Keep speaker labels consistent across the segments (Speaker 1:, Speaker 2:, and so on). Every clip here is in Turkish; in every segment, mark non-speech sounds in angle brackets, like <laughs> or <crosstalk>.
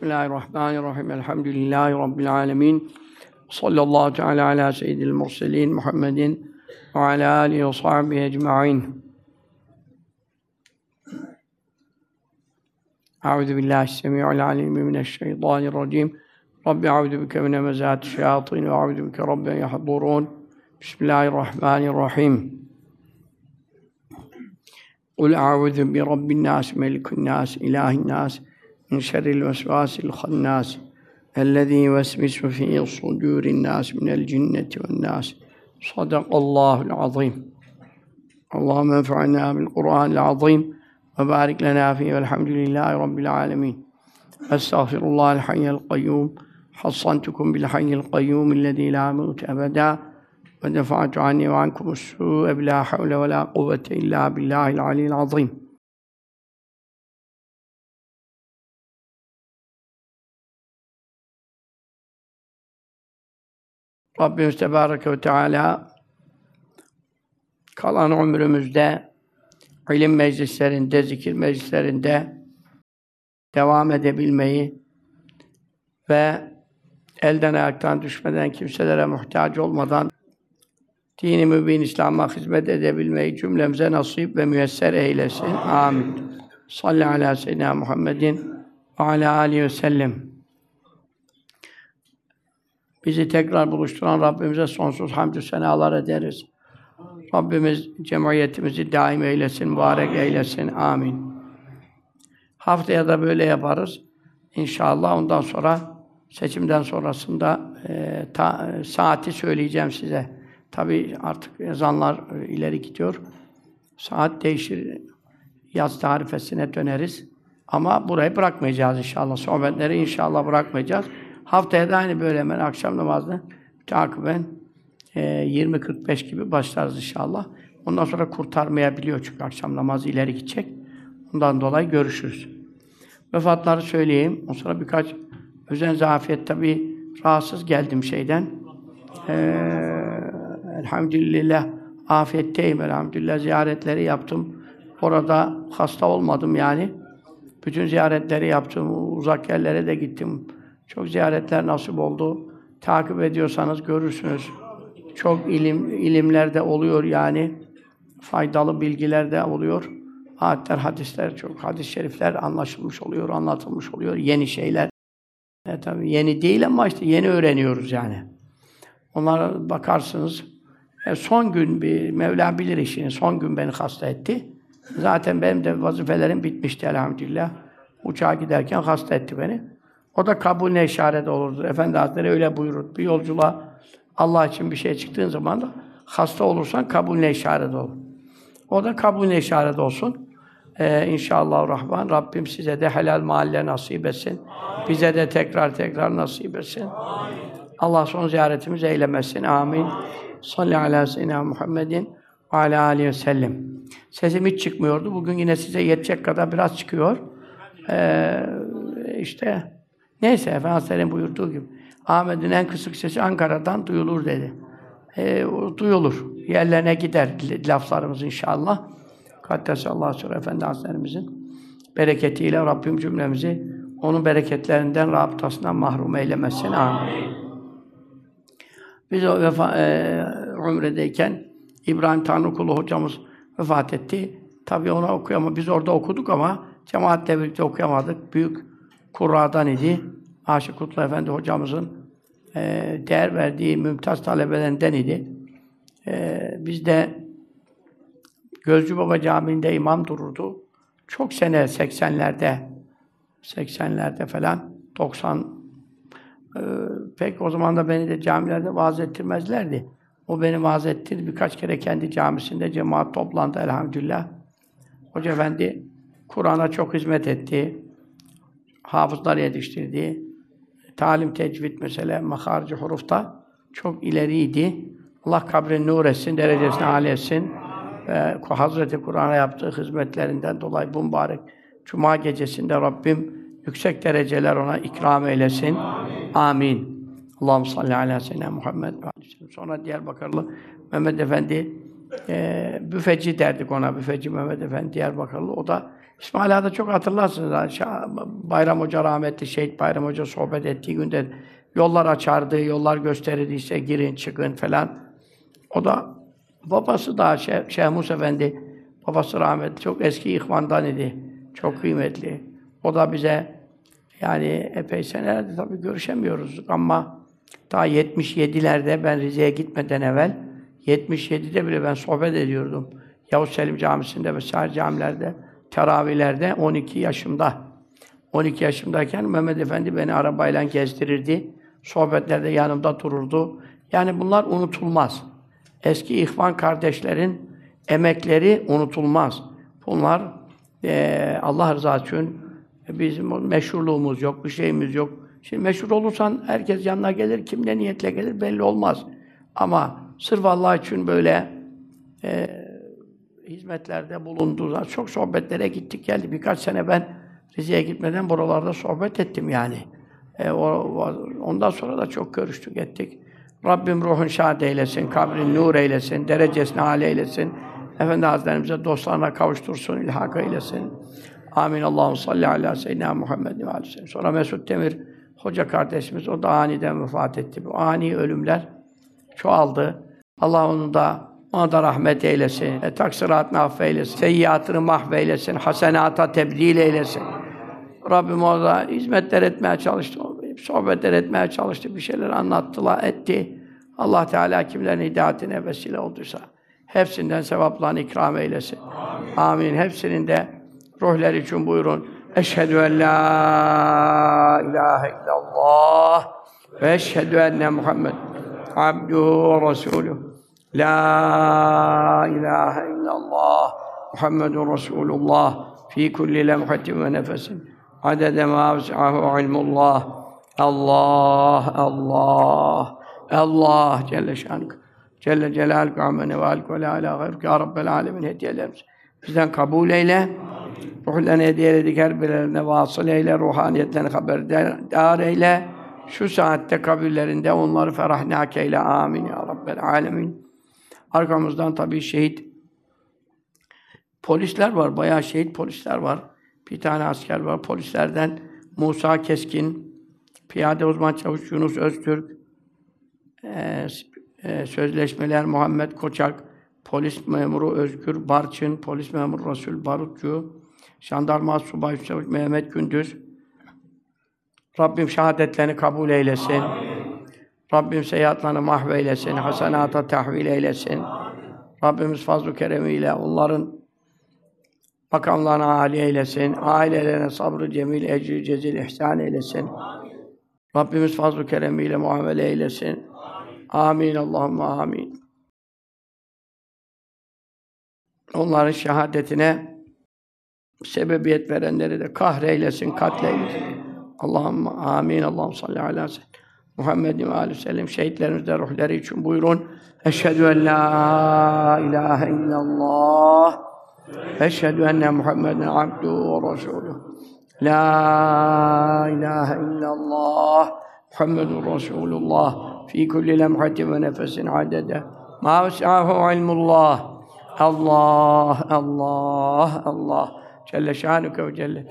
Speaker 1: Bismillahirrahmanirrahim. Elhamdülillahi Rabbil alemin. Sallallahu teala ala seyyidil murselin Muhammedin ve ala alihi ve sahbihi ecma'in. Euzu billahi semi'ul alim mineşşeytanirracim. Rabbi euzu bike min hemezati şeyatin ve euzu bike rabben yahdurun. Bismillahirrahmanirrahim. Kul a'udhu bi rabbin nas, melikin nas, ilahin nas, min şerril vesvasil hannas. الذي يوسوس في صدور الناس من الجنة والناس. صدق الله العظيم. اللهم انفعنا بالقرآن العظيم وبارك لنا فيه والحمد لله رب العالمين. أستغفر الله الحي القيوم. حصنتكم بالحي القيوم الذي لا موت أبدا. ودفعت عني وعنكم السوء بلا حول ولا قوة إلا بالله العلي العظيم. Rabbimiz Tebareke ve Teala kalan ömrümüzde ilim meclislerinde, zikir meclislerinde devam edebilmeyi ve elden ayaktan düşmeden, kimselere muhtaç olmadan dini mübin İslam'a hizmet edebilmeyi cümlemize nasip ve müyesser eylesin. Amin. Salli ala seyyidina Muhammedin ve ala aleyhi ve sellem. Bizi tekrar buluşturan Rabbimize sonsuz hamdü senalar ederiz. Rabbimiz cemiyetimizi daim eylesin, mübarek eylesin. Amin. Haftaya da böyle yaparız. İnşallah ondan sonra seçimden sonrasında e, ta, saati söyleyeceğim size. Tabii artık ezanlar e, ileri gidiyor. Saat değişir. Yaz tarifesine döneriz. Ama burayı bırakmayacağız inşallah. Sohbetleri inşallah bırakmayacağız. Haftaya da aynı böyle hemen akşam namazını takiben e, 20.45 gibi başlarız inşallah. Ondan sonra kurtarmayabiliyor çünkü akşam namazı ileri gidecek. Ondan dolayı görüşürüz. Vefatları söyleyeyim. O sonra birkaç özen zafiyet tabii rahatsız geldim şeyden. Ee, elhamdülillah afiyetteyim elhamdülillah ziyaretleri yaptım. Orada hasta olmadım yani. Bütün ziyaretleri yaptım. Uzak yerlere de gittim. Çok ziyaretler nasip oldu. Takip ediyorsanız görürsünüz. Çok ilim ilimlerde oluyor yani. Faydalı bilgiler de oluyor. Ayetler, hadisler, çok hadis-i şerifler anlaşılmış oluyor, anlatılmış oluyor. Yeni şeyler. E, tabii yeni değil ama işte yeni öğreniyoruz yani. Onlara bakarsınız. E, son gün bir Mevla bilir işini. Son gün beni hasta etti. Zaten benim de vazifelerim bitmişti elhamdülillah. Uçağa giderken hasta etti beni. O da kabulüne işaret olurdu. Efendi Hazretleri öyle buyurur. Bir yolculuğa Allah için bir şey çıktığın zaman da hasta olursan kabulüne işaret olur. O da kabulüne işaret olsun. Ee, inşallah Rahman Rabbim size de helal mahalle nasip etsin. Bize de tekrar tekrar nasip etsin. Allah son ziyaretimizi eylemesin. Amin. Salli ala seyyidina Muhammedin ve ala aleyhi ve sellem. Sesim hiç çıkmıyordu. Bugün yine size yetecek kadar biraz çıkıyor. Ee, işte neyse Efendimiz'in buyurduğu gibi Ahmet'in en kısık sesi Ankara'dan duyulur dedi. E, duyulur. Yerlerine gider laflarımız inşallah. Kaddesallahu sure Efendi Hazretlerimizin bereketiyle Rabbim cümlemizi onun bereketlerinden, rabıtasından mahrum eylemesin. Amin. Biz o vefa, e, umredeyken İbrahim Tanrıkulu hocamız vefat etti. Tabii ona okuyamadık. Biz orada okuduk ama cemaatle birlikte okuyamadık. Büyük kurradan idi. Aşık Kutlu Efendi hocamızın e, değer verdiği mümtaz talebelerinden idi. E, biz de Gözcü Baba Camii'nde imam dururdu. Çok sene 80'lerde 80'lerde falan 90 e, pek o zaman da beni de camilerde vaaz ettirmezlerdi. O beni vaaz ettirdi. Birkaç kere kendi camisinde cemaat toplandı elhamdülillah. Hoca Efendi Kur'an'a çok hizmet etti. Hafızlar yetiştirdi. Talim, tecvid mesela, maharci hurufta çok ileriydi. Allah kabrini nur etsin, derecesini âli etsin. Ve Hazreti Kur'an'a yaptığı hizmetlerinden dolayı bu mübarek Cuma gecesinde Rabbim yüksek dereceler ona ikram eylesin. Amin. Amin. Allahu salli ala seyyidina Muhammed ve aleyhi Sonra Diyarbakırlı Mehmet Efendi e, büfeci derdik ona. Büfeci Mehmet Efendi Diyarbakırlı. O da İsmail Ağa'da çok hatırlarsınız. ha, Şah- Bayram Hoca rahmetli, Şehit Bayram Hoca sohbet ettiği günde yollar açardı, yollar gösterirdi işte girin çıkın falan. O da babası da Şeyh, Şeyh Musa Efendi, babası rahmetli, çok eski ihvandan idi. Çok kıymetli. O da bize yani epey senelerde tabii görüşemiyoruz ama daha 77'lerde ben Rize'ye gitmeden evvel 77'de bile ben sohbet ediyordum. Yavuz Selim Camisi'nde vesaire camilerde, teravihlerde 12 yaşımda. 12 yaşımdayken Mehmet Efendi beni arabayla gezdirirdi. Sohbetlerde yanımda dururdu. Yani bunlar unutulmaz. Eski ihvan kardeşlerin emekleri unutulmaz. Bunlar eee, Allah rızası için bizim meşhurluğumuz yok, bir şeyimiz yok. Şimdi meşhur olursan herkes yanına gelir, kim ne niyetle gelir belli olmaz. Ama sırf Allah için böyle eee, hizmetlerde bulunduğunda çok sohbetlere gittik geldi. Birkaç sene ben Rize'ye gitmeden buralarda sohbet ettim yani. E, o, ondan sonra da çok görüştük ettik. Rabbim ruhun şad eylesin, kabrin nur eylesin, derecesini âli eylesin. Efendi Hazretlerimize dostlarına kavuştursun, ilhak eylesin. Amin. Allahu salli ala seyyidina Muhammed ve aleyhi. Sonra Mesut Demir hoca kardeşimiz o da aniden vefat etti. Bu ani ölümler çoğaldı. Allah onu da ona da rahmet eylesin. E, taksiratını affeylesin. Seyyiatını mahveylesin. Hasenata tebdil eylesin. Rabbim orada hizmetler etmeye çalıştı. Sohbetler etmeye çalıştı. Bir şeyler anlattılar, etti. Allah Teala kimlerin hidayetine vesile olduysa hepsinden sevaplarını ikram eylesin. Amin. Hepsinin de ruhları için buyurun. Eşhedü en la ilahe illallah ve eşhedü enne Muhammed abduhu ve resuluh. La ilahe illallah Muhammedun Resulullah fi kulli lemhatin ve nefesin. Adede ma vesi'ahu ilmullah. Allah Allah Allah Celle şank Celle Celaluhu amene ve alku ve la gayruk ya Rabbel alemin hediyelerimiz bizden kabul eyle. Ruhlarını hediye edik her birlerine vasıl eyle ruhaniyetlerini haberdar eyle. Şu saatte kabirlerinde onları ferahnak eyle. Amin ya Rabbel alemin Arkamızdan tabii şehit polisler var. Bayağı şehit polisler var. Bir tane asker var. Polislerden Musa Keskin, Piyade Uzman Çavuş Yunus Öztürk, eee, eee, Sözleşmeler Muhammed Koçak, Polis Memuru Özgür Barçın, Polis Memuru Resul Barutçu, Jandarma Subay Çavuş Mehmet Gündüz. Rabbim şehadetlerini kabul eylesin. Rabbim seyahatlerini mahveylesin, hasenata tahvil eylesin. Rabbimiz fazl-ı keremiyle onların makamlarını âli eylesin. Ailelerine sabrı cemil, ecri cezil ihsan eylesin. Rabbimiz fazl-ı keremiyle muamele eylesin. Amin. Allahümme amin. Onların şehadetine sebebiyet verenleri de kahreylesin, katleylesin. Allahümme amin. Allahümme salli ala seyyidina Muhammedin ve aleyhi ve sellem şehitlerimiz de ruhları için buyurun. Eşhedü en la ilahe illallah ve eşhedü enne Muhammeden abduhu ve resuluh. La ilahe illallah Muhammedun Resulullah fi kulli lemhatin ve nefesin adede. Ma ves'ahu ilmullah. Allah, Allah, Allah. Celle şanuke ve celle.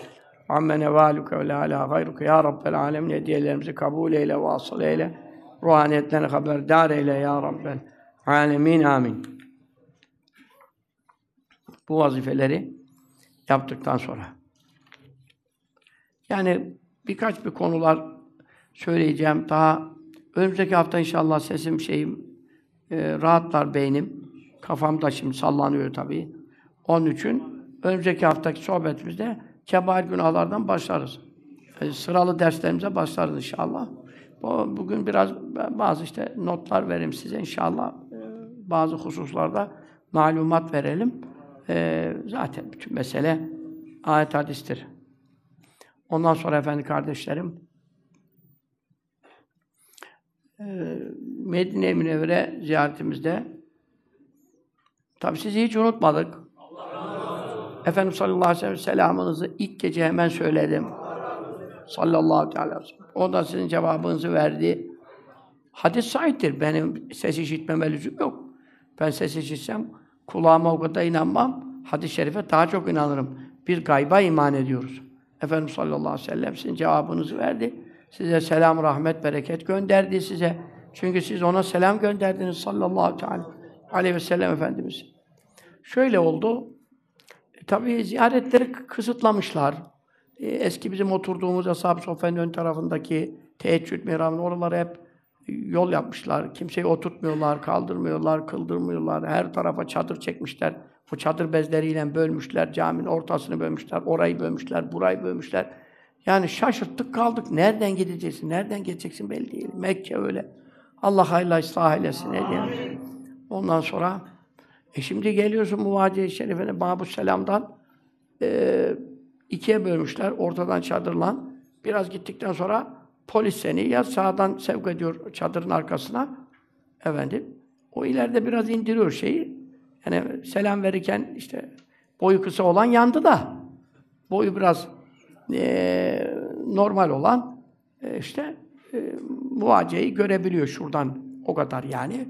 Speaker 1: Amme nevaluke ve la ala gayruke ya Rabbel alemin hediyelerimizi kabul eyle, vasıl eyle. Ruhaniyetlerini haberdar eyle ya Rabbel alemin. Amin. Bu vazifeleri yaptıktan sonra. Yani birkaç bir konular söyleyeceğim. Daha önümüzdeki hafta inşallah sesim şeyim e, rahatlar beynim. Kafam da şimdi sallanıyor tabii. Onun için önümüzdeki haftaki sohbetimizde kebair günahlardan başlarız. E, sıralı derslerimize başlarız inşallah. Bu, bugün biraz bazı işte notlar vereyim size inşallah. E, bazı hususlarda malumat verelim. E, zaten bütün mesele ayet hadistir. Ondan sonra efendi kardeşlerim e, Medine-i Münevvere ziyaretimizde tabi sizi hiç unutmadık. Efendimiz sallallahu aleyhi ve sellem selamınızı ilk gece hemen söyledim. Sallallahu aleyhi ve sellem. O da sizin cevabınızı verdi. Hadis sahiptir. Benim ses işitmeme lüzum yok. Ben ses işitsem kulağıma o kadar inanmam. Hadis-i şerife daha çok inanırım. Bir gayba iman ediyoruz. Efendimiz sallallahu aleyhi ve sellem sizin cevabınızı verdi. Size selam, rahmet, bereket gönderdi size. Çünkü siz ona selam gönderdiniz sallallahu aleyhi ve sellem Efendimiz. Şöyle oldu. E, tabii ziyaretleri kısıtlamışlar. E, eski bizim oturduğumuz Ashab-ı Sofya'nın ön tarafındaki teheccüd mihrabını oraları hep yol yapmışlar. Kimseyi oturtmuyorlar, kaldırmıyorlar, kıldırmıyorlar. Her tarafa çadır çekmişler. Bu çadır bezleriyle bölmüşler. Caminin ortasını bölmüşler. Orayı bölmüşler, burayı bölmüşler. Yani şaşırttık kaldık. Nereden gideceksin, nereden geçeceksin belli değil. Mekke öyle. Allah hayırlı ıslah eylesin. Ondan sonra e şimdi geliyorsun Muvaciye-i Şerife'ne Babu Selam'dan e, ikiye bölmüşler. Ortadan çadırla. Biraz gittikten sonra polis seni ya sağdan sevk ediyor çadırın arkasına. Efendim. O ileride biraz indiriyor şeyi. Yani selam verirken işte boyu kısa olan yandı da boyu biraz e, normal olan e, işte e, muvaceyi görebiliyor şuradan o kadar yani.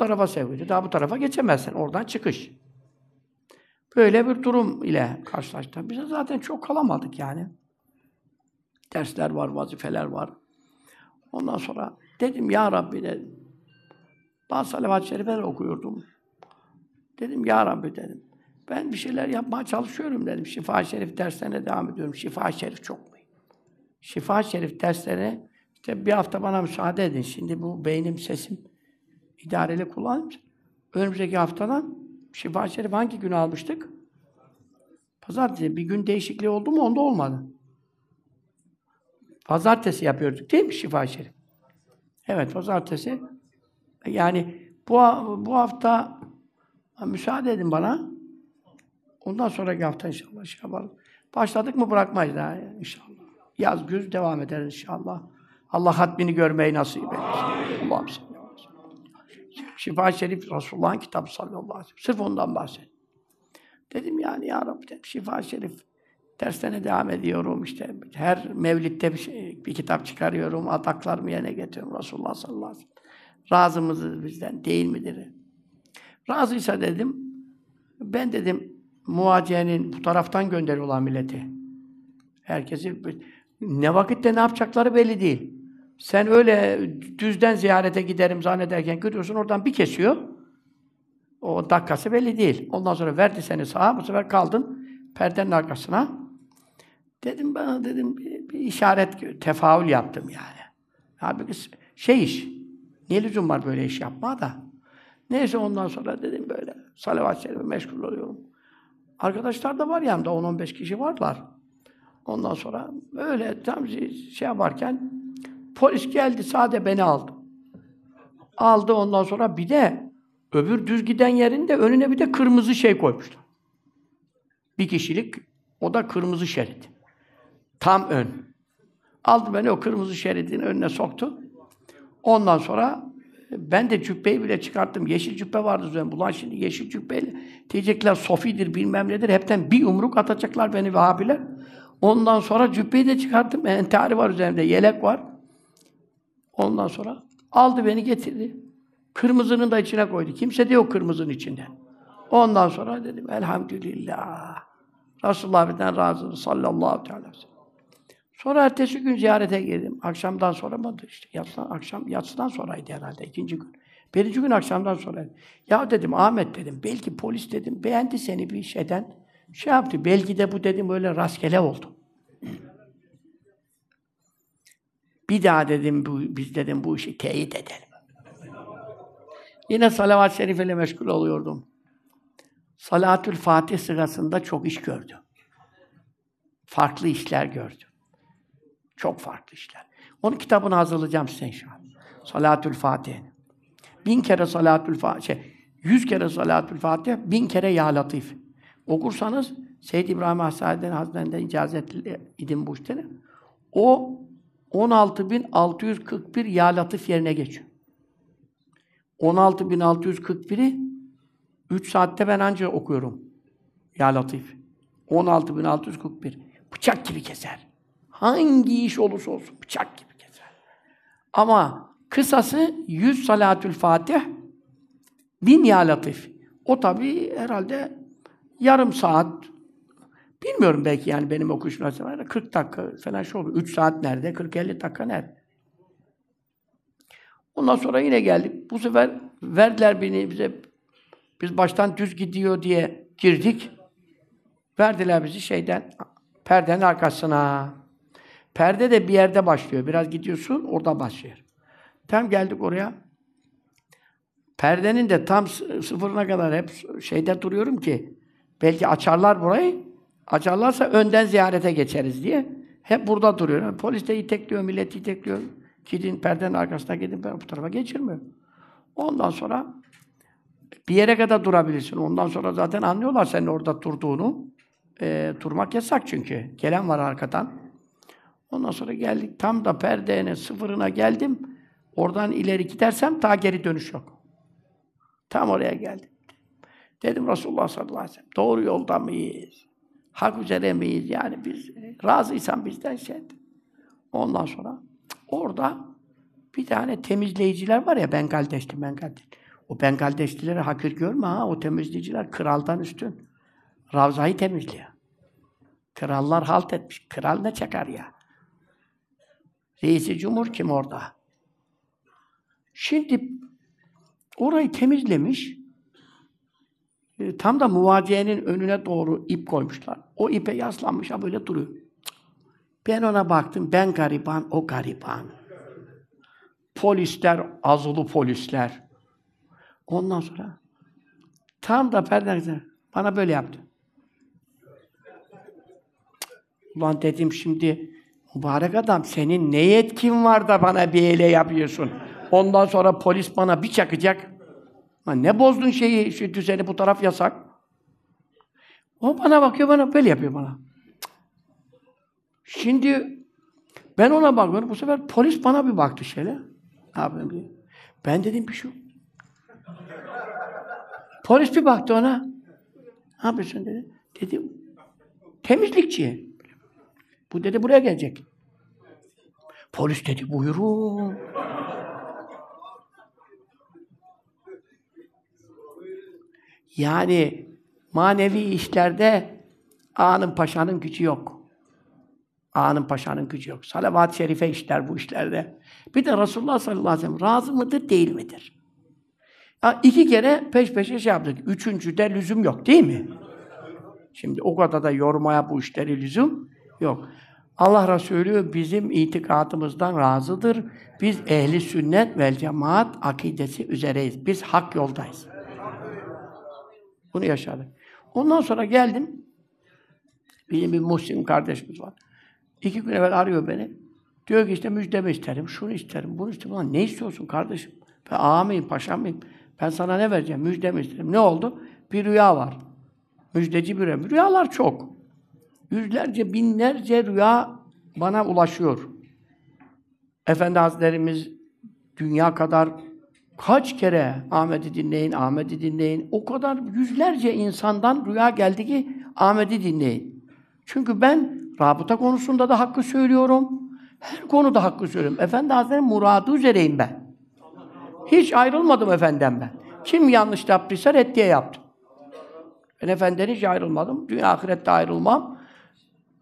Speaker 1: Tarafa sevk ediyor. Daha bu tarafa geçemezsin. Oradan çıkış. Böyle bir durum ile karşılaştık. Biz zaten çok kalamadık yani. Dersler var, vazifeler var. Ondan sonra dedim ya Rabbi dedim. Bazı salavat-ı şerifeler okuyordum. Dedim ya Rabbi dedim. Ben bir şeyler yapmaya çalışıyorum dedim. Şifa Şerif derslerine devam ediyorum. Şifa Şerif çok mühim. Şifa Şerif derslerine işte bir hafta bana müsaade edin. Şimdi bu beynim, sesim idareli kullanayım. Önümüzdeki haftadan Şifa Şerif hangi günü almıştık? Pazartesi. Bir gün değişikliği oldu mu? Onda olmadı. Pazartesi yapıyorduk değil mi Şifa Şerif? Evet, pazartesi. Yani bu, bu hafta müsaade edin bana. Ondan sonraki hafta inşallah şey yapalım. Başladık mı bırakmayız daha inşallah. Yaz, güz devam ederiz inşallah. Allah hatmini görmeyi nasip eylesin. Allah'ım Şifa Şerif Resulullah'ın kitabı sallallahu aleyhi ve sellem. Sırf ondan bahset. Dedim yani ya Rabbi dedim, Şifa Şerif derslerine devam ediyorum işte. Her mevlitte bir, şey, bir kitap çıkarıyorum. Adaklarımı yerine getiriyorum Resulullah sallallahu aleyhi ve sellem. Razı mıdır bizden? Değil midir? Razıysa dedim. Ben dedim muvaciyenin bu taraftan gönderiyorlar milleti. Herkesi ne vakitte ne yapacakları belli değil. Sen öyle düzden ziyarete giderim zannederken görüyorsun oradan bir kesiyor. O dakikası belli değil. Ondan sonra verdi seni sağa, bu sefer kaldın perdenin arkasına. Dedim bana dedim bir, bir işaret, tefaül yaptım yani. Halbuki şey iş, niye lüzum var böyle iş yapma da. Neyse ondan sonra dedim böyle salavat-ı şerife meşgul oluyorum. Arkadaşlar da var yanımda 10-15 kişi varlar. Ondan sonra böyle tam şey yaparken polis geldi sade beni aldı. Aldı ondan sonra bir de öbür düz giden yerinde önüne bir de kırmızı şey koymuşlar. Bir kişilik o da kırmızı şerit. Tam ön. Aldı beni o kırmızı şeridin önüne soktu. Ondan sonra ben de cübbeyi bile çıkarttım. Yeşil cübbe vardı üzerinde. Ulan şimdi yeşil cübbeyle diyecekler sofidir bilmem nedir. Hepten bir yumruk atacaklar beni Vehhabiler. Ondan sonra cübbeyi de çıkarttım. Entari var üzerinde, yelek var. Ondan sonra aldı beni getirdi. Kırmızının da içine koydu. Kimse de yok kırmızının içinde. Ondan sonra dedim elhamdülillah. Resulullah birden razı sallallahu aleyhi ve sellem. Sonra ertesi gün ziyarete girdim. Akşamdan sonra mı? işte yatsıdan, akşam yatsıdan sonraydı herhalde ikinci gün. Birinci gün akşamdan sonra. Ya dedim Ahmet dedim belki polis dedim beğendi seni bir şeyden. Şey yaptı. Belki de bu dedim öyle rastgele oldu. Bir daha dedim bu, biz dedim bu işi teyit edelim. Yine salavat-ı şerife meşgul oluyordum. Salatül Fatih sırasında çok iş gördüm. Farklı işler gördüm. Çok farklı işler. Onun kitabını hazırlayacağım size inşallah. Salatül Fatih. Bin kere Salatül Fatih, şey, yüz kere Salatül Fatih, bin kere Ya Latif. Okursanız Seyyid İbrahim Hasan'dan Hazretlerinden icazetli idim bu işte. O 16.641 Ya Latif yerine geçiyor. 16.641'i 3 saatte ben anca okuyorum. Ya Latif. 16.641. Bıçak gibi keser. Hangi iş olursa olsun bıçak gibi keser. Ama kısası 100 salatül fatih, bin ya latif. O tabi herhalde yarım saat, Bilmiyorum belki yani benim nasıl var. 40 dakika falan şu oldu. 3 saat nerede? 40-50 dakika nerede? Ondan sonra yine geldik. Bu sefer verdiler beni bize. Biz baştan düz gidiyor diye girdik. Verdiler bizi şeyden, perdenin arkasına. Perde de bir yerde başlıyor. Biraz gidiyorsun, orada başlıyor. Tam geldik oraya. Perdenin de tam sıfırına kadar hep şeyde duruyorum ki belki açarlar burayı. Açarlarsa önden ziyarete geçeriz diye. Hep burada duruyor. Polis de itekliyor, millet itekliyor. Gidin perdenin arkasına gidin, ben bu tarafa geçirmiyor. Ondan sonra bir yere kadar durabilirsin. Ondan sonra zaten anlıyorlar senin orada durduğunu. E, durmak yasak çünkü. Gelen var arkadan. Ondan sonra geldik. Tam da perdenin sıfırına geldim. Oradan ileri gidersem daha geri dönüş yok. Tam oraya geldim. Dedim Resulullah sallallahu aleyhi ve sellem, doğru yolda mıyız? Hak üzere miyiz? Yani biz razıysan bizden şey. Ondan sonra orada bir tane temizleyiciler var ya Bengaldeşli, Bengaldeşli. O Bengaldeşlileri hakir görme ha. O temizleyiciler kraldan üstün. Ravzayı temizliyor. Krallar halt etmiş. Kral ne çakar ya? Reisi Cumhur kim orada? Şimdi orayı temizlemiş. E, tam da muvaciyenin önüne doğru ip koymuşlar. O ipe yaslanmış ha böyle duruyor. Ben ona baktım. Ben gariban, o gariban. Polisler, azılı polisler. Ondan sonra tam da perdeden bana böyle yaptı. Ulan dedim şimdi mübarek adam senin ne yetkin var da bana bir ele yapıyorsun? Ondan sonra polis bana bir çakacak. Lan ne bozdun şeyi, şu düzeni bu taraf yasak. O bana bakıyor, bana böyle yapıyor bana. Şimdi ben ona bakıyorum, bu sefer polis bana bir baktı şöyle. Ne yapayım diye. Ben dedim bir şey. Polis bir baktı ona. Ne yapıyorsun dedi. Dedim, temizlikçi. Bu dedi buraya gelecek. Polis dedi, buyurun. Yani manevi işlerde ağanın paşanın gücü yok. Ağanın paşanın gücü yok. Salavat-ı şerife işler bu işlerde. Bir de Resulullah sallallahu aleyhi ve sellem razı mıdır, değil midir? Ya iki kere peş peşe şey yaptık. Üçüncüde lüzum yok değil mi? Şimdi o kadar da yormaya bu işleri lüzum yok. Allah Resulü bizim itikadımızdan razıdır. Biz ehli sünnet vel cemaat akidesi üzereyiz. Biz hak yoldayız. Bunu yaşadık. Ondan sonra geldim. Bizim bir Muhsin kardeşimiz var. İki gün evvel arıyor beni. Diyor ki işte müjdemi isterim, şunu isterim, bunu isterim. Ulan ne istiyorsun kardeşim? Ben ağa mıyım, mıyım? Ben sana ne vereceğim? Müjdemi isterim. Ne oldu? Bir rüya var. Müjdeci bir rüya. Rüyalar çok. Yüzlerce, binlerce rüya bana ulaşıyor. Efendi Hazretlerimiz dünya kadar kaç kere Ahmet'i dinleyin, Ahmet'i dinleyin. O kadar yüzlerce insandan rüya geldi ki Ahmet'i dinleyin. Çünkü ben rabıta konusunda da hakkı söylüyorum. Her konuda hakkı söylüyorum. Efendi Hazretleri muradı üzereyim ben. Hiç ayrılmadım efendiden ben. Kim yanlış yaptıysa reddiye yaptım. Ben efendiden hiç ayrılmadım. Dünya ahirette ayrılmam.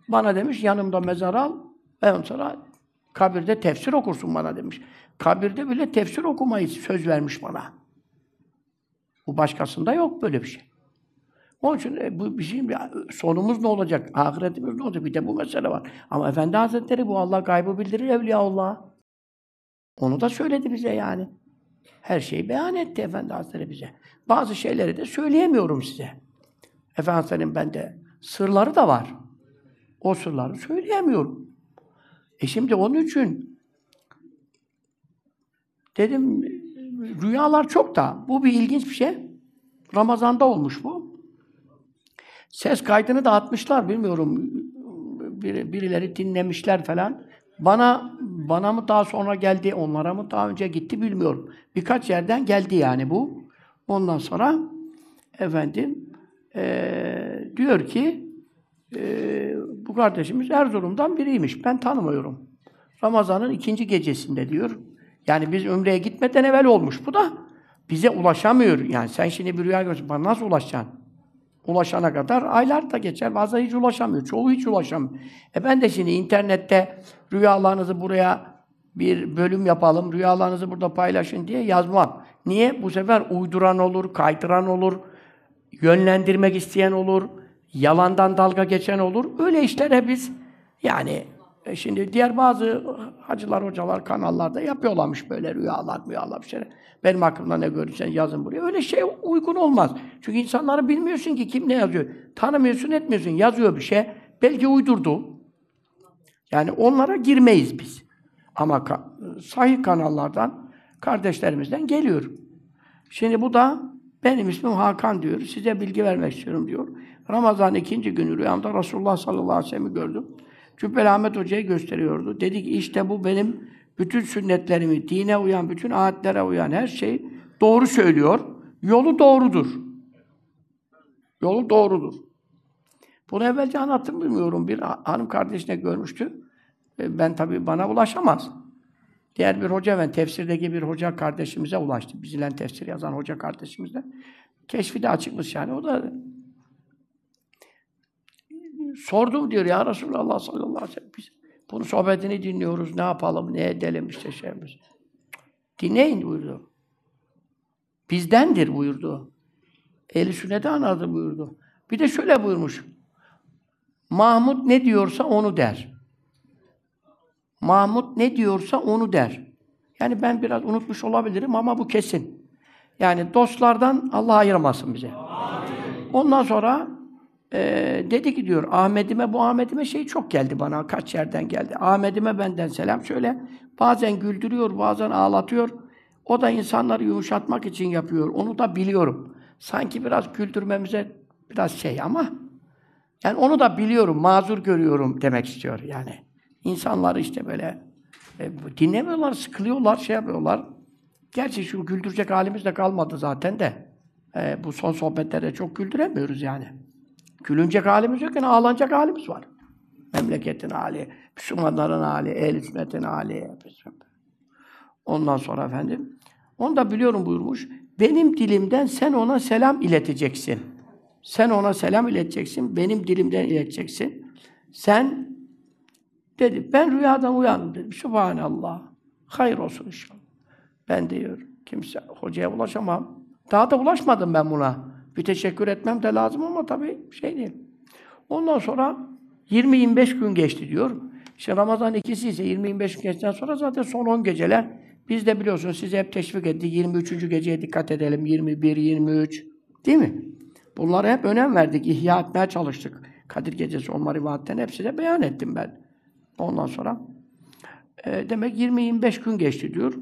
Speaker 1: Bana demiş yanımda mezar al. Ben sonra kabirde tefsir okursun bana demiş. Kabirde bile tefsir okumayı söz vermiş bana. Bu başkasında yok böyle bir şey. Onun için e, bu bizim sonumuz ne olacak? Ahiretimiz ne olacak? Bir de bu mesele var. Ama Efendi Hazretleri bu Allah gaybı bildirir Evliyaullah. Onu da söyledi bize yani. Her şeyi beyan etti Efendi Hazretleri bize. Bazı şeyleri de söyleyemiyorum size. Efendi Hazretleri'nin bende sırları da var. O sırları söyleyemiyorum. E şimdi onun için dedim rüyalar çok da bu bir ilginç bir şey. Ramazan'da olmuş bu. Ses kaydını da atmışlar bilmiyorum. Bir, birileri dinlemişler falan. Bana bana mı daha sonra geldi, onlara mı daha önce gitti bilmiyorum. Birkaç yerden geldi yani bu. Ondan sonra efendim ee, diyor ki ee, bu kardeşimiz Erzurum'dan biriymiş. Ben tanımıyorum. Ramazan'ın ikinci gecesinde diyor. Yani biz Ümre'ye gitmeden evvel olmuş bu da. Bize ulaşamıyor. Yani sen şimdi bir rüya görüyorsun. Bana nasıl ulaşacaksın? ulaşana kadar aylar da geçer. Bazen hiç ulaşamıyor. Çoğu hiç ulaşamıyor. E ben de şimdi internette rüyalarınızı buraya bir bölüm yapalım, rüyalarınızı burada paylaşın diye yazmam. Niye? Bu sefer uyduran olur, kaydıran olur, yönlendirmek isteyen olur, yalandan dalga geçen olur. Öyle işlere biz yani e şimdi diğer bazı hacılar, hocalar kanallarda yapıyorlarmış böyle rüyalar, rüyalar bir şeyler. Benim aklımda ne görürsen yazın buraya. Öyle şey uygun olmaz. Çünkü insanları bilmiyorsun ki kim ne yazıyor. Tanımıyorsun, etmiyorsun. Yazıyor bir şey. Belki uydurdu. Yani onlara girmeyiz biz. Ama ka- sahih kanallardan, kardeşlerimizden geliyor. Şimdi bu da benim ismim Hakan diyor. Size bilgi vermek istiyorum diyor. Ramazan ikinci günü rüyamda Resulullah sallallahu aleyhi ve sellem'i gördüm. Cübbeli Ahmet Hoca'yı gösteriyordu. Dedi ki işte bu benim bütün sünnetlerimi, dine uyan, bütün ayetlere uyan her şey doğru söylüyor. Yolu doğrudur. Yolu doğrudur. Bunu evvelce anlattım bilmiyorum. Bir hanım kardeşine görmüştü. E, Ben tabii bana ulaşamaz. Diğer bir hoca ben tefsirdeki bir hoca kardeşimize ulaştı. Bizimle tefsir yazan hoca kardeşimizle. Keşfi de açıkmış yani. O da sordum diyor ya Resulallah sallallahu aleyhi ve sellem. Biz bunun sohbetini dinliyoruz. Ne yapalım, ne edelim işte şeyimiz. Dinleyin buyurdu. Bizdendir buyurdu. Ehl-i sünneti anladı buyurdu. Bir de şöyle buyurmuş. Mahmud ne diyorsa onu der. Mahmud ne diyorsa onu der. Yani ben biraz unutmuş olabilirim ama bu kesin. Yani dostlardan Allah ayırmasın bize. Ondan sonra e, dedi ki diyor Ahmet'ime bu Ahmet'ime şey çok geldi bana kaç yerden geldi. Ahmet'ime benden selam söyle. Bazen güldürüyor, bazen ağlatıyor. O da insanları yumuşatmak için yapıyor. Onu da biliyorum. Sanki biraz güldürmemize biraz şey ama yani onu da biliyorum, mazur görüyorum demek istiyor yani. İnsanları işte böyle e, dinlemiyorlar, sıkılıyorlar, şey yapıyorlar. Gerçi şu güldürecek halimiz de kalmadı zaten de. E, bu son sohbetlerde çok güldüremiyoruz yani. Gülünecek halimiz yok yani ağlanacak halimiz var. Memleketin hali, Müslümanların hali, ehl sünnetin hali. Ondan sonra efendim, onu da biliyorum buyurmuş. Benim dilimden sen ona selam ileteceksin. Sen ona selam ileteceksin, benim dilimden ileteceksin. Sen dedi, ben rüyadan uyandım dedim. Subhanallah. Hayır olsun inşallah. Ben diyor, kimse hocaya ulaşamam. Daha da ulaşmadım ben buna. Bir teşekkür etmem de lazım ama tabii şey değil. Ondan sonra 20-25 gün geçti diyor. İşte Ramazan ikisi ise 20-25 gün geçtikten sonra zaten son 10 geceler biz de biliyorsunuz size hep teşvik ettik. 23. geceye dikkat edelim. 21, 23. Değil mi? Bunlara hep önem verdik. ihya etmeye çalıştık. Kadir Gecesi olma rivayetten hepsi de beyan ettim ben. Ondan sonra e, demek 20-25 gün geçti diyor.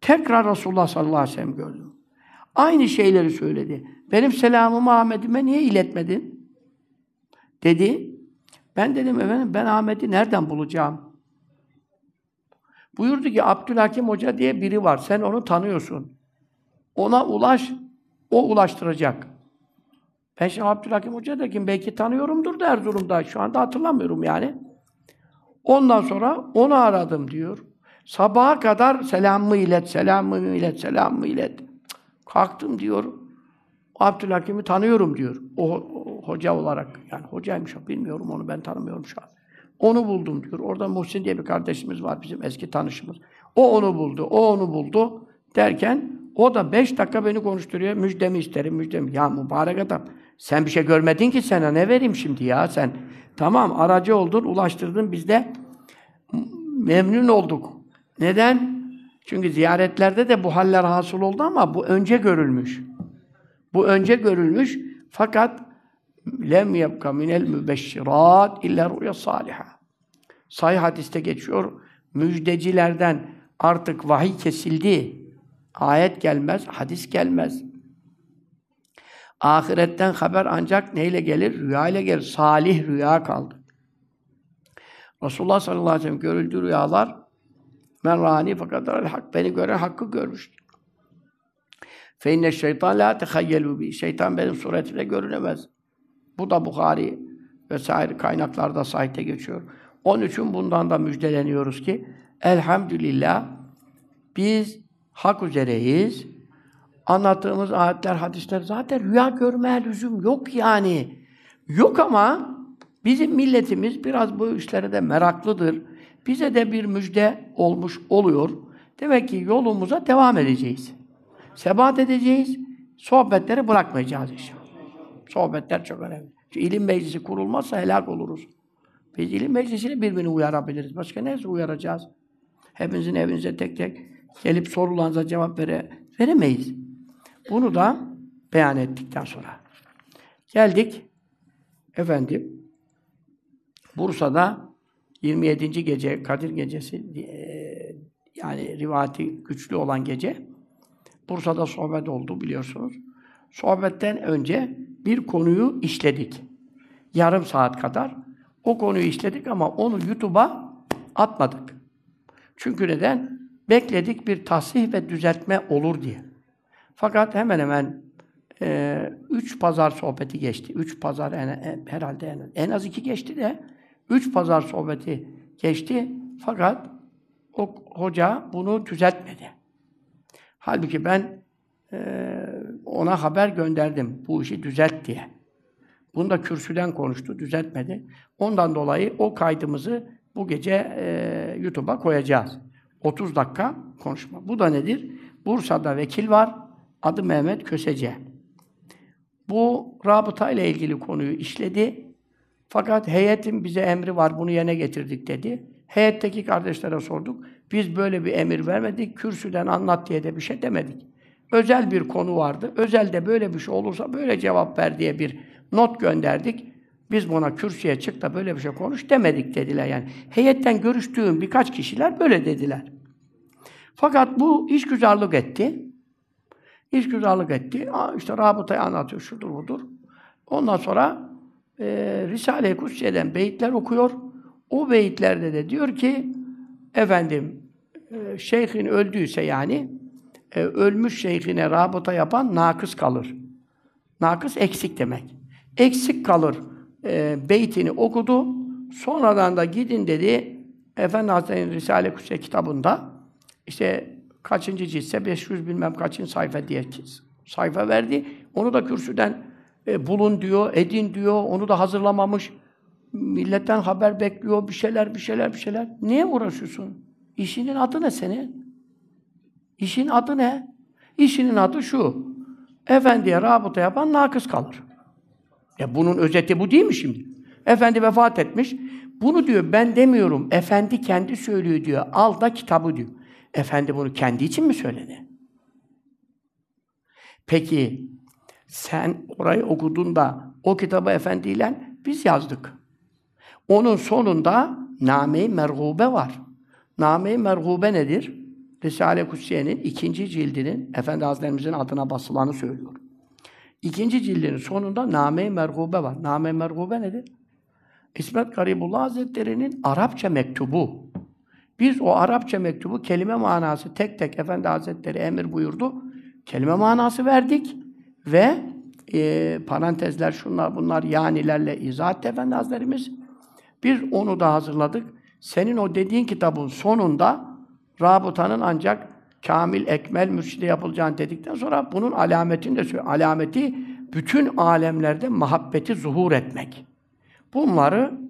Speaker 1: Tekrar Resulullah sallallahu aleyhi ve sellem gördüm. Aynı şeyleri söyledi. Benim selamımı Ahmet'ime niye iletmedin? Dedi. Ben dedim efendim ben Ahmet'i nereden bulacağım? Buyurdu ki Abdülhakim Hoca diye biri var. Sen onu tanıyorsun. Ona ulaş, o ulaştıracak. Ben şimdi Abdülhakim Hoca da kim? Belki tanıyorumdur da Erzurum'da. Şu anda hatırlamıyorum yani. Ondan sonra onu aradım diyor. Sabaha kadar selamımı ilet, selamımı ilet, selamımı ilet. Kalktım diyor. Abdülhakim'i tanıyorum diyor. O, hoca olarak. Yani hocaymış o. Bilmiyorum onu ben tanımıyorum şu an. Onu buldum diyor. Orada Muhsin diye bir kardeşimiz var bizim eski tanışımız. O onu buldu, o onu buldu derken o da beş dakika beni konuşturuyor. Müjdemi isterim, müjdemi. Ya mübarek adam. Sen bir şey görmedin ki sana ne vereyim şimdi ya sen. Tamam aracı oldun, ulaştırdın biz de memnun olduk. Neden? Çünkü ziyaretlerde de bu haller hasıl oldu ama bu önce görülmüş. Bu önce görülmüş fakat lem yebka minel mübeşşirat illa ruya saliha. Sahih hadiste geçiyor. Müjdecilerden artık vahiy kesildi. Ayet gelmez, hadis gelmez. Ahiretten haber ancak neyle gelir? Rüya ile gelir. Salih rüya kaldı. Resulullah sallallahu aleyhi ve sellem görüldüğü rüyalar men rani fakat hak beni gören hakkı görmüştür. Fe inne şeytan la tehayyelu bi. Şeytan benim suretimle görünemez. Bu da Bukhari vesaire kaynaklarda sahite geçiyor. Onun için bundan da müjdeleniyoruz ki elhamdülillah biz hak üzereyiz. anlattığımız ayetler, hadisler zaten rüya görmeye lüzum yok yani. Yok ama bizim milletimiz biraz bu işlere de meraklıdır. Bize de bir müjde olmuş oluyor. Demek ki yolumuza devam edeceğiz. Sebat edeceğiz. Sohbetleri bırakmayacağız inşallah. Sohbetler çok önemli. Çünkü ilim meclisi kurulmazsa helak oluruz. Biz ilim meclisini birbirini uyarabiliriz. Başka neyse uyaracağız. Hepinizin evinize tek tek gelip sorularınıza cevap vere, veremeyiz. Bunu da beyan ettikten sonra. Geldik efendim Bursa'da 27. gece Kadir gecesi eee, yani rivayeti güçlü olan gece Bursa'da sohbet oldu biliyorsunuz. Sohbetten önce bir konuyu işledik. Yarım saat kadar. O konuyu işledik ama onu YouTube'a atmadık. Çünkü neden? Bekledik bir tasih ve düzeltme olur diye. Fakat hemen hemen e, üç pazar sohbeti geçti. Üç pazar en, en- herhalde en, en az iki geçti de üç pazar sohbeti geçti. Fakat o hoca bunu düzeltmedi. Halbuki ben eee, ona haber gönderdim bu işi düzelt diye. Bunu da kürsüden konuştu, düzeltmedi. Ondan dolayı o kaydımızı bu gece eee, YouTube'a koyacağız. 30 dakika konuşma. Bu da nedir? Bursa'da vekil var. Adı Mehmet Kösece. Bu rabıta ile ilgili konuyu işledi. Fakat heyetin bize emri var, bunu yerine getirdik dedi. Heyetteki kardeşlere sorduk. Biz böyle bir emir vermedik, kürsüden anlat diye de bir şey demedik. Özel bir konu vardı. Özelde böyle bir şey olursa böyle cevap ver diye bir not gönderdik. Biz buna kürsüye çık da böyle bir şey konuş demedik dediler yani. Heyetten görüştüğüm birkaç kişiler böyle dediler. Fakat bu işgüzarlık etti. İşgüzarlık etti. Aa, işte rabıtayı anlatıyor, şudur budur. Ondan sonra e, Risale-i Kutsiye'den beyitler okuyor. O beyitlerde de diyor ki, efendim, e, şeyhin öldüyse yani, e, ölmüş şeyhine rabıta yapan nakıs kalır. Nakıs eksik demek. Eksik kalır e, beytini okudu. Sonradan da gidin dedi, Efendi Hazretleri'nin Risale-i kitabında, işte kaçıncı ciltse 500 bilmem kaçıncı sayfa diye sayfa verdi. Onu da kürsüden e, bulun diyor, edin diyor. Onu da hazırlamamış. Milletten haber bekliyor. Bir şeyler, bir şeyler, bir şeyler. Niye uğraşıyorsun? İşinin adı ne senin? İşin adı ne? İşinin adı şu. Efendiye rabıta yapan nakıs kalır. Ya bunun özeti bu değil mi şimdi? Efendi vefat etmiş. Bunu diyor ben demiyorum. Efendi kendi söylüyor diyor. Al da kitabı diyor. Efendi bunu kendi için mi söyledi? Peki sen orayı okudun da o kitabı efendiyle biz yazdık. Onun sonunda Name-i Merhube var. Name-i Merhube nedir? Risale-i Kutsiye'nin ikinci cildinin Efendi Hazretlerimizin adına basılanı söylüyor. İkinci cildinin sonunda Name-i Merhube var. Name-i Merhube nedir? İsmet Garibullah Hazretleri'nin Arapça mektubu. Biz o Arapça mektubu kelime manası tek tek Efendi Hazretleri emir buyurdu. Kelime manası verdik ve e, parantezler şunlar bunlar yanilerle izah etti Efendi Hazretlerimiz. Biz onu da hazırladık. Senin o dediğin kitabın sonunda rabıtanın ancak kamil, ekmel, mürşide yapılacağını dedikten sonra bunun alametini de söylüyor. Alameti bütün alemlerde muhabbeti zuhur etmek. Bunları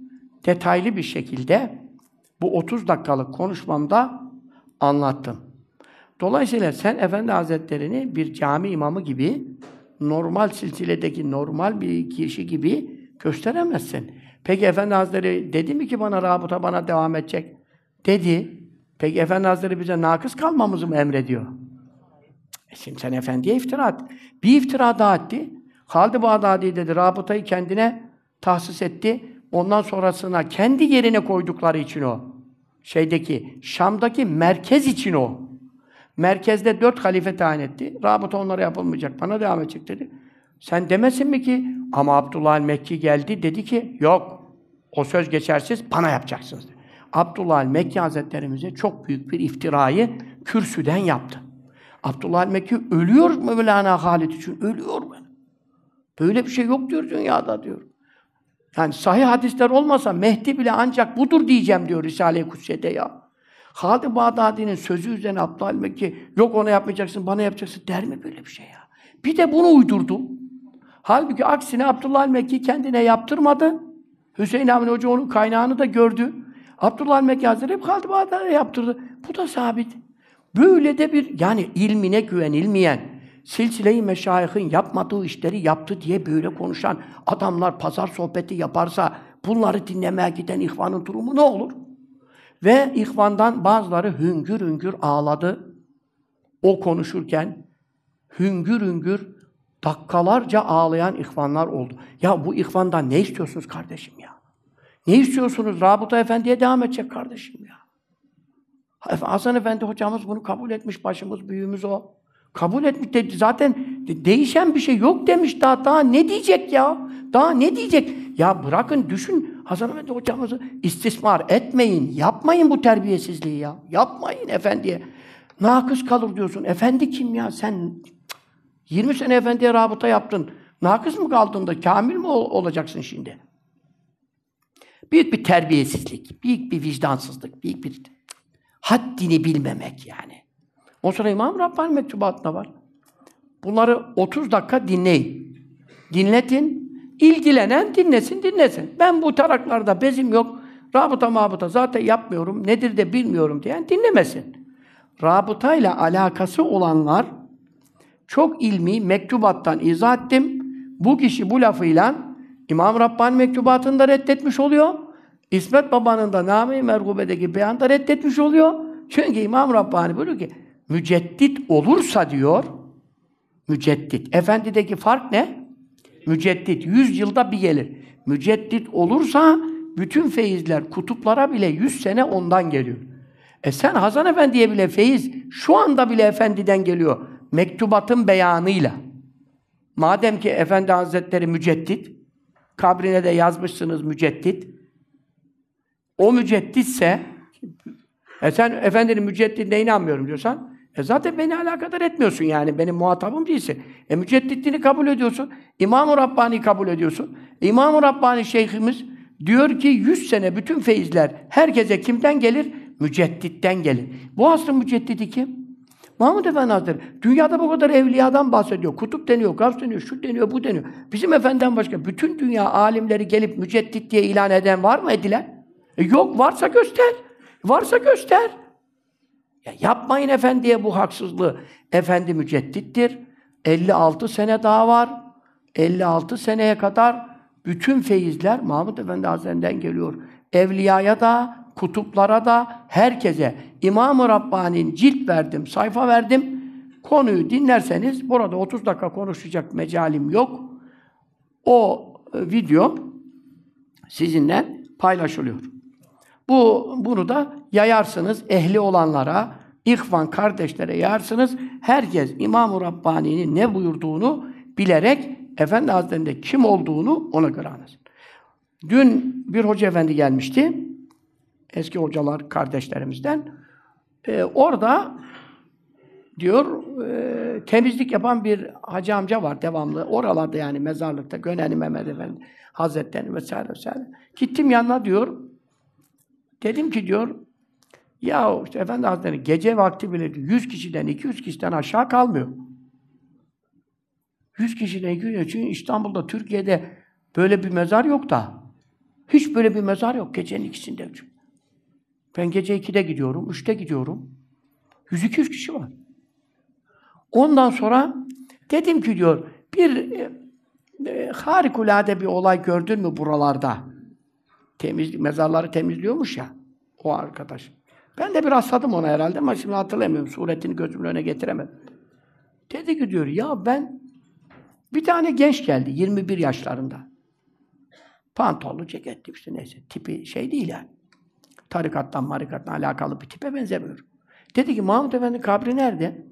Speaker 1: detaylı bir şekilde bu 30 dakikalık konuşmamda anlattım. Dolayısıyla sen Efendi Hazretleri'ni bir cami imamı gibi, normal silsiledeki normal bir kişi gibi gösteremezsin. Peki Efendi Hazretleri dedi mi ki bana rabıta bana devam edecek? Dedi. Peki Efendi Hazretleri bize nakıs kalmamızı mı emrediyor? E şimdi sen Efendi'ye iftira et. Bir iftira daha etti. Halid-i Bağdadi dedi, rabıtayı kendine tahsis etti. Ondan sonrasına kendi yerine koydukları için o. Şeydeki, Şam'daki merkez için o. Merkezde dört halife tayin etti. Rabıta onlara yapılmayacak, bana devam edecek dedi. Sen demesin mi ki, ama Abdullah el-Mekki geldi, dedi ki, yok, o söz geçersiz, bana yapacaksınız. Dedi. Abdullah el-Mekki Hazretlerimize çok büyük bir iftirayı kürsüden yaptı. Abdullah el-Mekki ölüyor Mevlana Halid için, ölüyor mu? Böyle bir şey yok diyor dünyada diyor. Yani sahih hadisler olmasa Mehdi bile ancak budur diyeceğim diyor Risale-i Kutsiye'de ya. Halid Bağdadi'nin sözü üzerine Abdülhamid Mekki yok ona yapmayacaksın, bana yapacaksın der mi böyle bir şey ya? Bir de bunu uydurdu. Halbuki aksine Abdullah Mekki kendine yaptırmadı. Hüseyin Avni Hoca onun kaynağını da gördü. Abdullah Mekki Hazretleri hep Halid Bağdadi'ye yaptırdı. Bu da sabit. Böyle de bir yani ilmine güvenilmeyen, silsile-i meşayihin yapmadığı işleri yaptı diye böyle konuşan adamlar pazar sohbeti yaparsa bunları dinlemeye giden ihvanın durumu ne olur? Ve ihvandan bazıları hüngür hüngür ağladı. O konuşurken hüngür hüngür dakikalarca ağlayan ihvanlar oldu. Ya bu ihvandan ne istiyorsunuz kardeşim ya? Ne istiyorsunuz? Rabıta Efendi'ye devam edecek kardeşim ya. Hasan Efendi hocamız bunu kabul etmiş, başımız büyüğümüz o. Kabul etmiş. De, zaten değişen bir şey yok demiş daha. Daha ne diyecek ya? Daha ne diyecek? Ya bırakın düşün Hasan Efendi hocamızı istismar etmeyin. Yapmayın bu terbiyesizliği ya. Yapmayın efendiye. Nakıs kalır diyorsun. Efendi kim ya? Sen 20 sene efendiye rabıta yaptın. Nakıs mı kaldın da kamil mi olacaksın şimdi? Büyük bir terbiyesizlik, büyük bir vicdansızlık, büyük bir haddini bilmemek yani. O sonra İmam Rabbani mektubatında var. Bunları 30 dakika dinleyin. Dinletin. İlgilenen dinlesin, dinlesin. Ben bu taraklarda bezim yok. Rabıta mabıta zaten yapmıyorum. Nedir de bilmiyorum diyen dinlemesin. Rabıtayla alakası olanlar çok ilmi mektubattan izah ettim. Bu kişi bu lafıyla İmam Rabbani mektubatını da reddetmiş oluyor. İsmet Baba'nın da Name-i Mergube'deki beyanı da reddetmiş oluyor. Çünkü İmam Rabbani buyuruyor ki müceddit olursa diyor müceddit. Efendideki fark ne? Müceddit. Yüz yılda bir gelir. Müceddit olursa bütün feyizler kutuplara bile yüz sene ondan geliyor. E sen Hasan Efendi'ye bile feyiz şu anda bile Efendi'den geliyor. Mektubatın beyanıyla. Madem ki Efendi Hazretleri müceddit, kabrine de yazmışsınız müceddit. O mücedditse, e sen Efendinin müceddidine inanmıyorum diyorsan, e zaten beni alakadar etmiyorsun yani, benim muhatabım değilsin. E mücedditliğini kabul ediyorsun, İmam-ı Rabbani kabul ediyorsun. İmam-ı Rabbani şeyhimiz diyor ki, yüz sene bütün feyizler herkese kimden gelir? Mücedditten gelir. Bu asrın müceddidi kim? Mahmud Efendi Hazretleri, dünyada bu kadar evliyadan bahsediyor. Kutup deniyor, gavs deniyor, şu deniyor, bu deniyor. Bizim efendiden başka bütün dünya alimleri gelip müceddit diye ilan eden var mı edilen? E yok, varsa göster. Varsa göster. Ya yapmayın efendiye bu haksızlığı. Efendi müceddittir. 56 sene daha var. 56 seneye kadar bütün feyizler Mahmud Efendi Hazretlerinden geliyor. Evliyaya da, kutuplara da, herkese. İmam-ı Rabbani'nin cilt verdim, sayfa verdim. Konuyu dinlerseniz, burada 30 dakika konuşacak mecalim yok. O e, video sizinle paylaşılıyor. Bu bunu da yayarsınız ehli olanlara, ihvan kardeşlere yayarsınız. Herkes İmam-ı Rabbani'nin ne buyurduğunu bilerek Efendi Hazretleri'nde kim olduğunu ona göre anlasın. Dün bir hoca efendi gelmişti. Eski hocalar kardeşlerimizden. Ee, orada diyor e, temizlik yapan bir hacı amca var devamlı. Oralarda yani mezarlıkta Gönenli Mehmet Efendi Hazretleri vesaire vesaire. Gittim yanına diyor. Dedim ki diyor ya işte Efendi Hazretleri gece vakti bile 100 kişiden 200 kişiden aşağı kalmıyor. 100 kişiden 200 çünkü İstanbul'da Türkiye'de böyle bir mezar yok da. Hiç böyle bir mezar yok gecenin ikisinde. Ben gece 2'de gidiyorum, 3'te gidiyorum. 100-200 kişi var. Ondan sonra dedim ki diyor, bir e, e, harikulade bir olay gördün mü buralarda? Temiz, mezarları temizliyormuş ya, o arkadaş. Ben de bir rastladım ona herhalde ama şimdi hatırlamıyorum. Suretini gözümün önüne getiremedim. Dedi ki diyor, ya ben bir tane genç geldi, 21 yaşlarında. Pantollu, ceketli işte neyse, tipi şey değil yani. Tarikattan, marikattan alakalı bir tipe benzemiyor. Dedi ki, Mahmud Efendi kabri nerede?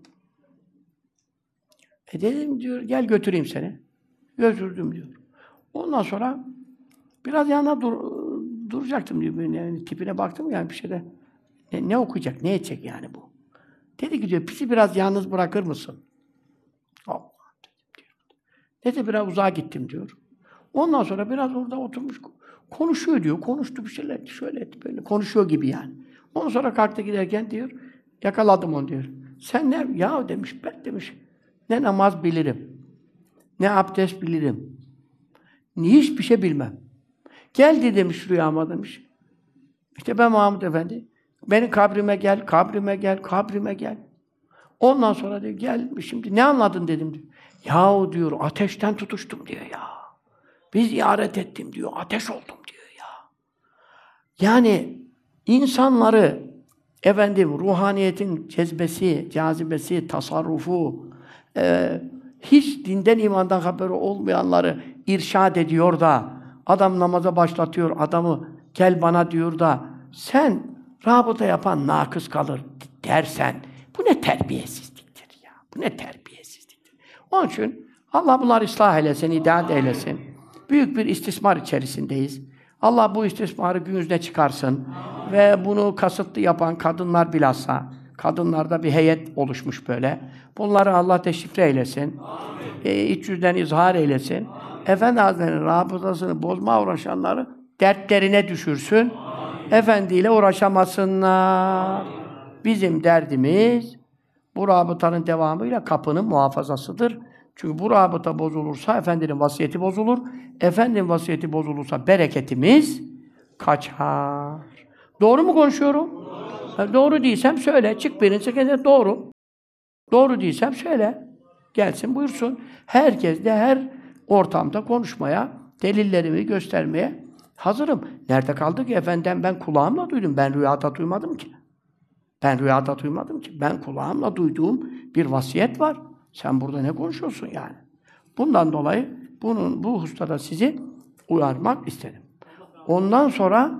Speaker 1: E dedim diyor, gel götüreyim seni. Götürdüm diyor. Ondan sonra biraz yanına dur, duracaktım diyor. Yani tipine baktım yani bir şeyde. Ne, ne okuyacak, ne edecek yani bu? Dedi ki diyor, bizi biraz yalnız bırakır mısın? Allah dedim diyor. Dedi biraz uzağa gittim diyor. Ondan sonra biraz orada oturmuş konuşuyor diyor. Konuştu bir şeyler etti, şöyle etti, böyle. Konuşuyor gibi yani. Ondan sonra kalktı giderken diyor, yakaladım onu diyor. Sen ne? Ya demiş, ben demiş, ne namaz bilirim, ne abdest bilirim, ne hiçbir şey bilmem. Geldi demiş rüyama demiş. İşte ben Mahmud Efendi, benim kabrime gel, kabrime gel, kabrime gel. Ondan sonra diyor, gel şimdi ne anladın dedim diyor. Yahu diyor, ateşten tutuştum diyor ya. Bir ziyaret ettim diyor, ateş oldum diyor ya. Yani insanları efendim ruhaniyetin cezbesi, cazibesi, tasarrufu, e, hiç dinden imandan haberi olmayanları irşad ediyor da, adam namaza başlatıyor, adamı gel bana diyor da, sen rabıta yapan nakıs kalır dersen, bu ne terbiyesizliktir ya, bu ne terbiyesizliktir. Onun için Allah bunları ıslah eylesin, hidayet eylesin. Büyük bir istismar içerisindeyiz. Allah bu istismarı gün yüzüne çıkarsın. Ve bunu kasıtlı yapan kadınlar bilhassa, kadınlarda bir heyet oluşmuş böyle. Bunları Allah deşifre eylesin. E, iç yüzden izhar eylesin. Efendi Hazretleri'nin rabıtasını bozma uğraşanları dertlerine düşürsün. Efendi ile uğraşamasınlar. Bizim derdimiz bu rabıtanın devamıyla kapının muhafazasıdır. Çünkü bu rabıta bozulursa Efendinin vasiyeti bozulur. Efendinin vasiyeti bozulursa bereketimiz kaçar. Doğru mu konuşuyorum? Doğru, doğru değilsem söyle. Çık birini çekince doğru. Doğru değilsem söyle. Gelsin buyursun. Herkes de her ortamda konuşmaya, delillerimi göstermeye hazırım. Nerede kaldı ki efendim ben kulağımla duydum. Ben rüyada duymadım ki. Ben rüyada duymadım ki. Ben kulağımla duyduğum bir vasiyet var. Sen burada ne konuşuyorsun yani? Bundan dolayı bunun bu hustada sizi uyarmak istedim. Ondan sonra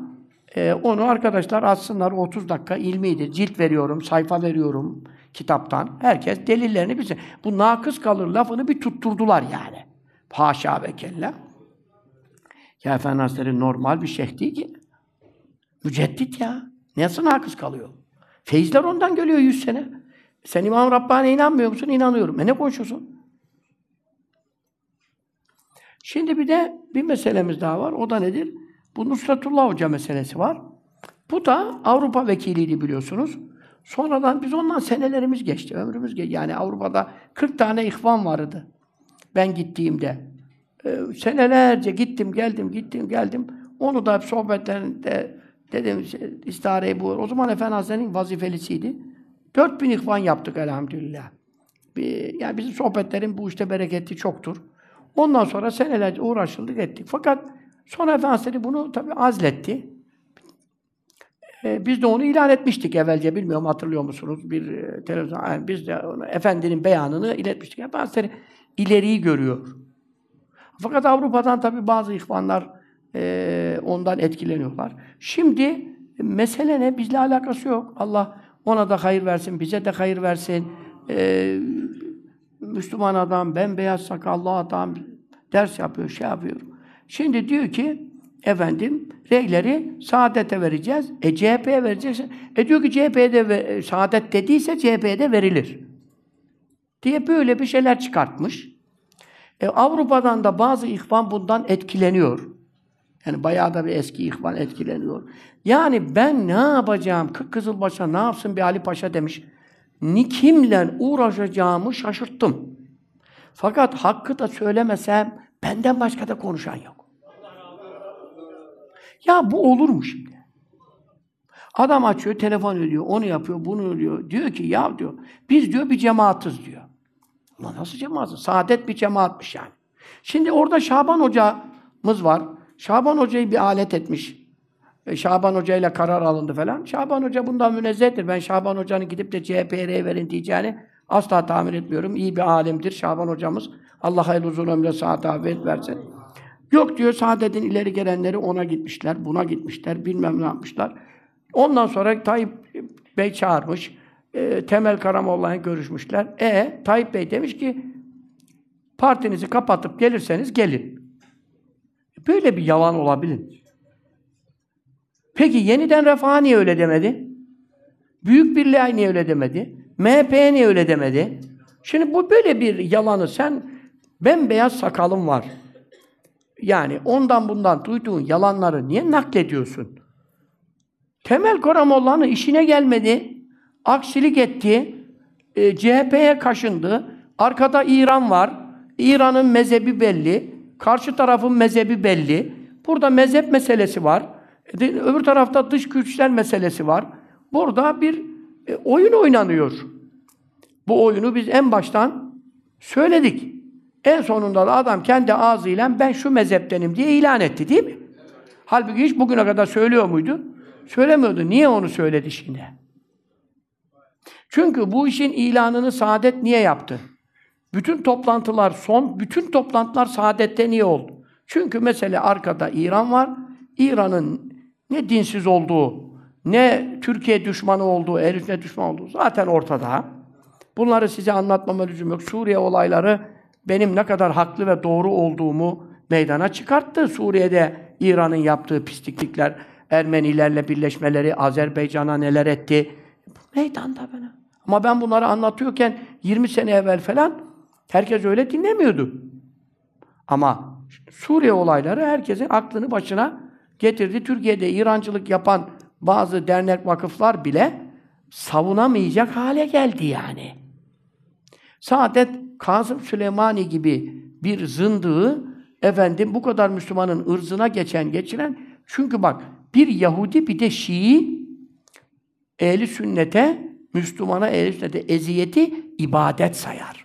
Speaker 1: e, onu arkadaşlar atsınlar 30 dakika ilmidir. Cilt veriyorum, sayfa veriyorum kitaptan. Herkes delillerini bilsin. Bu nakıs kalır lafını bir tutturdular yani. Haşa ve kella. Ya Efendi normal bir şeyh değil ki. Müceddit ya. Nasıl nakıs kalıyor? Feyizler ondan geliyor yüz sene. Sen İmam Rabbani'ye inanmıyor musun? İnanıyorum. E ne konuşuyorsun? Şimdi bir de bir meselemiz daha var. O da nedir? Bu Nusretullah Hoca meselesi var. Bu da Avrupa vekiliydi biliyorsunuz. Sonradan biz ondan senelerimiz geçti, ömrümüz geçti. Yani Avrupa'da 40 tane ihvan vardı ben gittiğimde. Ee, senelerce gittim, geldim, gittim, geldim. Onu da sohbetlerinde dedim, istareyi bu. O zaman Efendi Hazretleri'nin vazifelisiydi. 4000 ihvan yaptık elhamdülillah. Bir, yani bizim sohbetlerin bu işte bereketi çoktur. Ondan sonra senelerce uğraşıldık ettik. Fakat sonra Efendimiz bunu tabi azletti. Ee, biz de onu ilan etmiştik evvelce. Bilmiyorum hatırlıyor musunuz? Bir e, televizyon, yani biz de onu, Efendinin beyanını iletmiştik. Efendimiz ileriyi görüyor. Fakat Avrupa'dan tabi bazı ihvanlar e, ondan etkileniyorlar. Şimdi mesele ne? Bizle alakası yok. Allah ona da hayır versin, bize de hayır versin. Ee, Müslüman adam, bembeyaz sakallı adam ders yapıyor, şey yapıyor. Şimdi diyor ki, efendim, reyleri saadete vereceğiz. E CHP'ye vereceksin. E diyor ki CHP'ye de saadet dediyse CHP'ye de verilir. Diye böyle bir şeyler çıkartmış. E, Avrupa'dan da bazı ihvan bundan etkileniyor. Yani bayağı da bir eski ihvan etkileniyor. Yani ben ne yapacağım? Kızılbaş'a ne yapsın bir Ali Paşa demiş. Ni kimle uğraşacağımı şaşırttım. Fakat hakkı da söylemesem benden başka da konuşan yok. Ya bu olur mu şimdi? Adam açıyor, telefon ediyor, onu yapıyor, bunu ediyor. Diyor ki ya diyor, biz diyor bir cemaatiz diyor. Ulan nasıl cemaatiz? Saadet bir cemaatmiş yani. Şimdi orada Şaban hocamız var. Şaban hocayı bir alet etmiş. E, Şaban Hoca ile karar alındı falan. Şaban Hoca bundan münezzehtir. Ben Şaban Hoca'nın gidip de CHP'ye verin diyeceğini asla tahmin etmiyorum. İyi bir alimdir Şaban Hocamız. Allah hayırlı uzun ömre saat afiyet versin. Yok diyor Saadet'in ileri gelenleri ona gitmişler, buna gitmişler, bilmem ne yapmışlar. Ondan sonra Tayyip Bey çağırmış. E, Temel Karamolla'yla görüşmüşler. E Tayyip Bey demiş ki partinizi kapatıp gelirseniz gelin. Böyle bir yalan olabilir. Peki yeniden Refah'a niye öyle demedi? Büyük Birliğe niye öyle demedi? MHP'ye niye öyle demedi? Şimdi bu böyle bir yalanı sen bembeyaz sakalın var. Yani ondan bundan duyduğun yalanları niye naklediyorsun? Temel Koramolla'nın işine gelmedi. Aksilik etti. E, CHP'ye kaşındı. Arkada İran var. İran'ın mezhebi belli. Karşı tarafın mezhebi belli. Burada mezhep meselesi var. E, öbür tarafta dış güçler meselesi var. Burada bir e, oyun oynanıyor. Bu oyunu biz en baştan söyledik. En sonunda da adam kendi ağzıyla ben şu mezheptenim diye ilan etti değil mi? Halbuki hiç bugüne kadar söylüyor muydu? Söylemiyordu. Niye onu söyledi şimdi? Çünkü bu işin ilanını Saadet niye yaptı? Bütün toplantılar son, bütün toplantılar Saadet'te niye oldu? Çünkü mesele arkada İran var. İran'ın ne dinsiz olduğu, ne Türkiye düşmanı olduğu, Erif'e düşman olduğu zaten ortada. Bunları size anlatmama lüzum yok. Suriye olayları benim ne kadar haklı ve doğru olduğumu meydana çıkarttı. Suriye'de İran'ın yaptığı pisliklikler, Ermenilerle birleşmeleri, Azerbaycan'a neler etti. Meydanda bana. Ama ben bunları anlatıyorken 20 sene evvel falan herkes öyle dinlemiyordu. Ama Suriye olayları herkesin aklını başına getirdi. Türkiye'de İrancılık yapan bazı dernek vakıflar bile savunamayacak hale geldi yani. Saadet Kasım Süleymani gibi bir zındığı efendim bu kadar Müslümanın ırzına geçen geçiren çünkü bak bir Yahudi bir de Şii ehli sünnete Müslümana ehli sünnete eziyeti ibadet sayar.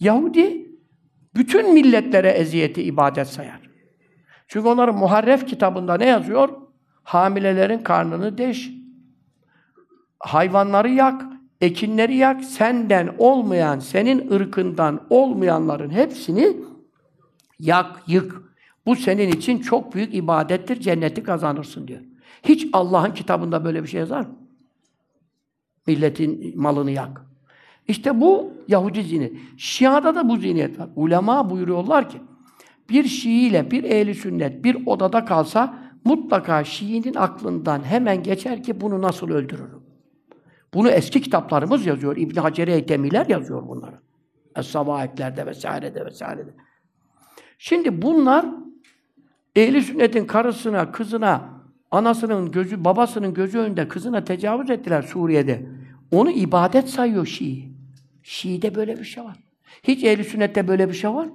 Speaker 1: Yahudi bütün milletlere eziyeti ibadet sayar. Çünkü onların Muharref kitabında ne yazıyor? Hamilelerin karnını deş, hayvanları yak, ekinleri yak, senden olmayan, senin ırkından olmayanların hepsini yak, yık. Bu senin için çok büyük ibadettir, cenneti kazanırsın diyor. Hiç Allah'ın kitabında böyle bir şey yazar mı? Milletin malını yak. İşte bu Yahudi zihniyeti. Şia'da da bu zihniyet var. Ulema buyuruyorlar ki, bir Şii ile bir ehli sünnet bir odada kalsa mutlaka Şii'nin aklından hemen geçer ki bunu nasıl öldürürüm. Bunu eski kitaplarımız yazıyor. İbn Hacer Eydemiler yazıyor bunları. Es-Savaiklerde vesairede vesairede. Şimdi bunlar ehli sünnetin karısına, kızına, anasının gözü, babasının gözü önünde kızına tecavüz ettiler Suriye'de. Onu ibadet sayıyor Şii. Şii'de böyle bir şey var. Hiç ehli sünnette böyle bir şey var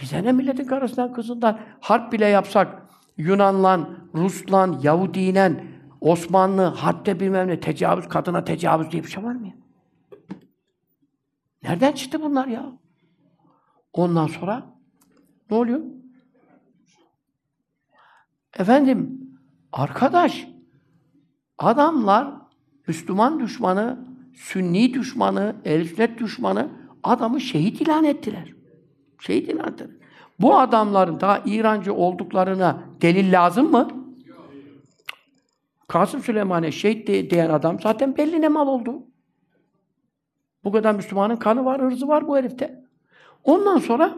Speaker 1: Bize ne milletin karısından, kızından harp bile yapsak Yunanlan, Ruslan, Yahudinen, Osmanlı, harpte bilmem ne, tecavüz, kadına tecavüz diye bir şey var mı ya? Nereden çıktı bunlar ya? Ondan sonra ne oluyor? Efendim, arkadaş, adamlar Müslüman düşmanı, Sünni düşmanı, ehl sünnet düşmanı adamı şehit ilan ettiler. Şehit ilan ettiler. Bu adamların daha İrancı olduklarına delil lazım mı? Kasım Süleyman'e şehit de, diyen adam zaten belli ne mal oldu. Bu kadar Müslümanın kanı var, hırzı var bu herifte. Ondan sonra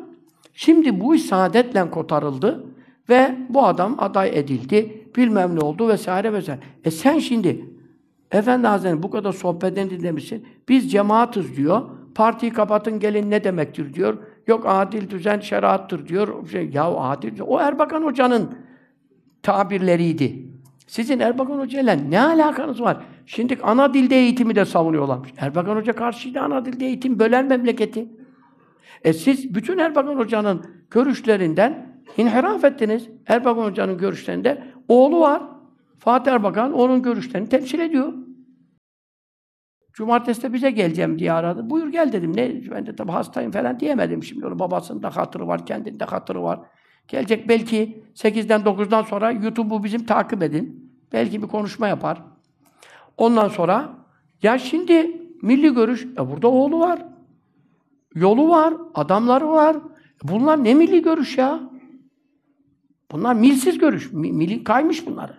Speaker 1: şimdi bu iş saadetle kotarıldı ve bu adam aday edildi, bilmem ne oldu vesaire vesaire. E sen şimdi Efendi Hazretleri bu kadar sohbetten dinlemişsin. Biz cemaatız diyor. Partiyi kapatın gelin ne demektir diyor. Yok adil düzen şeriattır diyor. Şey, ya adil o Erbakan Hoca'nın tabirleriydi. Sizin Erbakan Hoca ile ne alakanız var? Şimdi ana dilde eğitimi de savunuyorlarmış. Erbakan Hoca karşıydı ana dilde eğitim bölen memleketi. E siz bütün Erbakan Hoca'nın görüşlerinden inhiraf ettiniz. Erbakan Hoca'nın görüşlerinde oğlu var. Fatih Erbakan onun görüşlerini temsil ediyor. Cumartesi de bize geleceğim diye aradı. Buyur gel dedim. Ne? Ben de tabii hastayım falan diyemedim şimdi. Onun babasında hatırı var, kendinde hatırı var. Gelecek belki 8'den 9'dan sonra YouTube'u bizim takip edin. Belki bir konuşma yapar. Ondan sonra ya şimdi milli görüş, e burada oğlu var. Yolu var, adamları var. Bunlar ne milli görüş ya? Bunlar milsiz görüş. Milli kaymış bunları.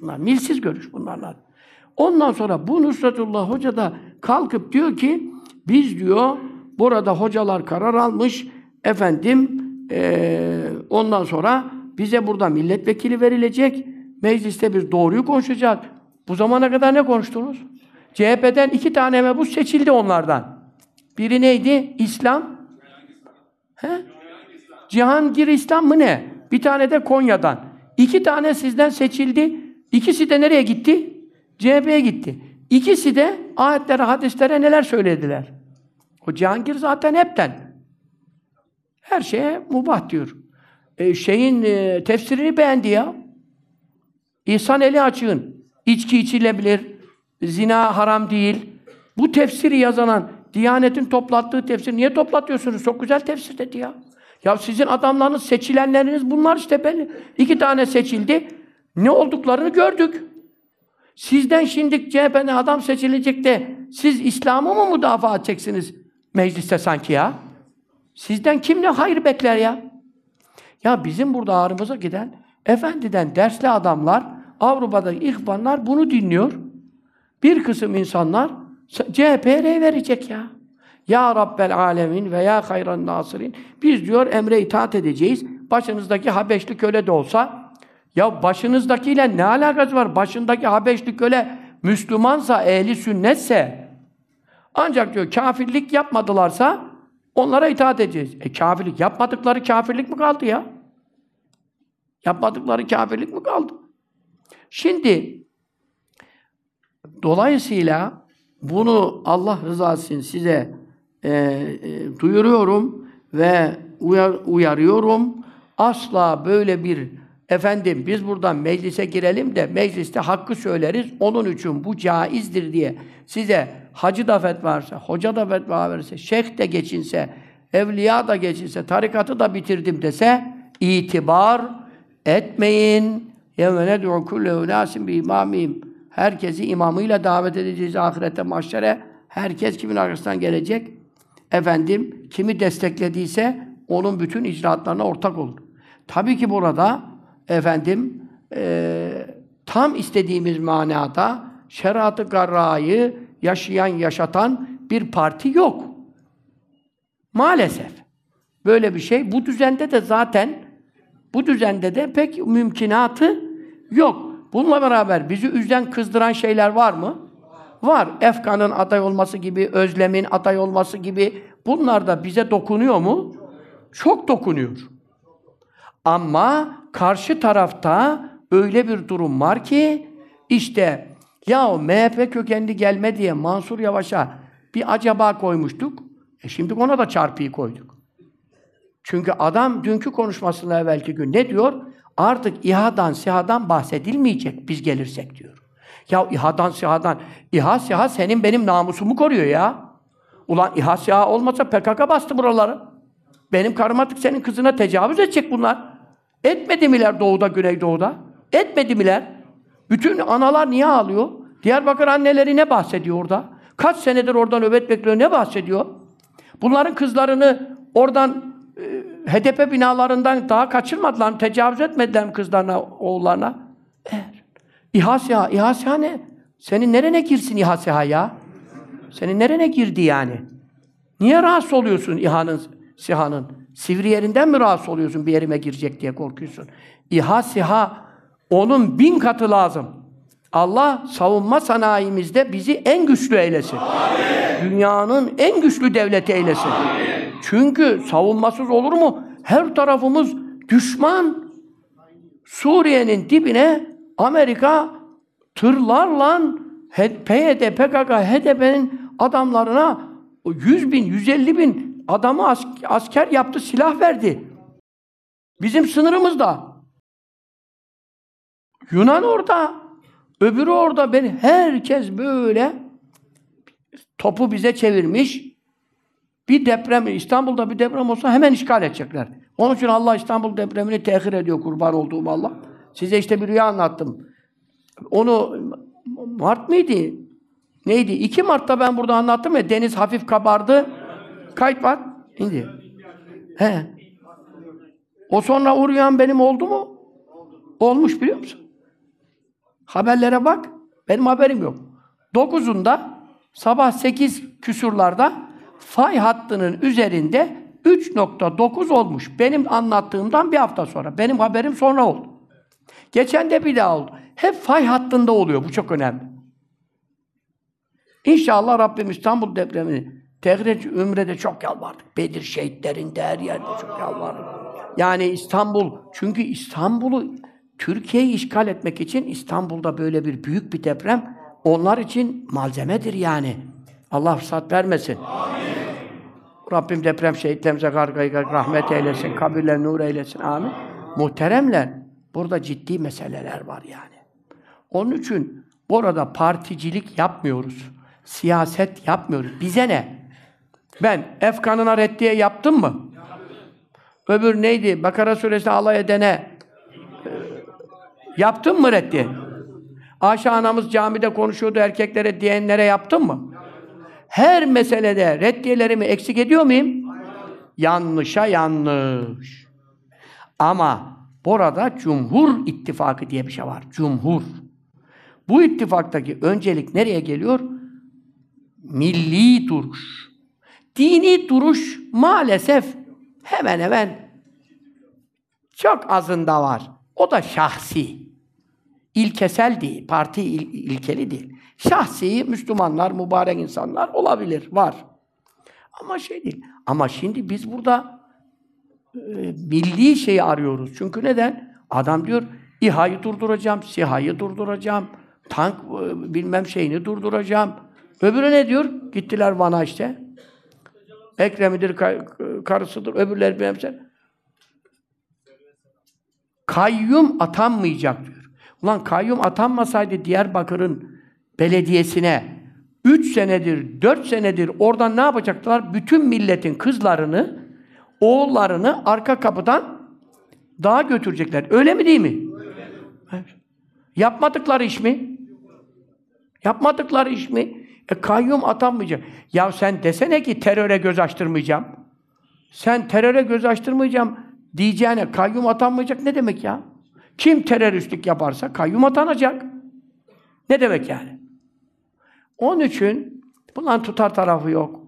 Speaker 1: Bunlar milsiz görüş bunlarla. Ondan sonra bu Nusretullah Hoca da kalkıp diyor ki biz diyor burada hocalar karar almış efendim ee, ondan sonra bize burada milletvekili verilecek mecliste biz doğruyu konuşacağız. Bu zamana kadar ne konuştunuz? CHP'den iki tane mebus seçildi onlardan. Biri neydi? İslam. He? Cihangir İslam mı ne? Bir tane de Konya'dan. İki tane sizden seçildi. İkisi de nereye gitti? CHP'ye gitti. İkisi de ayetlere, hadislere neler söylediler? O Cihangir zaten hepten. Her şeye mubah diyor. E, şeyin e, tefsirini beğendi ya. İhsan eli açığın. İçki içilebilir. Zina haram değil. Bu tefsiri yazılan Diyanet'in toplattığı tefsir niye toplatıyorsunuz? Çok güzel tefsir dedi ya. Ya sizin adamlarınız, seçilenleriniz bunlar işte belli. İki tane seçildi. Ne olduklarını gördük. Sizden şimdi CHP'den adam seçilecek de siz İslam'ı mı müdafaa edeceksiniz mecliste sanki ya? Sizden kim ne hayır bekler ya? Ya bizim burada ağrımıza giden efendiden dersli adamlar, Avrupa'daki ihvanlar bunu dinliyor. Bir kısım insanlar CHP'ye verecek ya. Ya Rabbel Alemin ve ya hayran nasirin. Biz diyor emre itaat edeceğiz. Başınızdaki Habeşli köle de olsa ya başınızdakiyle ne alakası var? Başındaki Habeşli köle Müslümansa, ehli sünnetse ancak diyor kafirlik yapmadılarsa onlara itaat edeceğiz. E kafirlik yapmadıkları kafirlik mi kaldı ya? Yapmadıkları kafirlik mi kaldı? Şimdi dolayısıyla bunu Allah rızası için size e, e, duyuruyorum ve uyar, uyarıyorum. Asla böyle bir efendim biz buradan meclise girelim de mecliste hakkı söyleriz, onun için bu caizdir diye size hacı da fetva hoca da fetva verse, şeyh de geçinse, evliya da geçinse, tarikatı da bitirdim dese itibar etmeyin. Yevme ned'u kulle unasim bi imamim. Herkesi imamıyla davet edeceğiz ahirette mahşere. Herkes kimin arkasından gelecek? Efendim, kimi desteklediyse onun bütün icraatlarına ortak olur. Tabii ki burada efendim e, tam istediğimiz manada şeriatı garrayı yaşayan, yaşatan bir parti yok. Maalesef. Böyle bir şey. Bu düzende de zaten bu düzende de pek mümkünatı yok. Bununla beraber bizi üzen, kızdıran şeyler var mı? Var. Efkan'ın aday olması gibi, Özlem'in aday olması gibi bunlar da bize dokunuyor mu? Çok dokunuyor. Ama karşı tarafta öyle bir durum var ki işte ya MHP kökenli gelme diye Mansur Yavaş'a bir acaba koymuştuk. E şimdi ona da çarpıyı koyduk. Çünkü adam dünkü konuşmasında evvelki gün ne diyor? Artık İHA'dan, SİHA'dan bahsedilmeyecek biz gelirsek diyor. Ya İHA'dan, SİHA'dan. İHA, SİHA senin benim namusumu koruyor ya. Ulan İHA, SİHA olmasa PKK bastı buraları. Benim karım artık senin kızına tecavüz edecek bunlar. Etmedi miler doğuda, güneydoğuda? Etmedi miler? Bütün analar niye ağlıyor? Diyarbakır anneleri ne bahsediyor orada? Kaç senedir oradan nöbet bekliyor, ne bahsediyor? Bunların kızlarını oradan e, HDP binalarından daha kaçırmadılar, tecavüz etmediler mi kızlarına, oğullarına? Evet. İHA SİHA, İHA SİHA ne? Senin nerene girsin İHA SİHA ya? Senin nerene girdi yani? Niye rahatsız oluyorsun İHA'nın, SİHA'nın? Sivri yerinden mi rahatsız oluyorsun bir yerime girecek diye korkuyorsun? İHA SİHA onun bin katı lazım. Allah savunma sanayimizde bizi en güçlü eylesin. Amin. Dünyanın en güçlü devleti eylesin. Amin. Çünkü savunmasız olur mu? Her tarafımız düşman. Suriye'nin dibine Amerika tırlarla PYD, PKK, HDP'nin adamlarına 100 bin, 150 bin adamı asker yaptı, silah verdi. Bizim sınırımızda. Yunan orada, öbürü orada. Ben herkes böyle topu bize çevirmiş. Bir deprem, İstanbul'da bir deprem olsa hemen işgal edecekler. Onun için Allah İstanbul depremini tehir ediyor kurban olduğum Allah. Size işte bir rüya anlattım. Onu Mart mıydı? Neydi? 2 Mart'ta ben burada anlattım ya deniz hafif kabardı. Kayıt var. İndi. He. O sonra rüyam benim oldu mu? Olmuş biliyor musun? Haberlere bak. Benim haberim yok. 9'unda sabah 8 küsurlarda fay hattının üzerinde 3.9 olmuş. Benim anlattığımdan bir hafta sonra. Benim haberim sonra oldu. Geçen de bir daha oldu. Hep fay hattında oluyor. Bu çok önemli. İnşallah Rabbim İstanbul depremini tehriç Ümre'de çok yalvardık. Bedir şehitlerinde her yerde çok yalvardık. Yani İstanbul, çünkü İstanbul'u Türkiye'yi işgal etmek için İstanbul'da böyle bir büyük bir deprem onlar için malzemedir yani. Allah fırsat vermesin. Amin. Rabbim deprem şehitlerimize gargayı rahmet eylesin, kabirler nur eylesin. Amin. Muhteremler, burada ciddi meseleler var yani. Onun için burada particilik yapmıyoruz. Siyaset yapmıyoruz. Bize ne? Ben Efkan'ına reddiye yaptım mı? Öbür neydi? Bakara suresi alay edene e, yaptın mı reddiye? Ayşe anamız camide konuşuyordu erkeklere diyenlere yaptın mı? Her meselede reddiyelerimi eksik ediyor muyum? Yanlışa yanlış. Ama burada Cumhur İttifakı diye bir şey var. Cumhur. Bu ittifaktaki öncelik nereye geliyor? Milli duruş. Dini duruş maalesef hemen hemen çok azında var. O da şahsi. İlkesel değil, parti il, ilkeli değil. Şahsi Müslümanlar, mübarek insanlar olabilir, var. Ama şey değil. Ama şimdi biz burada e, milli şeyi arıyoruz. Çünkü neden? Adam diyor, İHA'yı durduracağım, SİHA'yı durduracağım, tank e, bilmem şeyini durduracağım. Öbürü ne diyor? Gittiler Van'a işte. Ekrem'idir, karısıdır, öbürleri bilmem şey. Kayyum atanmayacak diyor. Ulan kayyum atanmasaydı Diyarbakır'ın belediyesine üç senedir, dört senedir oradan ne yapacaklar? Bütün milletin kızlarını, oğullarını arka kapıdan dağa götürecekler. Öyle mi değil mi? Evet. Yapmadıkları iş mi? Yapmadıkları iş mi? E kayyum atanmayacak. Ya sen desene ki teröre göz açtırmayacağım. Sen teröre göz açtırmayacağım diyeceğine kayyum atanmayacak ne demek ya? Kim teröristlik yaparsa kayyum atanacak. Ne demek yani? Onun için bundan tutar tarafı yok.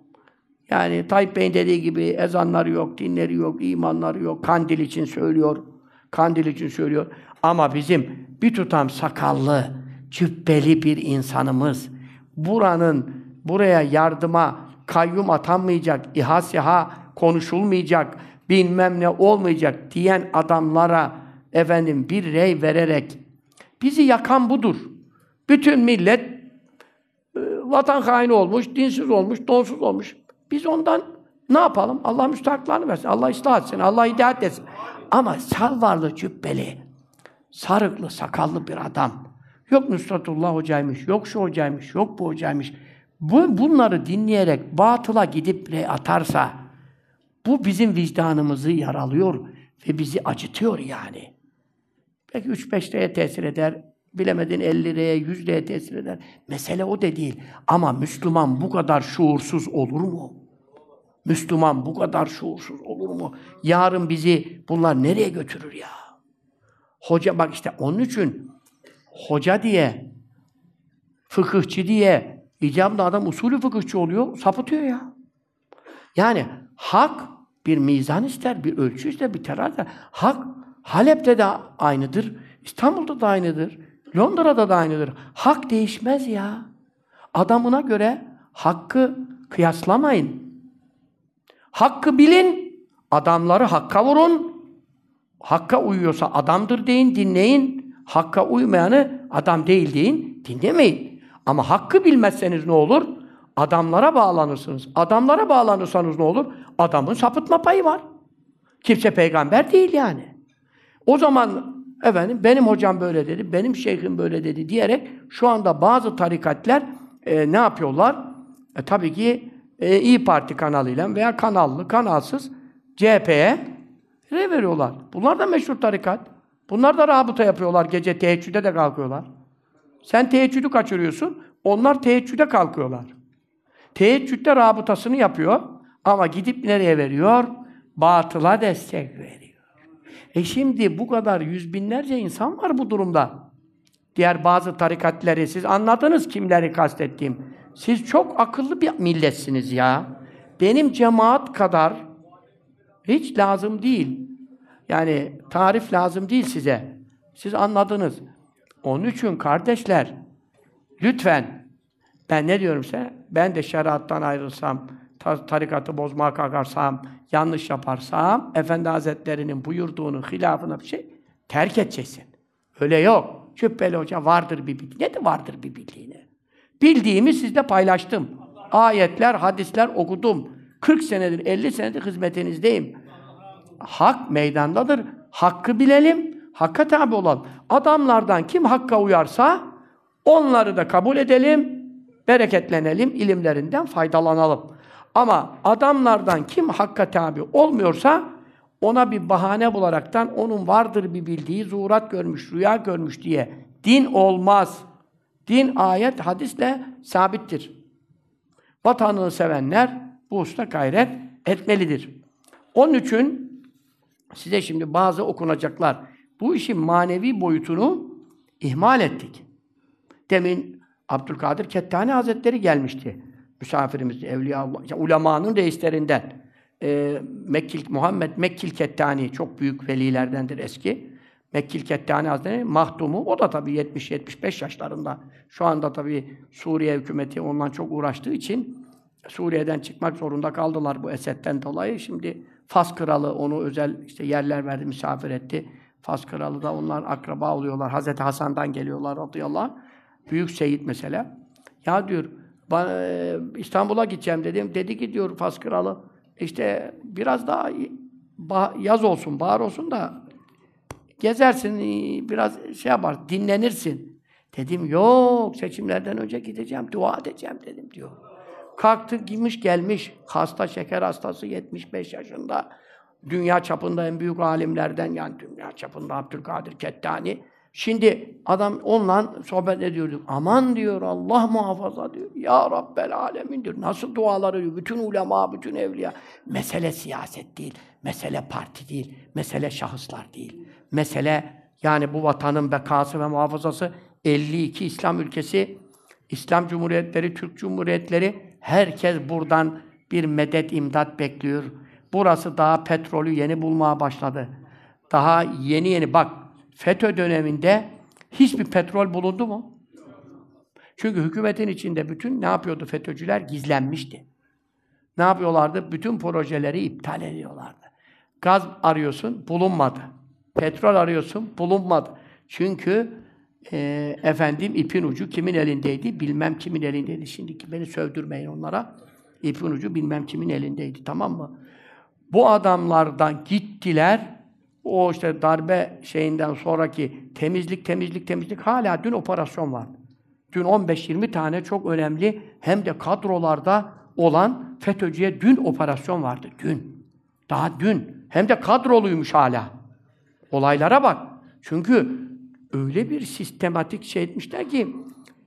Speaker 1: Yani Tayyip Bey'in dediği gibi ezanları yok, dinleri yok, imanları yok. Kandil için söylüyor. Kandil için söylüyor. Ama bizim bir tutam sakallı, cübbeli bir insanımız buranın buraya yardıma kayyum atanmayacak, İHA SİHA konuşulmayacak, bilmem ne olmayacak diyen adamlara efendim bir rey vererek bizi yakan budur. Bütün millet e, vatan haini olmuş, dinsiz olmuş, donsuz olmuş. Biz ondan ne yapalım? Allah müstahaklarını versin. Allah ıslah etsin. Allah hidayet etsin. Ama salvarlı cübbeli, sarıklı, sakallı bir adam. Yok Nusratullah hocaymış, yok şu hocaymış, yok bu hocaymış. Bu, bunları dinleyerek batıla gidip re atarsa bu bizim vicdanımızı yaralıyor ve bizi acıtıyor yani. Belki 3-5 liraya tesir eder, bilemedin 50 liraya, 100 liraya tesir eder. Mesele o da değil. Ama Müslüman bu kadar şuursuz olur mu? Müslüman bu kadar şuursuz olur mu? Yarın bizi bunlar nereye götürür ya? Hoca bak işte onun için hoca diye, fıkıhçı diye, icabında adam usulü fıkıhçı oluyor, sapıtıyor ya. Yani hak bir mizan ister, bir ölçü ister, bir terazi. Hak Halep'te de aynıdır, İstanbul'da da aynıdır, Londra'da da aynıdır. Hak değişmez ya. Adamına göre hakkı kıyaslamayın. Hakkı bilin, adamları hakka vurun. Hakka uyuyorsa adamdır deyin, dinleyin. Hakka uymayanı adam değil deyin, dinlemeyin. Ama hakkı bilmezseniz ne olur? Adamlara bağlanırsınız. Adamlara bağlanırsanız ne olur? Adamın sapıtma payı var. Kimse peygamber değil yani. O zaman efendim benim hocam böyle dedi, benim şeyhim böyle dedi diyerek şu anda bazı tarikatler e, ne yapıyorlar? E, tabii ki e, İyi Parti kanalıyla veya kanallı, kanalsız CHP'ye ne veriyorlar. Bunlar da meşhur tarikat. Bunlar da rabıta yapıyorlar. Gece teheccüde de kalkıyorlar. Sen teheccüdü kaçırıyorsun. Onlar teheccüde kalkıyorlar. Teheccüde rabıtasını yapıyor. Ama gidip nereye veriyor? Batıla destek veriyor. E şimdi bu kadar yüz binlerce insan var bu durumda. Diğer bazı tarikatleri siz anladınız kimleri kastettiğim. Siz çok akıllı bir milletsiniz ya. Benim cemaat kadar hiç lazım değil. Yani tarif lazım değil size. Siz anladınız. Onun için kardeşler, lütfen ben ne diyorum size? Ben de şeriattan ayrılsam, tarikatı bozmaya kalkarsam, yanlış yaparsam, Efendi Hazretleri'nin buyurduğunun hilafına bir şey terk edeceksin. Öyle yok. Cübbeli Hoca vardır bir bildiği. Ne de vardır bir bildiğini? Bildiğimi sizle paylaştım. Ayetler, hadisler okudum. 40 senedir, 50 senedir hizmetinizdeyim. Hak meydandadır. Hakkı bilelim, hakka tabi olalım. Adamlardan kim hakka uyarsa onları da kabul edelim, bereketlenelim, ilimlerinden faydalanalım. Ama adamlardan kim hakka tabi olmuyorsa ona bir bahane bularaktan onun vardır bir bildiği, zuhurat görmüş, rüya görmüş diye din olmaz. Din ayet, hadisle sabittir. Vatanını sevenler bu usta gayret etmelidir. Onun için size şimdi bazı okunacaklar. Bu işin manevi boyutunu ihmal ettik. Demin Abdülkadir Kettani Hazretleri gelmişti. Misafirimiz, evliya Allah, ulemanın reislerinden. Ee, Mekkil, Muhammed Mekkil Kettani çok büyük velilerdendir eski. Mekkil Kettani Hazretleri mahdumu, o da tabii 70-75 yaşlarında. Şu anda tabii Suriye hükümeti ondan çok uğraştığı için Suriye'den çıkmak zorunda kaldılar bu Esed'den dolayı. Şimdi Fas kralı onu özel işte yerler verdi, misafir etti. Fas kralı da onlar akraba oluyorlar. Hazreti Hasan'dan geliyorlar radıyallahu anh. Büyük seyit mesela. Ya diyor, İstanbul'a gideceğim dedim. Dedi ki diyor Fas kralı, işte biraz daha yaz olsun, bahar olsun da gezersin, biraz şey yapar, dinlenirsin. Dedim yok, seçimlerden önce gideceğim, dua edeceğim dedim diyor. Kalktı, gitmiş gelmiş, hasta, şeker hastası, 75 yaşında. Dünya çapında en büyük alimlerden, yani dünya çapında Abdülkadir Kettani. Şimdi adam onunla sohbet ediyordu. Aman diyor, Allah muhafaza diyor. Ya Rabbel alemin diyor. Nasıl duaları diyor. Bütün ulema, bütün evliya. Mesele siyaset değil, mesele parti değil, mesele şahıslar değil. Mesele yani bu vatanın bekası ve muhafazası 52 İslam ülkesi, İslam Cumhuriyetleri, Türk Cumhuriyetleri herkes buradan bir medet imdat bekliyor. Burası daha petrolü yeni bulmaya başladı. Daha yeni yeni bak FETÖ döneminde hiçbir petrol bulundu mu? Çünkü hükümetin içinde bütün ne yapıyordu FETÖ'cüler? Gizlenmişti. Ne yapıyorlardı? Bütün projeleri iptal ediyorlardı. Gaz arıyorsun, bulunmadı. Petrol arıyorsun, bulunmadı. Çünkü e, efendim ipin ucu kimin elindeydi? Bilmem kimin elindeydi. Şimdiki beni sövdürmeyin onlara. İpin ucu bilmem kimin elindeydi. Tamam mı? Bu adamlardan gittiler. O işte darbe şeyinden sonraki temizlik, temizlik, temizlik hala dün operasyon var. Dün 15-20 tane çok önemli hem de kadrolarda olan FETÖ'cüye dün operasyon vardı. Dün. Daha dün. Hem de kadroluymuş hala. Olaylara bak. Çünkü öyle bir sistematik şey etmişler ki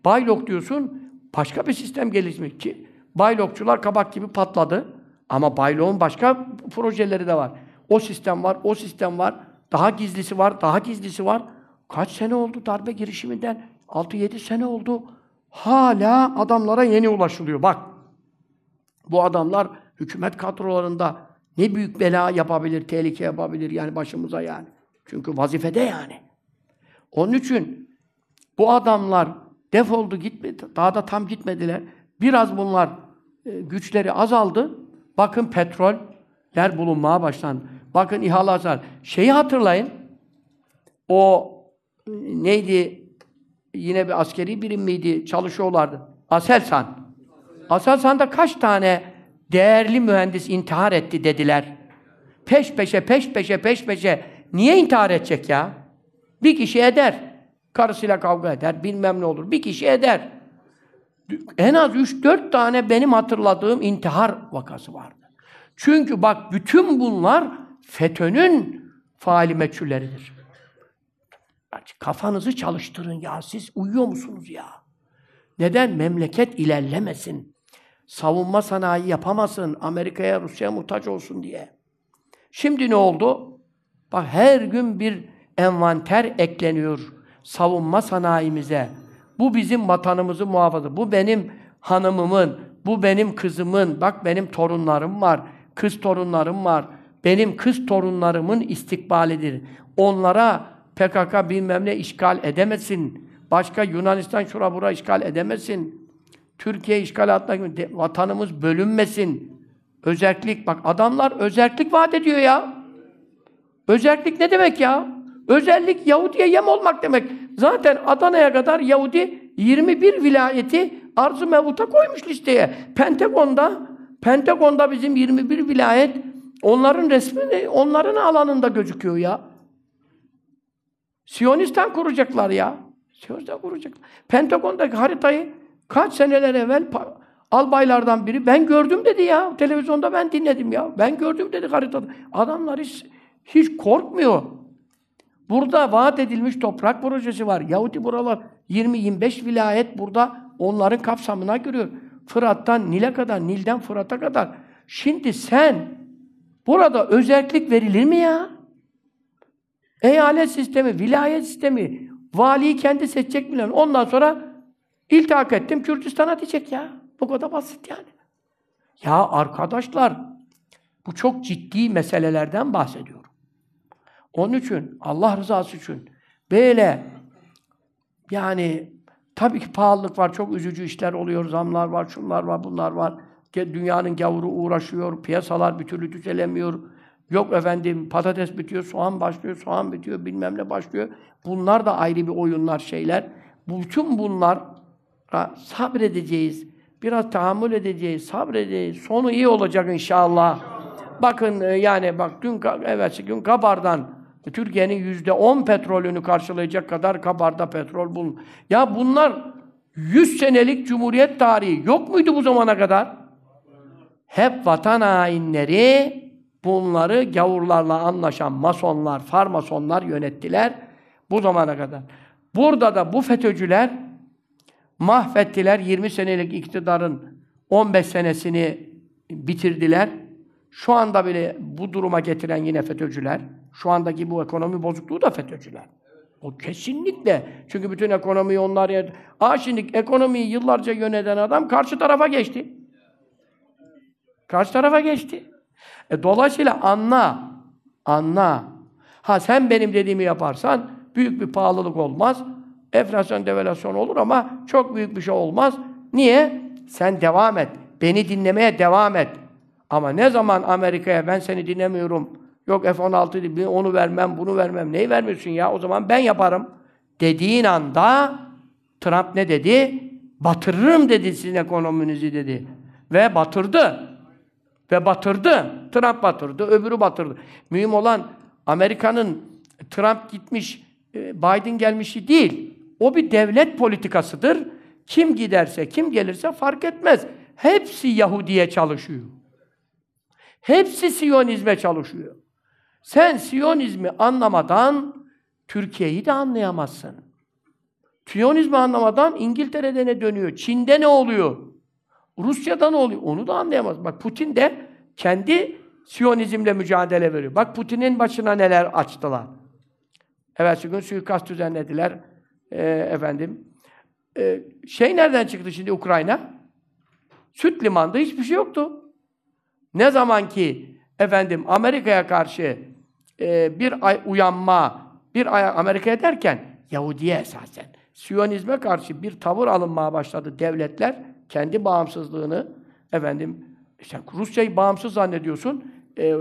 Speaker 1: Baylok diyorsun, başka bir sistem gelişmiş ki Baylokçular kabak gibi patladı. Ama Baylok'un başka projeleri de var. O sistem var, o sistem var. Daha gizlisi var, daha gizlisi var. Kaç sene oldu darbe girişiminden? 6-7 sene oldu. Hala adamlara yeni ulaşılıyor. Bak, bu adamlar hükümet kadrolarında ne büyük bela yapabilir, tehlike yapabilir yani başımıza yani. Çünkü vazifede yani. Onun için bu adamlar defoldu gitmedi. Daha da tam gitmediler. Biraz bunlar e, güçleri azaldı. Bakın petroller bulunmaya başlandı. Bakın İHA'lar. Şeyi hatırlayın. O neydi? Yine bir askeri birim miydi? Çalışıyorlardı. Aselsan. Aselsan'da kaç tane değerli mühendis intihar etti dediler. Peş peşe, peş peşe, peş peşe. Niye intihar edecek ya? Bir kişi eder. Karısıyla kavga eder, bilmem ne olur. Bir kişi eder. En az üç dört tane benim hatırladığım intihar vakası vardı. Çünkü bak bütün bunlar FETÖ'nün faali meçhulleridir. Kafanızı çalıştırın ya. Siz uyuyor musunuz ya? Neden? Memleket ilerlemesin. Savunma sanayi yapamasın. Amerika'ya, Rusya'ya muhtaç olsun diye. Şimdi ne oldu? Bak her gün bir envanter ekleniyor savunma sanayimize. Bu bizim vatanımızı muhafaza. Bu benim hanımımın, bu benim kızımın, bak benim torunlarım var, kız torunlarım var. Benim kız torunlarımın istikbalidir. Onlara PKK bilmem ne işgal edemesin. Başka Yunanistan şura bura işgal edemesin. Türkiye işgal altına vatanımız bölünmesin. Özellik bak adamlar özellik vaat ediyor ya. Özellik ne demek ya? Özellik Yahudi'ye yem olmak demek. Zaten Adana'ya kadar Yahudi 21 vilayeti arz-ı mevuta koymuş listeye. Pentagon'da Pentagon'da bizim 21 vilayet onların resmi onların alanında gözüküyor ya. Siyonistan kuracaklar ya. Siyonistan kuracaklar. Pentagon'daki haritayı kaç seneler evvel albaylardan biri ben gördüm dedi ya. Televizyonda ben dinledim ya. Ben gördüm dedi haritada. Adamlar hiç, hiç korkmuyor. Burada vaat edilmiş toprak projesi var. Yahudi buralar 20-25 vilayet burada onların kapsamına giriyor. Fırat'tan Nil'e kadar, Nil'den Fırat'a kadar. Şimdi sen burada özellik verilir mi ya? Eyalet sistemi, vilayet sistemi, valiyi kendi seçecek bilen. Ondan sonra iltihak ettim Kürdistan'a diyecek ya. Bu kadar basit yani. Ya arkadaşlar, bu çok ciddi meselelerden bahsediyorum. Onun için, Allah rızası için böyle yani tabii ki pahalılık var, çok üzücü işler oluyor, zamlar var, şunlar var, bunlar var. Dünyanın gavuru uğraşıyor, piyasalar bir türlü düzelemiyor. Yok efendim patates bitiyor, soğan başlıyor, soğan bitiyor, bilmem ne başlıyor. Bunlar da ayrı bir oyunlar, şeyler. Bütün bunlar sabredeceğiz. Biraz tahammül edeceğiz, sabredeceğiz. Sonu iyi olacak inşallah. Bakın e, yani bak dün evvelsi gün Kabar'dan Türkiye'nin yüzde on petrolünü karşılayacak kadar Kabar'da petrol bulun. Ya bunlar 100 senelik Cumhuriyet tarihi yok muydu bu zamana kadar? Hep vatan hainleri bunları gavurlarla anlaşan masonlar, farmasonlar yönettiler bu zamana kadar. Burada da bu FETÖ'cüler mahvettiler. 20 senelik iktidarın 15 senesini bitirdiler. Şu anda bile bu duruma getiren yine FETÖ'cüler. Şu andaki bu ekonomi bozukluğu da FETÖ'cüler. O kesinlikle. Çünkü bütün ekonomiyi onlar yer. Aa şimdi ekonomiyi yıllarca yöneten adam karşı tarafa geçti. Karşı tarafa geçti. E, dolayısıyla anla. Anla. Ha sen benim dediğimi yaparsan büyük bir pahalılık olmaz. Enflasyon, devalüasyon olur ama çok büyük bir şey olmaz. Niye? Sen devam et. Beni dinlemeye devam et. Ama ne zaman Amerika'ya ben seni dinlemiyorum, yok F-16 onu vermem, bunu vermem, neyi vermiyorsun ya? O zaman ben yaparım. Dediğin anda Trump ne dedi? Batırırım dedi sizin ekonominizi dedi. Ve batırdı. Ve batırdı. Trump batırdı, öbürü batırdı. Mühim olan Amerika'nın Trump gitmiş, e, Biden gelmişi değil. O bir devlet politikasıdır. Kim giderse, kim gelirse fark etmez. Hepsi Yahudi'ye çalışıyor. Hepsi Siyonizme çalışıyor. Sen Siyonizmi anlamadan Türkiye'yi de anlayamazsın. Siyonizmi anlamadan İngiltere'de ne dönüyor? Çin'de ne oluyor? Rusya'da ne oluyor? Onu da anlayamaz. Bak Putin de kendi Siyonizmle mücadele veriyor. Bak Putin'in başına neler açtılar. Evet, gün suikast düzenlediler. Ee, efendim. Ee, şey nereden çıktı şimdi Ukrayna? Süt limanda hiçbir şey yoktu. Ne zaman ki efendim Amerika'ya karşı e, bir ay uyanma, bir ay Amerika'ya derken Yahudiye esasen Siyonizme karşı bir tavır alınmaya başladı devletler kendi bağımsızlığını efendim işte Rusya'yı bağımsız zannediyorsun. E,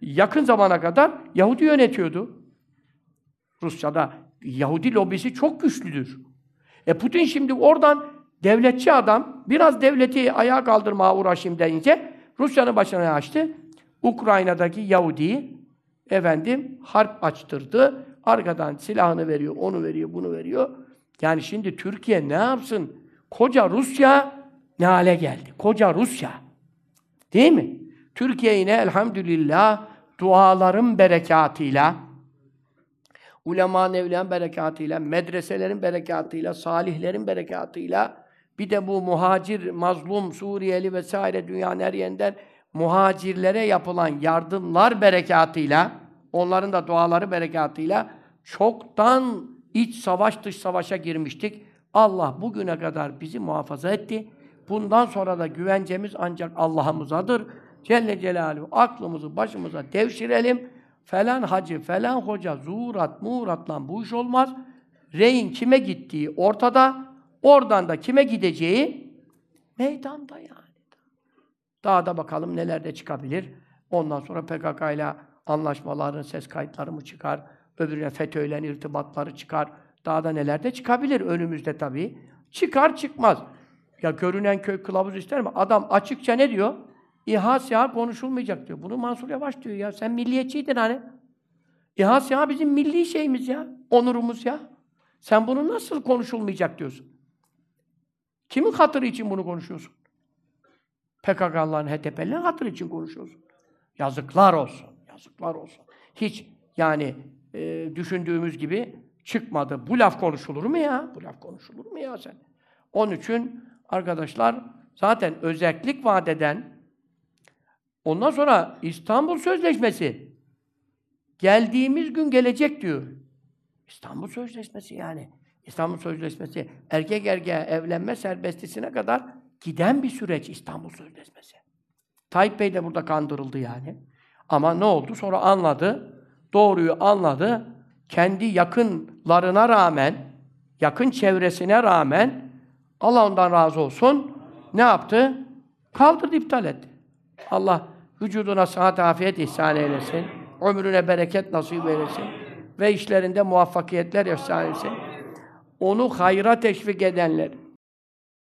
Speaker 1: yakın zamana kadar Yahudi yönetiyordu. Rusya'da Yahudi lobisi çok güçlüdür. E Putin şimdi oradan devletçi adam biraz devleti ayağa kaldırmaya uğraşayım deyince Rusya'nın başına açtı. Ukrayna'daki Yahudi'yi efendim harp açtırdı. Arkadan silahını veriyor, onu veriyor, bunu veriyor. Yani şimdi Türkiye ne yapsın? Koca Rusya ne hale geldi? Koca Rusya. Değil mi? Türkiye yine elhamdülillah duaların berekatıyla, ulema evliyan berekatıyla, medreselerin berekatıyla, salihlerin berekatıyla, bir de bu muhacir, mazlum, Suriyeli vesaire dünyanın her yerinden muhacirlere yapılan yardımlar berekatıyla, onların da duaları berekatıyla çoktan iç savaş dış savaşa girmiştik. Allah bugüne kadar bizi muhafaza etti. Bundan sonra da güvencemiz ancak Allah'ımızadır. Celle Celaluhu aklımızı başımıza devşirelim. Falan hacı, falan hoca, zuhurat, muğratla bu iş olmaz. Reyin kime gittiği ortada. Oradan da kime gideceği meydanda yani. Daha da bakalım nelerde çıkabilir. Ondan sonra PKK ile anlaşmaların ses kayıtları mı çıkar? Öbürüne FETÖ'yle irtibatları çıkar. Daha da neler de çıkabilir önümüzde tabii. Çıkar çıkmaz. Ya görünen köy kılavuz ister mi? Adam açıkça ne diyor? İHA SİHA konuşulmayacak diyor. Bunu Mansur Yavaş diyor ya. Sen milliyetçiydin hani. İHA SİHA bizim milli şeyimiz ya. Onurumuz ya. Sen bunu nasıl konuşulmayacak diyorsun? Kimin hatırı için bunu konuşuyorsun? PKK'ların, HDP'lerin hatırı için konuşuyorsun. Yazıklar olsun. Yazıklar olsun. Hiç yani e, düşündüğümüz gibi çıkmadı. Bu laf konuşulur mu ya? Bu laf konuşulur mu ya sen? Onun için arkadaşlar zaten özellik vaat eden ondan sonra İstanbul Sözleşmesi geldiğimiz gün gelecek diyor. İstanbul Sözleşmesi yani. İstanbul Sözleşmesi erkek erkeğe evlenme serbestisine kadar giden bir süreç İstanbul Sözleşmesi. Tayyip Bey de burada kandırıldı yani. Ama ne oldu? Sonra anladı. Doğruyu anladı. Kendi yakınlarına rağmen, yakın çevresine rağmen Allah ondan razı olsun. Ne yaptı? Kaldırdı, iptal etti. Allah vücuduna sıhhat, afiyet ihsan eylesin. Ömrüne bereket nasip eylesin. Ve işlerinde muvaffakiyetler ihsan eylesin. Onu hayra teşvik edenler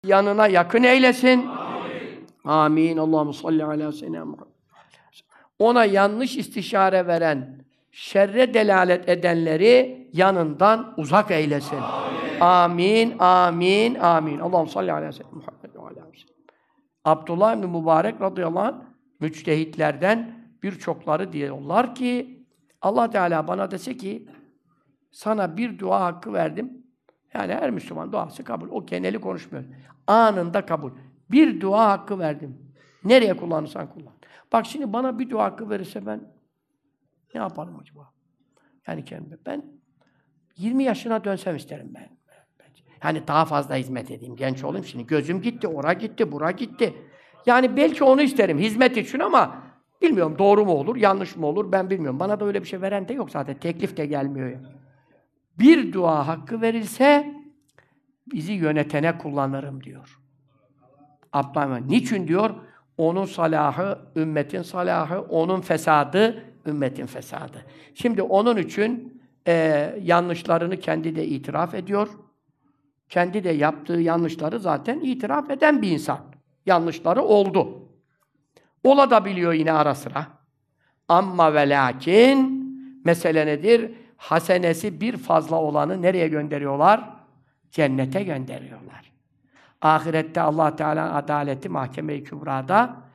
Speaker 1: yanına yakın eylesin. Amin. Amin. Allahu salli ala seyyidina. Ona yanlış istişare veren, şerre delalet edenleri yanından uzak eylesin. Amin, amin, amin. Allah'ım salli ala seyyidina Muhammed ve ala Abdullah ibn Mübarek radıyallahu anh müçtehitlerden birçokları diyorlar ki Allah Teala bana dese ki sana bir dua hakkı verdim. Yani her Müslüman duası kabul. O geneli konuşmuyor. Anında kabul. Bir dua hakkı verdim. Nereye kullanırsan kullan. Bak şimdi bana bir dua hakkı verirse ben ne yaparım acaba? Yani kendime. Ben 20 yaşına dönsem isterim ben. Yani daha fazla hizmet edeyim, genç olayım. Şimdi gözüm gitti, ora gitti, bura gitti. Yani belki onu isterim, hizmet için ama bilmiyorum doğru mu olur, yanlış mı olur ben bilmiyorum. Bana da öyle bir şey veren de yok zaten. Teklif de gelmiyor. Bir dua hakkı verilse bizi yönetene kullanırım diyor. Abdülhamid. Niçin diyor? Onun salahı, ümmetin salahı, onun fesadı, ümmetin fesadı. Şimdi onun için e, yanlışlarını kendi de itiraf ediyor. Kendi de yaptığı yanlışları zaten itiraf eden bir insan. Yanlışları oldu. Ola da biliyor yine ara sıra. Amma ve lakin mesele nedir? Hasenesi bir fazla olanı nereye gönderiyorlar? Cennete gönderiyorlar. Ahirette Allah Teala adaleti mahkeme-i kübrada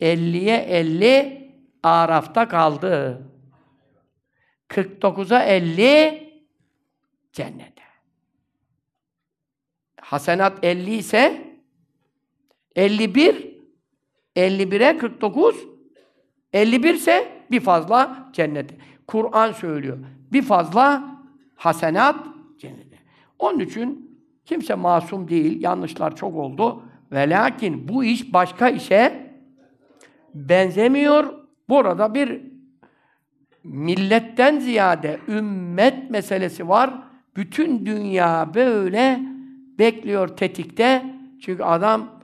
Speaker 1: 50'ye 50 Araf'ta kaldı. 49'a 50 cennete. Hasenat 50 ise 51 51'e 49 51 ise bir fazla cennete. Kur'an söylüyor. Bir fazla hasenat cennete. Onun için kimse masum değil. Yanlışlar çok oldu. Ve lakin bu iş başka işe benzemiyor. Burada bir milletten ziyade ümmet meselesi var. Bütün dünya böyle bekliyor tetikte. Çünkü adam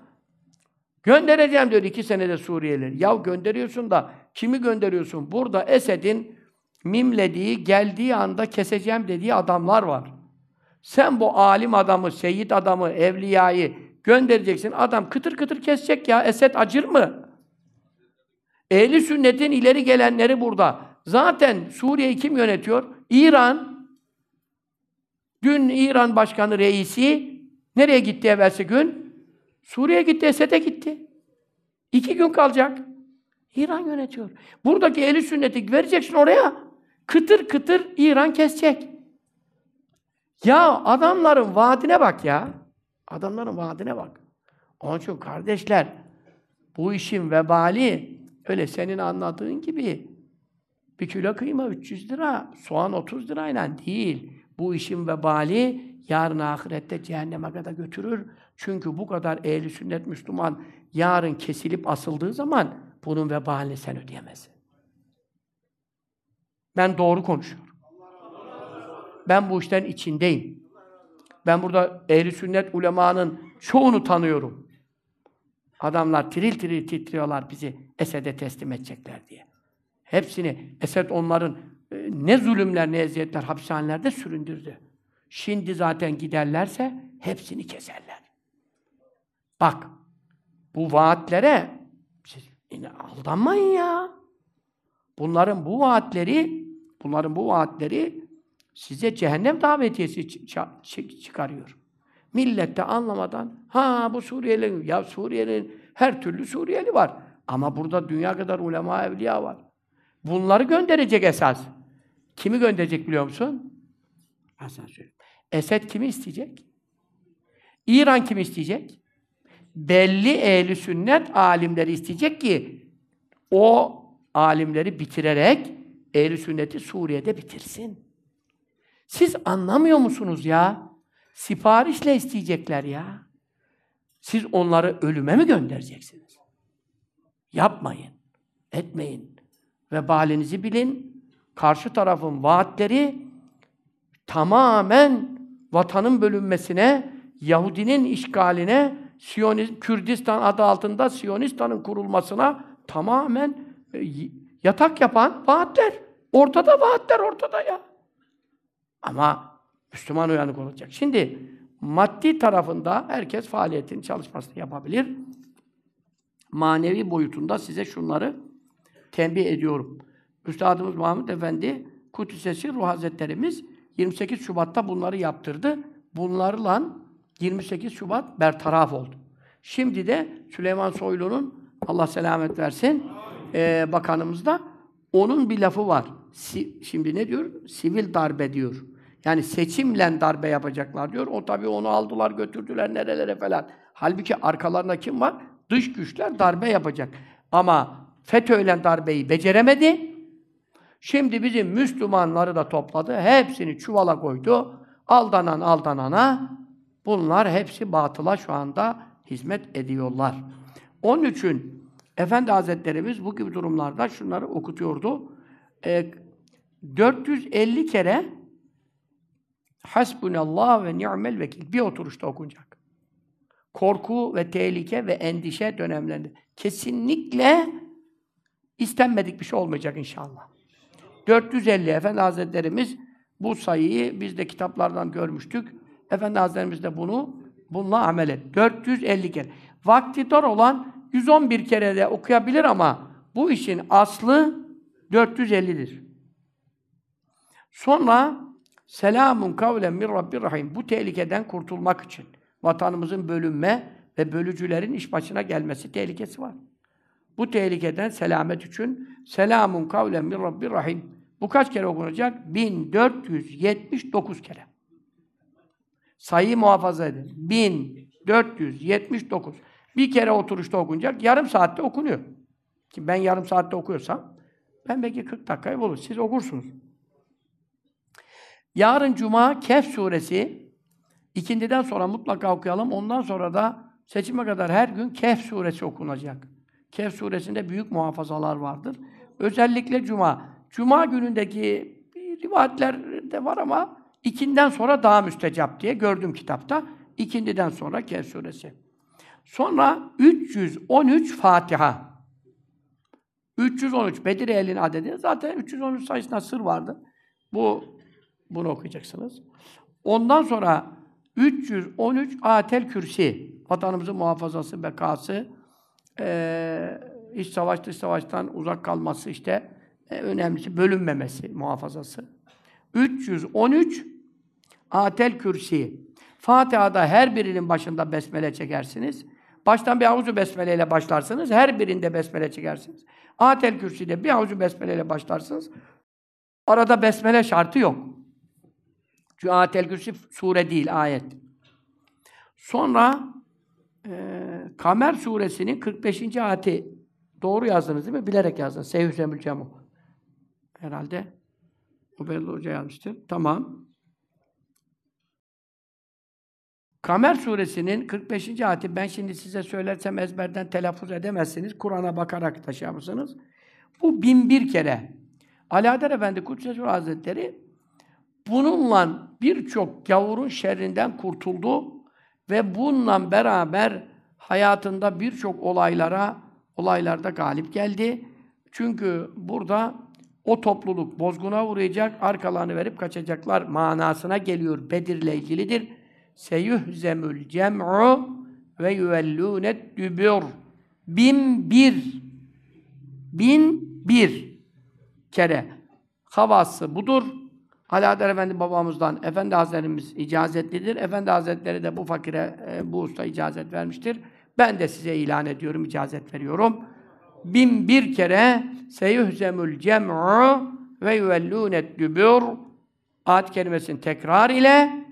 Speaker 1: göndereceğim diyor iki senede Suriyelileri. Ya gönderiyorsun da kimi gönderiyorsun? Burada Esed'in mimlediği, geldiği anda keseceğim dediği adamlar var. Sen bu alim adamı, seyit adamı, evliyayı göndereceksin. Adam kıtır kıtır kesecek ya. Esed acır mı? Ehli sünnetin ileri gelenleri burada. Zaten Suriye'yi kim yönetiyor? İran. Dün İran Başkanı reisi nereye gitti evvelsi gün? Suriye'ye gitti, Esed'e gitti. İki gün kalacak. İran yönetiyor. Buradaki ehli sünneti vereceksin oraya. Kıtır kıtır İran kesecek. Ya adamların vaadine bak ya. Adamların vaadine bak. Onun için kardeşler, bu işin vebali öyle senin anladığın gibi bir kilo kıyma 300 lira, soğan 30 lirayla değil. Bu işin vebali yarın ahirette cehenneme kadar götürür. Çünkü bu kadar ehli sünnet Müslüman yarın kesilip asıldığı zaman bunun vebalini sen ödeyemezsin. Ben doğru konuşuyorum. Ben bu işlerin içindeyim. Ben burada ehli sünnet ulemanın çoğunu tanıyorum. Adamlar tiril tiril titriyorlar bizi Esed'e teslim edecekler diye. Hepsini, Esed onların e, ne zulümler, ne eziyetler hapishanelerde süründürdü. Şimdi zaten giderlerse hepsini keserler. Bak, bu vaatlere siz aldanmayın ya. Bunların bu vaatleri, bunların bu vaatleri size cehennem davetiyesi çıkarıyor. Millet de anlamadan, ha bu Suriyeli, ya Suriyeli, her türlü Suriyeli var. Ama burada dünya kadar ulema, evliya var. Bunları gönderecek esas. Kimi gönderecek biliyor musun? Ben sana söyleyeyim. Esed kimi isteyecek? İran kimi isteyecek? Belli ehli sünnet alimleri isteyecek ki o alimleri bitirerek ehli sünneti Suriye'de bitirsin. Siz anlamıyor musunuz ya? Siparişle isteyecekler ya. Siz onları ölüme mi göndereceksiniz? Yapmayın. Etmeyin. Ve balinizi bilin. Karşı tarafın vaatleri tamamen vatanın bölünmesine, Yahudinin işgaline, Siyonist, Kürdistan adı altında Siyonistan'ın kurulmasına tamamen e, yatak yapan vaatler. Ortada vaatler ortada ya. Ama Müslüman uyanık olacak. Şimdi maddi tarafında herkes faaliyetin çalışmasını yapabilir. Manevi boyutunda size şunları tembih ediyorum. Üstadımız Muhammed Efendi Kudüs'esi Ruh Hazretlerimiz 28 Şubat'ta bunları yaptırdı. Bunlarla 28 Şubat bertaraf oldu. Şimdi de Süleyman Soylu'nun Allah selamet versin e, bakanımız da onun bir lafı var. Si, şimdi ne diyor? Sivil darbe diyor. Yani seçimle darbe yapacaklar diyor. O tabii onu aldılar götürdüler nerelere falan. Halbuki arkalarında kim var? Dış güçler darbe yapacak. Ama FETÖ'yle darbeyi beceremedi. Şimdi bizim Müslümanları da topladı. Hepsini çuvala koydu. Aldanan aldanana bunlar hepsi batıla şu anda hizmet ediyorlar. Onun için Efendi Hazretlerimiz bu gibi durumlarda şunları okutuyordu. E, 450 kere Hasbunallah ve ni'mel vekil. Bir oturuşta okunacak. Korku ve tehlike ve endişe dönemlerinde. Kesinlikle istenmedik bir şey olmayacak inşallah. 450 Efendi Hazretlerimiz bu sayıyı biz de kitaplardan görmüştük. Efendi Hazretlerimiz de bunu bununla amel et. 450 kere. Vakti dar olan 111 kere de okuyabilir ama bu işin aslı 450'dir. Sonra selamun kavlen min Rabbir Rahim. Bu tehlikeden kurtulmak için vatanımızın bölünme ve bölücülerin iş başına gelmesi tehlikesi var. Bu tehlikeden selamet için selamun kavlen min Rabbir Rahim. Bu kaç kere okunacak? 1479 kere. Sayı muhafaza edin. 1479. Bir kere oturuşta okunacak, yarım saatte okunuyor. Ki ben yarım saatte okuyorsam, ben belki 40 dakikayı bulur. Siz okursunuz. Yarın Cuma Kehf suresi ikindiden sonra mutlaka okuyalım. Ondan sonra da seçime kadar her gün Kehf suresi okunacak. Kehf suresinde büyük muhafazalar vardır. Özellikle Cuma. Cuma günündeki rivayetler de var ama ikinden sonra daha müstecap diye gördüm kitapta. İkindiden sonra Kehf suresi. Sonra 313 Fatiha. 313 Bedir elin adedi. Zaten 313 sayısında sır vardı. Bu bunu okuyacaksınız. Ondan sonra 313 Atel Kürsi. Vatanımızın muhafazası, bekası, e, iç savaş, dış savaştan uzak kalması işte e, önemlisi bölünmemesi muhafazası. 313 Atel Kürsi. Fatiha'da her birinin başında besmele çekersiniz. Baştan bir avucu besmele ile başlarsınız. Her birinde besmele çekersiniz. Atel Kürsi'de bir avucu besmele ile başlarsınız. Arada besmele şartı yok. Çünkü Atel Kürsi sure değil, ayet. Sonra e, Kamer suresinin 45. ayeti doğru yazdınız değil mi? Bilerek yazdınız. Seyhüsemül Cemu. Herhalde. Ubeyullah Hoca yazmıştır. Tamam. Kamer suresinin 45. ayeti ben şimdi size söylersem ezberden telaffuz edemezsiniz. Kur'an'a bakarak taşıyamışsınız. Bu bin bir kere. Alaeddin Efendi Kudüs'e Hazretleri bununla birçok gavurun şerrinden kurtuldu ve bununla beraber hayatında birçok olaylara olaylarda galip geldi. Çünkü burada o topluluk bozguna uğrayacak, arkalarını verip kaçacaklar manasına geliyor. Bedir'le ilgilidir. Seyuhzemül cem'u ve yuvellûnet dübür. Bin bir. Bin bir kere. Havası budur. Alaeddin Efendi babamızdan Efendi Hazretlerimiz icazetlidir. Efendi Hazretleri de bu fakire e, bu usta icazet vermiştir. Ben de size ilan ediyorum, icazet veriyorum. Bin bir kere seyuhzemül cem'u ve yuvellûnet dübür ayet kelimesinin tekrar ile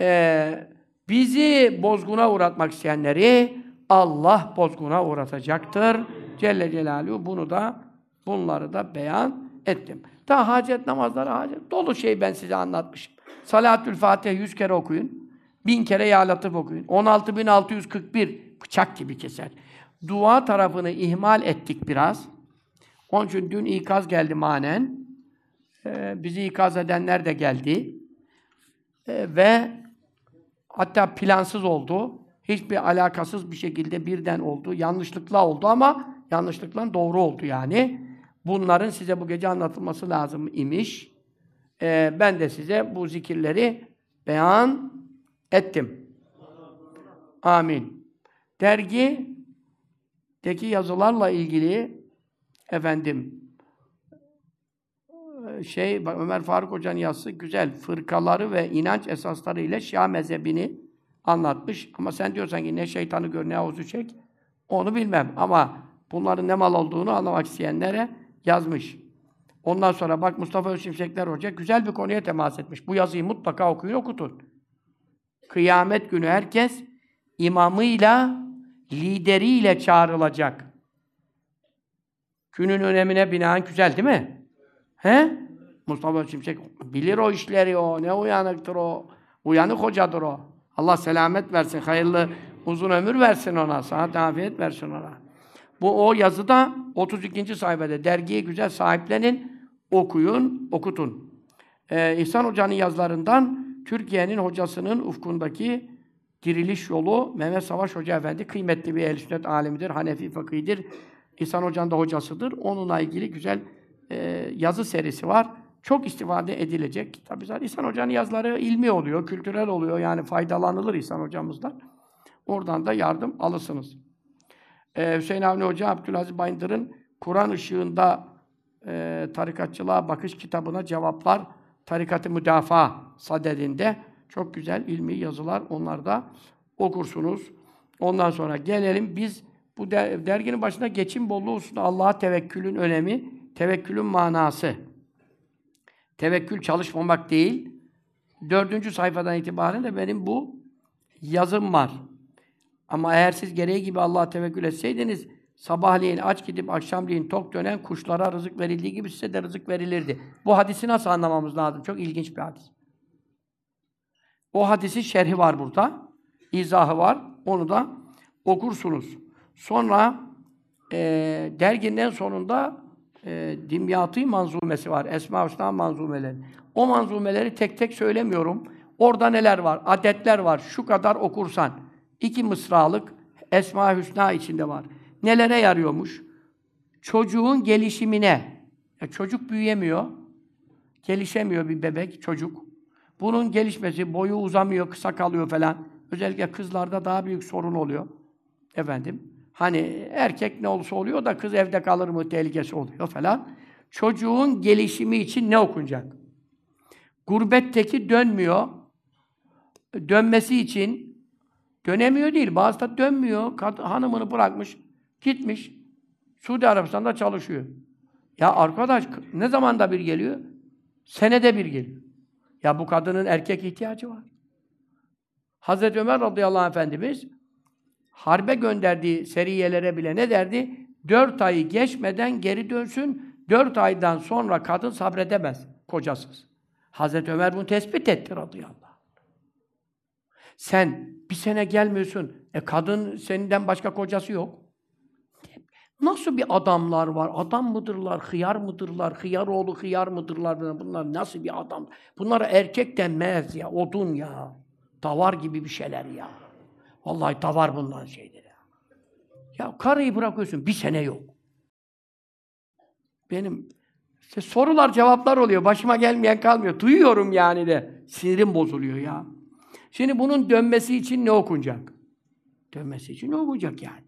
Speaker 1: e, bizi bozguna uğratmak isteyenleri Allah bozguna uğratacaktır. Celle Celaluhu bunu da bunları da beyan ettim. Ta hacet namazları hacet. Dolu şey ben size anlatmışım. Salatül Fatiha 100 kere okuyun. 1000 kere Ya Latif okuyun. 16641 bıçak gibi keser. Dua tarafını ihmal ettik biraz. Onun için dün ikaz geldi manen. Ee, bizi ikaz edenler de geldi. Ee, ve hatta plansız oldu. Hiçbir alakasız bir şekilde birden oldu. Yanlışlıkla oldu ama yanlışlıkla doğru oldu yani. Bunların size bu gece anlatılması lazım imiş. Ee, ben de size bu zikirleri beyan ettim. Amin. Dergideki yazılarla ilgili efendim şey Ömer Faruk Hoca'nın yazısı güzel. Fırkaları ve inanç esasları ile Şia mezhebini anlatmış. Ama sen diyorsan ki ne şeytanı gör ne havuzu çek onu bilmem. Ama bunların ne mal olduğunu anlamak isteyenlere yazmış. Ondan sonra bak Mustafa Özşimşekler Hoca güzel bir konuya temas etmiş. Bu yazıyı mutlaka okuyun, okutun. Kıyamet günü herkes imamıyla, lideriyle çağrılacak. Günün önemine binaen güzel değil mi? He? Mustafa Şimşek bilir o işleri o. Ne uyanıktır o. Uyanık hocadır o. Allah selamet versin. Hayırlı uzun ömür versin ona. Sıhhat afiyet versin ona. Bu o yazıda 32. sayfada dergiyi güzel sahiplenin, okuyun, okutun. Ee, İhsan Hoca'nın yazılarından Türkiye'nin hocasının ufkundaki diriliş yolu Mehmet Savaş Hoca Efendi kıymetli bir ehl sünnet alimidir, Hanefi fakıhidir. İhsan Hoca'nın da hocasıdır. Onunla ilgili güzel e, yazı serisi var. Çok istifade edilecek. Tabii zaten İhsan Hoca'nın yazıları ilmi oluyor, kültürel oluyor. Yani faydalanılır İhsan Hocamızdan. Oradan da yardım alırsınız. Ee, Hüseyin Avni Hoca, Abdülaziz Bayındır'ın Kur'an ışığında e, tarikatçılığa bakış kitabına cevaplar Tarikat-ı Müdafaa sadedinde çok güzel ilmi yazılar onlar da okursunuz. Ondan sonra gelelim biz bu der, derginin başında geçim bolluğu hususunda Allah'a tevekkülün önemi, tevekkülün manası. Tevekkül çalışmamak değil. Dördüncü sayfadan itibaren de benim bu yazım var. Ama eğer siz gereği gibi Allah'a tevekkül etseydiniz, sabahleyin aç gidip akşamleyin tok dönen kuşlara rızık verildiği gibi size de rızık verilirdi. Bu hadisi nasıl anlamamız lazım? Çok ilginç bir hadis. O hadisi şerhi var burada. izahı var. Onu da okursunuz. Sonra e, derginin sonunda e, Dimyatı manzumesi var. Esma Hüsna manzumeleri. O manzumeleri tek tek söylemiyorum. Orada neler var? Adetler var. Şu kadar okursan. İki mısralık Esma Hüsna içinde var. Nelere yarıyormuş? Çocuğun gelişimine. Ya çocuk büyüyemiyor. Gelişemiyor bir bebek, çocuk. Bunun gelişmesi, boyu uzamıyor, kısa kalıyor falan. Özellikle kızlarda daha büyük sorun oluyor. Efendim. Hani erkek ne olursa oluyor da kız evde kalır mı tehlikesi oluyor falan. Çocuğun gelişimi için ne okunacak? Gurbetteki dönmüyor. Dönmesi için dönemiyor değil. Bazı da dönmüyor. Kad hanımını bırakmış, gitmiş. Suudi Arabistan'da çalışıyor. Ya arkadaş ne zamanda bir geliyor? Senede bir geliyor. Ya bu kadının erkek ihtiyacı var. Hazreti Ömer radıyallahu anh efendimiz harbe gönderdiği seriyelere bile ne derdi? Dört ayı geçmeden geri dönsün. Dört aydan sonra kadın sabredemez kocasız. Hazreti Ömer bunu tespit etti radıyallahu anh. Sen bir sene gelmiyorsun. E kadın seninden başka kocası yok. Nasıl bir adamlar var? Adam mıdırlar, hıyar mıdırlar, hıyar oğlu hıyar mıdırlar? Bunlar nasıl bir adam? Bunlara erkek denmez ya, odun ya. Davar gibi bir şeyler ya. Vallahi davar bundan şeydir ya. Ya karıyı bırakıyorsun, bir sene yok. Benim İşte sorular cevaplar oluyor. Başıma gelmeyen kalmıyor. Duyuyorum yani de. Sinirim bozuluyor ya. Şimdi bunun dönmesi için ne okunacak? Dönmesi için ne okunacak yani?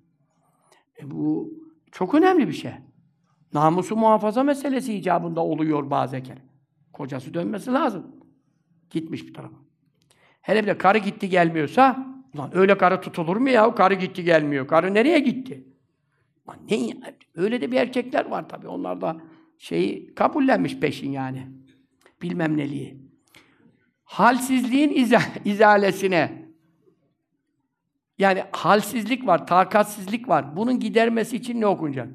Speaker 1: E bu çok önemli bir şey. Namusu muhafaza meselesi icabında oluyor bazı kere. Kocası dönmesi lazım. Gitmiş bir tarafa. Hele bir de karı gitti gelmiyorsa, ulan öyle karı tutulur mu ya? Karı gitti gelmiyor. Karı nereye gitti? Lan ne ya? Öyle de bir erkekler var tabii. Onlar da şeyi kabullenmiş peşin yani. Bilmem neliği. Halsizliğin iza izalesine yani halsizlik var, takatsizlik var. Bunun gidermesi için ne okunacak?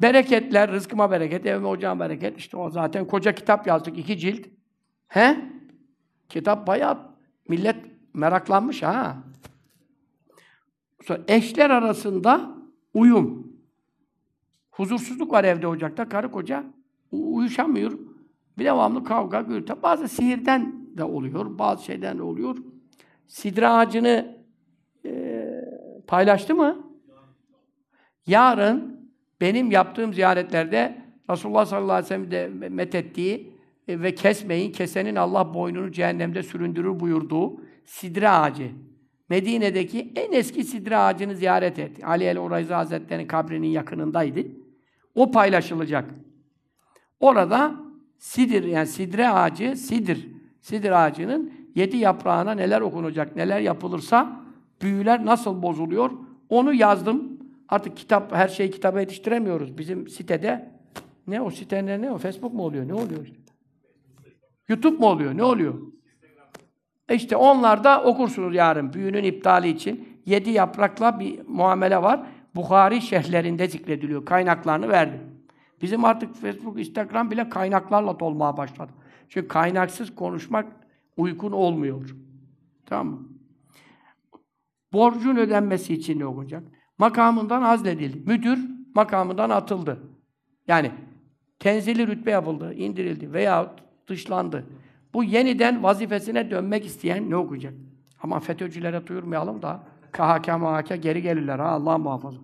Speaker 1: Bereketler, rızkıma bereket, evime ocağıma bereket. İşte o zaten koca kitap yazdık, iki cilt. He? Kitap bayağı millet meraklanmış ha. Sonra eşler arasında uyum. Huzursuzluk var evde ocakta. Karı koca uyuşamıyor. Bir devamlı kavga, gürültü. Bazı sihirden de oluyor, bazı şeyden de oluyor. Sidra ağacını e, paylaştı mı? Yarın benim yaptığım ziyaretlerde Resulullah sallallahu aleyhi ve sellem de methettiği e, ve kesmeyin, kesenin Allah boynunu cehennemde süründürür buyurduğu sidre ağacı. Medine'deki en eski sidre ağacını ziyaret et. Ali el Urayza Hazretleri'nin kabrinin yakınındaydı. O paylaşılacak. Orada sidir yani sidre ağacı, sidir. Sidir ağacının yedi yaprağına neler okunacak, neler yapılırsa büyüler nasıl bozuluyor onu yazdım. Artık kitap, her şeyi kitaba yetiştiremiyoruz. Bizim sitede ne o sitenin ne o? Facebook mu oluyor? Ne oluyor işte? YouTube mu oluyor? Ne oluyor? E işte onlarda okursunuz yarın büyünün iptali için. Yedi yaprakla bir muamele var. Bukhari şehirlerinde zikrediliyor. Kaynaklarını verdim. Bizim artık Facebook, Instagram bile kaynaklarla dolmaya başladı. Çünkü kaynaksız konuşmak uygun olmuyor. Tamam mı? Borcun ödenmesi için ne okunacak? Makamından azledildi. Müdür makamından atıldı. Yani tenzili rütbe yapıldı, indirildi veya dışlandı. Bu yeniden vazifesine dönmek isteyen ne okuyacak? Ama FETÖ'cülere duyurmayalım da KHK MHK geri gelirler ha Allah muhafaza.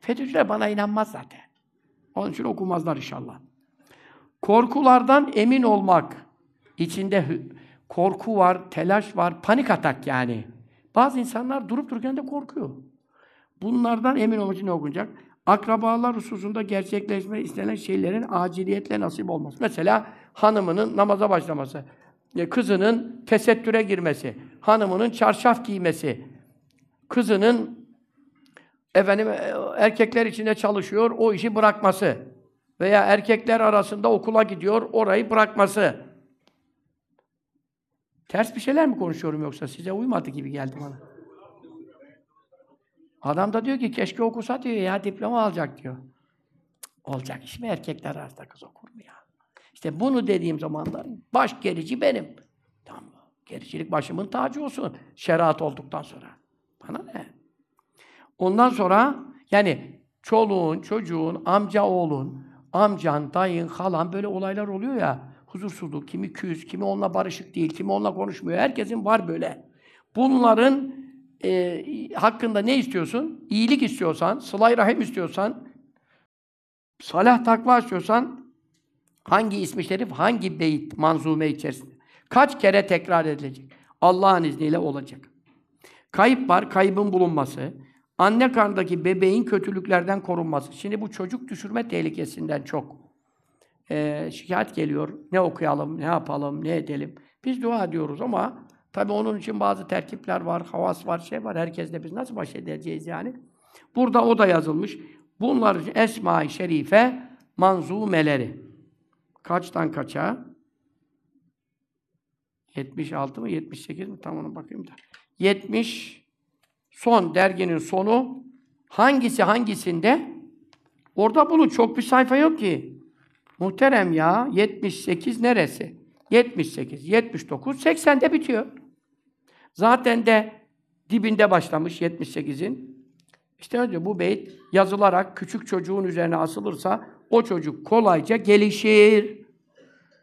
Speaker 1: FETÖ'cüler bana inanmaz zaten. Onun için okumazlar inşallah. Korkulardan emin olmak. içinde korku var, telaş var, panik atak yani. Bazı insanlar durup dururken de korkuyor. Bunlardan emin olmak için ne okunacak? Akrabalar hususunda gerçekleşme istenen şeylerin aciliyetle nasip olması. Mesela hanımının namaza başlaması, e, kızının tesettüre girmesi, hanımının çarşaf giymesi, kızının efendim e, erkekler içinde çalışıyor, o işi bırakması veya erkekler arasında okula gidiyor, orayı bırakması. Ters bir şeyler mi konuşuyorum yoksa size uymadı gibi geldi bana. Adam da diyor ki keşke okusa diyor ya diploma alacak diyor. Olacak iş mi erkekler arasında kız okur mu ya? İşte bunu dediğim zamanlar baş gerici benim. Tamam Gericilik başımın tacı olsun. Şeriat olduktan sonra. Bana ne? Ondan sonra yani çoluğun, çocuğun, amca oğlun, amcan, dayın, halan böyle olaylar oluyor ya. Huzursuzluk, kimi küs, kimi onunla barışık değil, kimi onunla konuşmuyor. Herkesin var böyle. Bunların e, hakkında ne istiyorsun? İyilik istiyorsan, sılay rahim istiyorsan, salah takva istiyorsan, hangi ismi şerif, hangi beyit, manzume içerisinde? Kaç kere tekrar edilecek? Allah'ın izniyle olacak. Kayıp var, kaybın bulunması. Anne karnındaki bebeğin kötülüklerden korunması. Şimdi bu çocuk düşürme tehlikesinden çok e, şikayet geliyor. Ne okuyalım, ne yapalım, ne edelim. Biz dua ediyoruz ama tabi onun için bazı terkipler var, havas var, şey var. Herkesle biz nasıl baş edeceğiz yani? Burada o da yazılmış. Bunlar Esma-i Şerife manzumeleri. Kaçtan kaça? 76 mı, 78 mi? Tam ona bakayım da. 70 son derginin sonu hangisi hangisinde? Orada bulun. Çok bir sayfa yok ki. Muhterem ya. 78 neresi? 78, 79, 80'de bitiyor. Zaten de dibinde başlamış 78'in. İşte önce bu beyt yazılarak küçük çocuğun üzerine asılırsa o çocuk kolayca gelişir.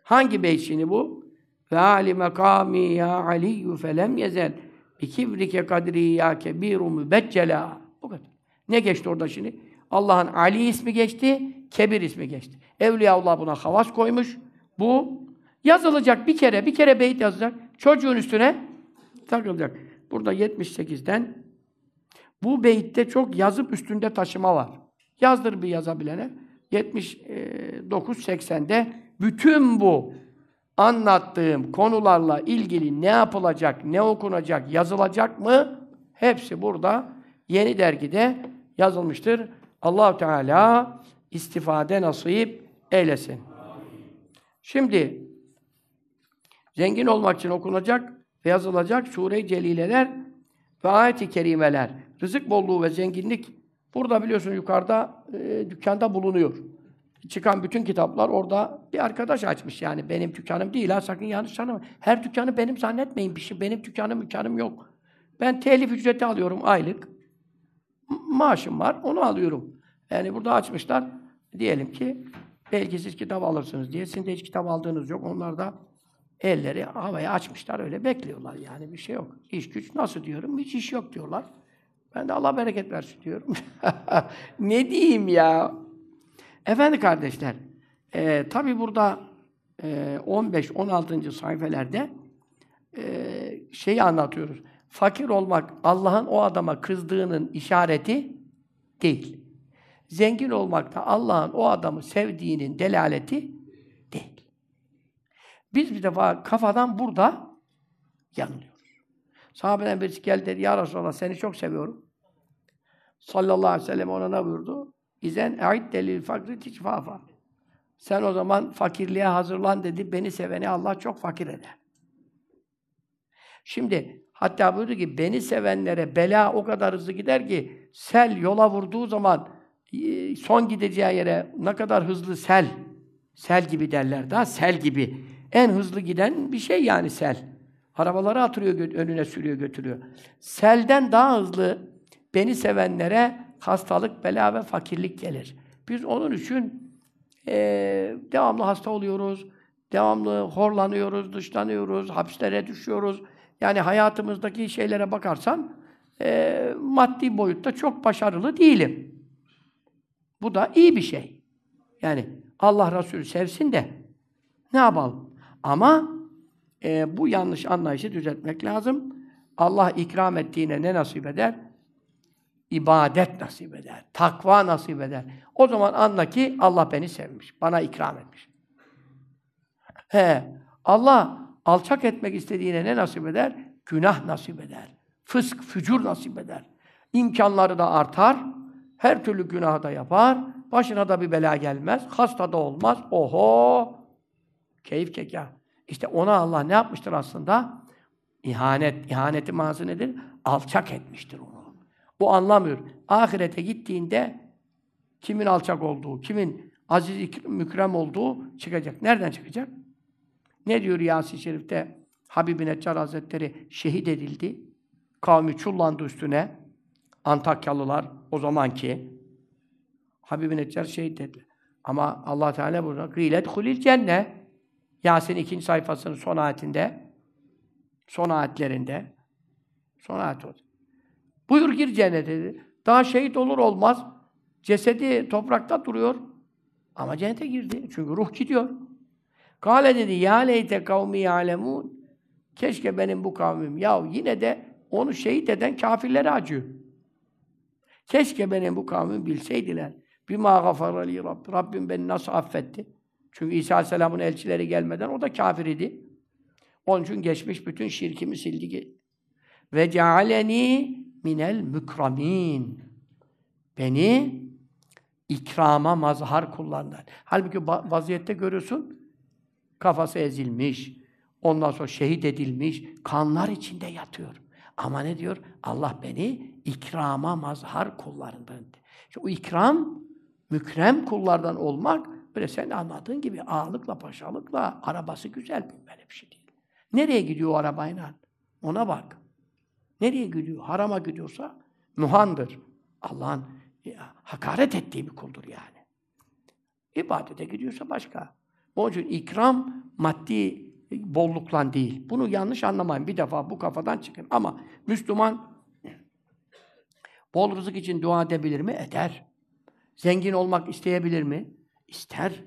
Speaker 1: Hangi beyt şimdi bu? Ve ali mekami ya aliyyü felem yezel bi kibrike kadri ya kebiru mübeccela. Bu kadar. Ne geçti orada şimdi? Allah'ın Ali ismi geçti, Kebir ismi geçti. Evliyaullah buna havas koymuş. Bu yazılacak bir kere, bir kere beyit yazacak. Çocuğun üstüne takılacak. Burada 78'den bu beyitte çok yazıp üstünde taşıma var. Yazdır bir yazabilene. 79-80'de bütün bu anlattığım konularla ilgili ne yapılacak, ne okunacak, yazılacak mı? Hepsi burada yeni dergide yazılmıştır. allah Teala istifade nasip eylesin. Şimdi zengin olmak için okunacak ve yazılacak sure-i celileler ve ayet-i kerimeler. Rızık bolluğu ve zenginlik burada biliyorsun yukarıda e, dükkanda bulunuyor. Çıkan bütün kitaplar orada bir arkadaş açmış yani. Benim dükkanım değil ha sakın yanlış anlama. Her dükkanı benim zannetmeyin. Bir şey benim dükkanım dükkanım yok. Ben telif ücreti alıyorum aylık. maaşım var, onu alıyorum. Yani burada açmışlar. Diyelim ki belki siz kitap alırsınız diye. Sizin de hiç kitap aldığınız yok. Onlar da elleri havaya açmışlar öyle bekliyorlar yani bir şey yok. İş güç nasıl diyorum? Hiç iş yok diyorlar. Ben de Allah bereket versin diyorum. <laughs> ne diyeyim ya? Efendi kardeşler, e, tabi burada e, 15-16. sayfelerde e, şeyi anlatıyoruz. Fakir olmak Allah'ın o adama kızdığının işareti değil. Zengin olmak da Allah'ın o adamı sevdiğinin delaleti değil. Biz bir defa kafadan burada yanılıyoruz. Sahabeden birisi geldi dedi, Ya Resulallah seni çok seviyorum. Sallallahu aleyhi ve sellem ona ne buyurdu? İzen e'id delil fakri ticfafa. Sen o zaman fakirliğe hazırlan dedi. Beni seveni Allah çok fakir eder. Şimdi hatta buyurdu ki beni sevenlere bela o kadar hızlı gider ki sel yola vurduğu zaman e, son gideceği yere ne kadar hızlı sel sel gibi derler daha sel gibi. En hızlı giden bir şey yani sel. Arabaları atıyor önüne sürüyor götürüyor. Selden daha hızlı beni sevenlere hastalık, bela ve fakirlik gelir. Biz onun için e, devamlı hasta oluyoruz, devamlı horlanıyoruz, dışlanıyoruz, hapislere düşüyoruz. Yani hayatımızdaki şeylere bakarsan e, maddi boyutta çok başarılı değilim. Bu da iyi bir şey. Yani Allah Resulü sevsin de ne yapalım? Ama e, bu yanlış anlayışı düzeltmek lazım. Allah ikram ettiğine ne nasip eder? İbadet nasip eder, takva nasip eder. O zaman anla ki Allah beni sevmiş, bana ikram etmiş. He, Allah alçak etmek istediğine ne nasip eder? Günah nasip eder. Fısk, fücur nasip eder. İmkanları da artar, her türlü günahı da yapar, başına da bir bela gelmez, hasta da olmaz. Oho! Keyif keka. İşte ona Allah ne yapmıştır aslında? İhanet, ihaneti manası nedir? Alçak etmiştir onu. Bu anlamıyor. Ahirete gittiğinde kimin alçak olduğu, kimin aziz mükrem olduğu çıkacak. Nereden çıkacak? Ne diyor Yasin Şerif'te? Habib-i Neccar Hazretleri şehit edildi. Kavmi çullandı üstüne. Antakyalılar o zamanki. Habib-i Neccar şehit edildi. Ama allah Teala burada gıylet hulil cennet. Yasin ikinci sayfasının son ayetinde son ayetlerinde son ayet oldu. Buyur gir cennete dedi. Daha şehit olur olmaz. Cesedi toprakta duruyor. Ama cennete girdi. Çünkü ruh gidiyor. Kale dedi, ya leyte kavmi ya'lemun. Keşke benim bu kavmim. Ya yine de onu şehit eden kafirlere acıyor. Keşke benim bu kavmim bilseydiler. Bima gafara li Rabb. Rabbim beni nasıl affetti? Çünkü İsa Aleyhisselam'ın elçileri gelmeden o da kafir idi. Onun için geçmiş bütün şirkimi sildi. Ve cealeni minel mükramin. Beni ikrama mazhar kullandılar. Halbuki vaziyette görüyorsun, kafası ezilmiş, ondan sonra şehit edilmiş, kanlar içinde yatıyor. Ama ne diyor? Allah beni ikrama mazhar kullarından. İşte o ikram, mükrem kullardan olmak, böyle sen anladığın gibi ağırlıkla, paşalıkla, arabası güzel böyle bir şey değil. Nereye gidiyor o arabayla? Ona bak. Nereye gidiyor? Harama gidiyorsa muhandır. Allah'ın hakaret ettiği bir kuldur yani. İbadete gidiyorsa başka. Onun için ikram maddi bollukla değil. Bunu yanlış anlamayın. Bir defa bu kafadan çıkın. Ama Müslüman bol rızık için dua edebilir mi? Eder. zengin olmak isteyebilir mi? İster.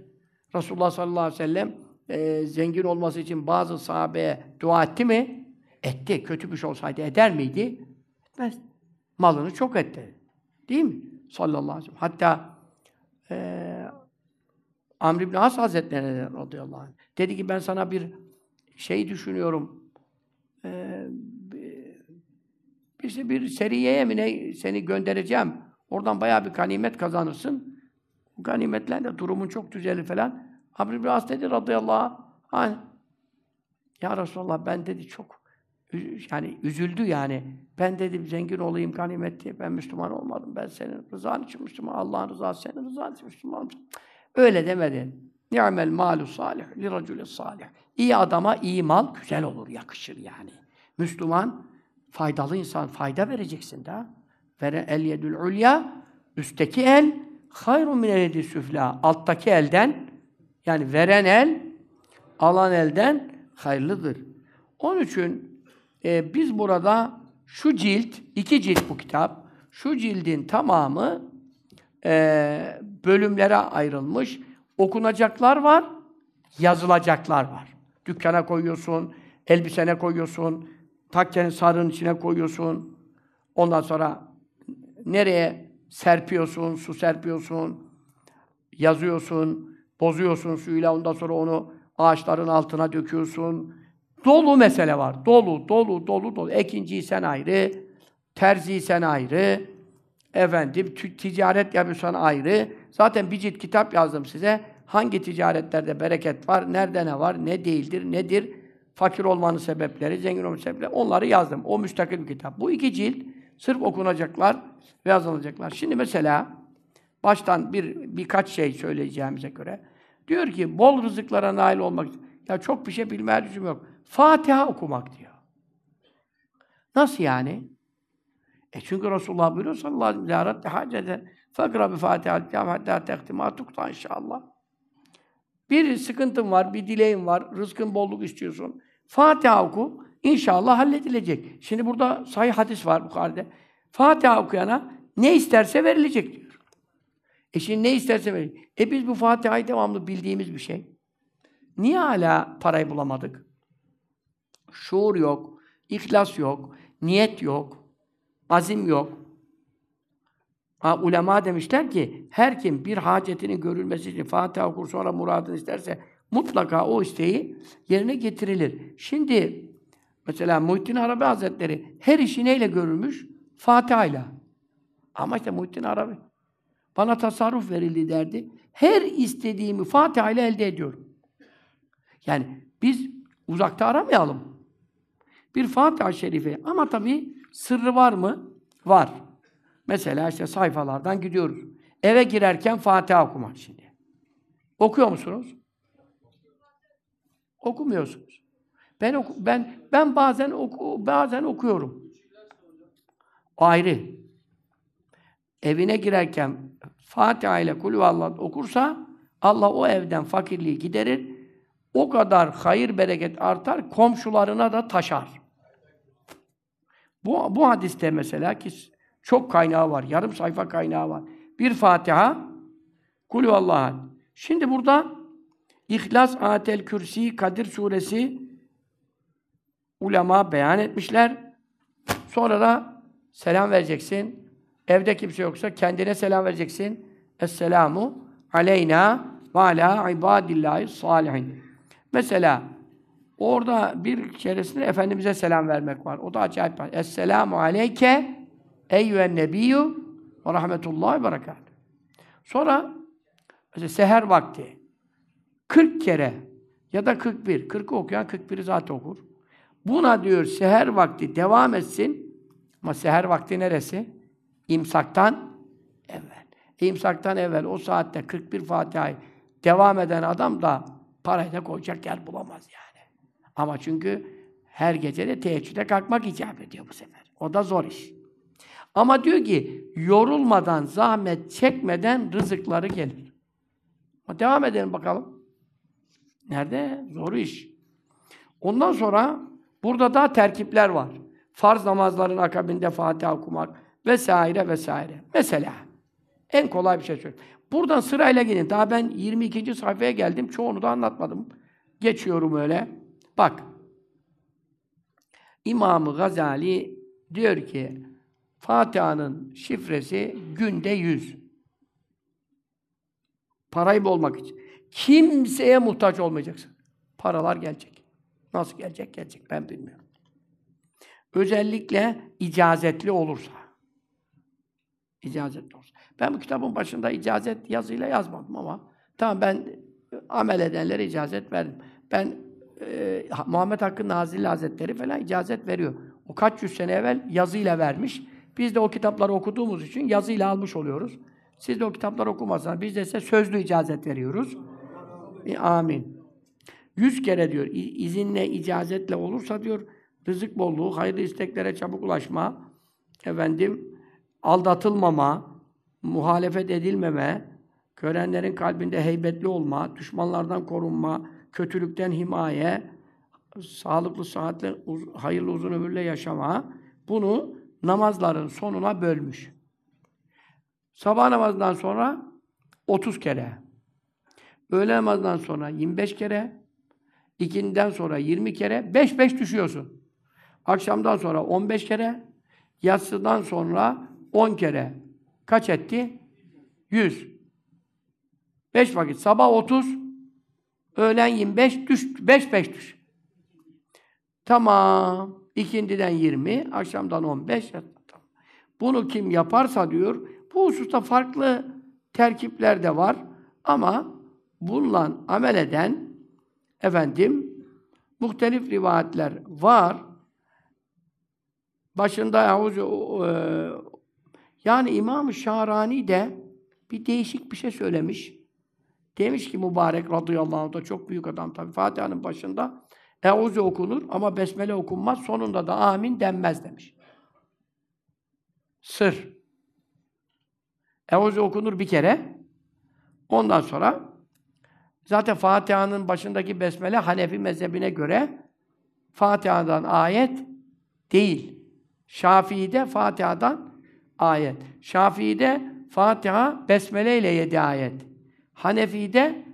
Speaker 1: Resulullah sallallahu aleyhi ve sellem e, zengin olması için bazı sahabeye dua etti mi? Etti. Kötü bir şey olsaydı eder miydi? Etmez. Malını çok etti. Değil mi? Sallallahu aleyhi ve sellem. Hatta e, Amr ibn As Hazretleri radıyallahu anh dedi ki ben sana bir şey düşünüyorum. E, işte bir seriyeye mi ne seni göndereceğim. Oradan bayağı bir ganimet kazanırsın. Bu ganimetlerle durumun çok düzelir falan. Amr ibn As dedi radıyallahu anh. Ya Resulallah ben dedi çok yani üzüldü yani. Ben dedim zengin olayım ganimet diye ben Müslüman olmadım. Ben senin rızan için Müslüman, Allah'ın rızası senin rızan için Müslüman. Öyle demedi. Ni'mel malu salih li racule salih. İyi adama iyi mal güzel olur, yakışır yani. Müslüman faydalı insan, fayda vereceksin de. Vere el yedül ulya üstteki el hayrun min el süfla. Alttaki elden yani veren el alan elden hayırlıdır. Onun için e, biz burada şu cilt, iki cilt bu kitap, şu cildin tamamı e, bölümlere ayrılmış. Okunacaklar var, yazılacaklar var. Dükkana koyuyorsun, elbisene koyuyorsun, takkenin sarığın içine koyuyorsun. Ondan sonra nereye serpiyorsun, su serpiyorsun, yazıyorsun, bozuyorsun suyla, ondan sonra onu ağaçların altına döküyorsun. Dolu mesele var. Dolu, dolu, dolu, dolu. Ekinciyi sen ayrı, terziyi sen ayrı, efendim ticaret yapıyorsan ayrı. Zaten bir cilt kitap yazdım size. Hangi ticaretlerde bereket var, nerede ne var, ne değildir, nedir, fakir olmanın sebepleri, zengin olmanın sebepleri, onları yazdım. O müstakil bir kitap. Bu iki cilt sırf okunacaklar ve yazılacaklar. Şimdi mesela baştan bir birkaç şey söyleyeceğimize göre diyor ki bol rızıklara nail olmak ya çok bir şey lüzum yok. Fatiha okumak diyor. Nasıl yani? E çünkü Resulullah buyuruyor sallallahu aleyhi ve sellem zâratte haceten fakra bi Fatiha hatta tehtima tukta inşallah. Bir sıkıntın var, bir dileğin var, rızkın bolluk istiyorsun. Fatiha oku, inşallah halledilecek. Şimdi burada sahih hadis var bu halde. Fatiha okuyana ne isterse verilecek diyor. E şimdi ne isterse verilecek. E biz bu Fatiha'yı devamlı bildiğimiz bir şey. Niye hala parayı bulamadık? Şuur yok, ihlas yok, niyet yok, azim yok. Ha, ulema demişler ki, her kim bir hacetinin görülmesi için Fatiha okur sonra muradını isterse mutlaka o isteği yerine getirilir. Şimdi mesela Muhittin Arabi Hazretleri her işi neyle görülmüş? Fatiha ile. Ama işte Muhittin Arabi bana tasarruf verildi derdi. Her istediğimi Fatiha ile elde ediyorum. Yani biz uzakta aramayalım. Bir Fatiha-i Şerife. Ama tabii sırrı var mı? Var. Mesela işte sayfalardan gidiyoruz. Eve girerken Fatiha okumak şimdi. Okuyor musunuz? Okumuyorsunuz. Ben oku, ben ben bazen oku, bazen okuyorum. Ayrı. Evine girerken Fatiha ile Kulü okursa Allah o evden fakirliği giderir. O kadar hayır bereket artar, komşularına da taşar. Bu, bu hadiste mesela ki çok kaynağı var, yarım sayfa kaynağı var. Bir Fatiha, Kulü Allah'a. Şimdi burada İhlas, Atel Kürsi, Kadir suresi ulema beyan etmişler. Sonra da selam vereceksin. Evde kimse yoksa kendine selam vereceksin. Esselamu aleyna ve ala ibadillahi salihin. Mesela orada bir keresinde Efendimiz'e selam vermek var. O da acayip. Esselamu aleyke eyyühen nebiyyü ve rahmetullahi ve. Sonra mesela seher vakti 40 kere ya da 41. 40'ı okuyan 41'i zaten okur. Buna diyor seher vakti devam etsin. Ama seher vakti neresi? İmsaktan evvel. İmsaktan evvel o saatte 41 Fatiha'yı devam eden adam da parayı da koyacak yer bulamaz yani. Ama çünkü her gece de teheccüde kalkmak icap ediyor bu sefer. O da zor iş. Ama diyor ki yorulmadan, zahmet çekmeden rızıkları gelir. Ama devam edelim bakalım. Nerede? Zor iş. Ondan sonra burada da terkipler var. Farz namazların akabinde Fatiha okumak vesaire vesaire. Mesela En kolay bir şey söylüyorum. Buradan sırayla gidin. Daha ben 22. sayfaya geldim. Çoğunu da anlatmadım. Geçiyorum öyle. Bak. İmam-ı Gazali diyor ki Fatiha'nın şifresi günde 100. Parayı bulmak için. Kimseye muhtaç olmayacaksın. Paralar gelecek. Nasıl gelecek? Gelecek. Ben bilmiyorum. Özellikle icazetli olursa. İcazetli olursa. Ben bu kitabın başında icazet yazıyla yazmadım ama tamam ben amel edenlere icazet verdim. Ben e, Muhammed Hakkı Nazilli Hazretleri falan icazet veriyor. O kaç yüz sene evvel yazıyla vermiş. Biz de o kitapları okuduğumuz için yazıyla almış oluyoruz. Siz de o kitapları okumazsanız biz de size sözlü icazet veriyoruz. E, amin. Yüz kere diyor, izinle, icazetle olursa diyor, rızık bolluğu, hayırlı isteklere çabuk ulaşma, efendim, aldatılmama, muhalefet edilmeme, görenlerin kalbinde heybetli olma, düşmanlardan korunma, kötülükten himaye, sağlıklı, sıhhatli, uz hayırlı uzun ömürle yaşama, bunu namazların sonuna bölmüş. Sabah namazından sonra 30 kere, öğle namazından sonra 25 kere, ikinden sonra 20 kere, 5-5 düşüyorsun. Akşamdan sonra 15 kere, yatsıdan sonra 10 kere. Kaç etti? 100. 5 vakit. Sabah 30, öğlen 25, düş, 5-5 düş. Tamam. İkindiden 20, akşamdan 15. Bunu kim yaparsa diyor, bu hususta farklı terkipler de var. Ama bununla amel eden efendim muhtelif rivayetler var. Başında Yahuzu e, yani İmam-ı Şahrani de bir değişik bir şey söylemiş. Demiş ki mübarek radıyallahu anh da çok büyük adam tabi. Fatiha'nın başında Euzu okunur ama Besmele okunmaz. Sonunda da amin denmez demiş. Sır. Euzu okunur bir kere. Ondan sonra zaten Fatiha'nın başındaki Besmele Hanefi mezhebine göre Fatiha'dan ayet değil. Şafii'de Fatiha'dan ayet. Şafii'de Fatiha Besmele ile yedi ayet. Hanefi'de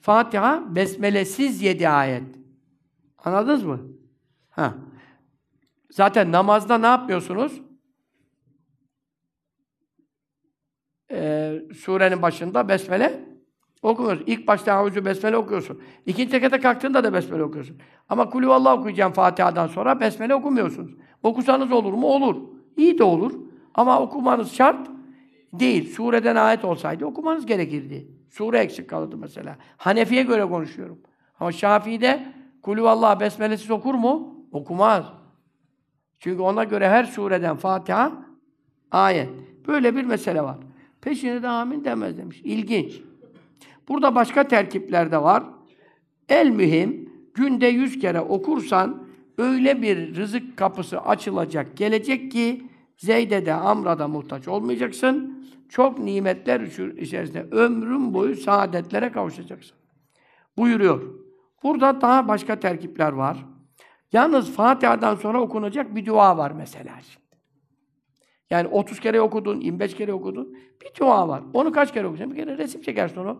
Speaker 1: Fatiha Besmelesiz yedi ayet. Anladınız mı? Ha. Zaten namazda ne yapmıyorsunuz? Ee, surenin başında Besmele okumuyorsun. İlk başta Havuzü Besmele okuyorsun. İkinci tekete kalktığında da Besmele okuyorsun. Ama Kulü Allah okuyacağım Fatiha'dan sonra Besmele okumuyorsunuz. Okusanız olur mu? Olur. İyi de olur. Ama okumanız şart değil. Sureden ayet olsaydı okumanız gerekirdi. Sure eksik kalırdı mesela. Hanefi'ye göre konuşuyorum. Ama Şafii'de Kulü Allah besmelesiz okur mu? Okumaz. Çünkü ona göre her sureden Fatiha ayet. Böyle bir mesele var. Peşine de amin demez demiş. İlginç. Burada başka terkipler de var. El mühim, günde yüz kere okursan öyle bir rızık kapısı açılacak, gelecek ki Zeyd'e de Amr'a da muhtaç olmayacaksın. Çok nimetler içerisinde ömrün boyu saadetlere kavuşacaksın. Buyuruyor. Burada daha başka terkipler var. Yalnız Fatiha'dan sonra okunacak bir dua var mesela. Yani 30 kere okudun, 25 kere okudun. Bir dua var. Onu kaç kere okuyacaksın? Bir kere resim çekersin onu.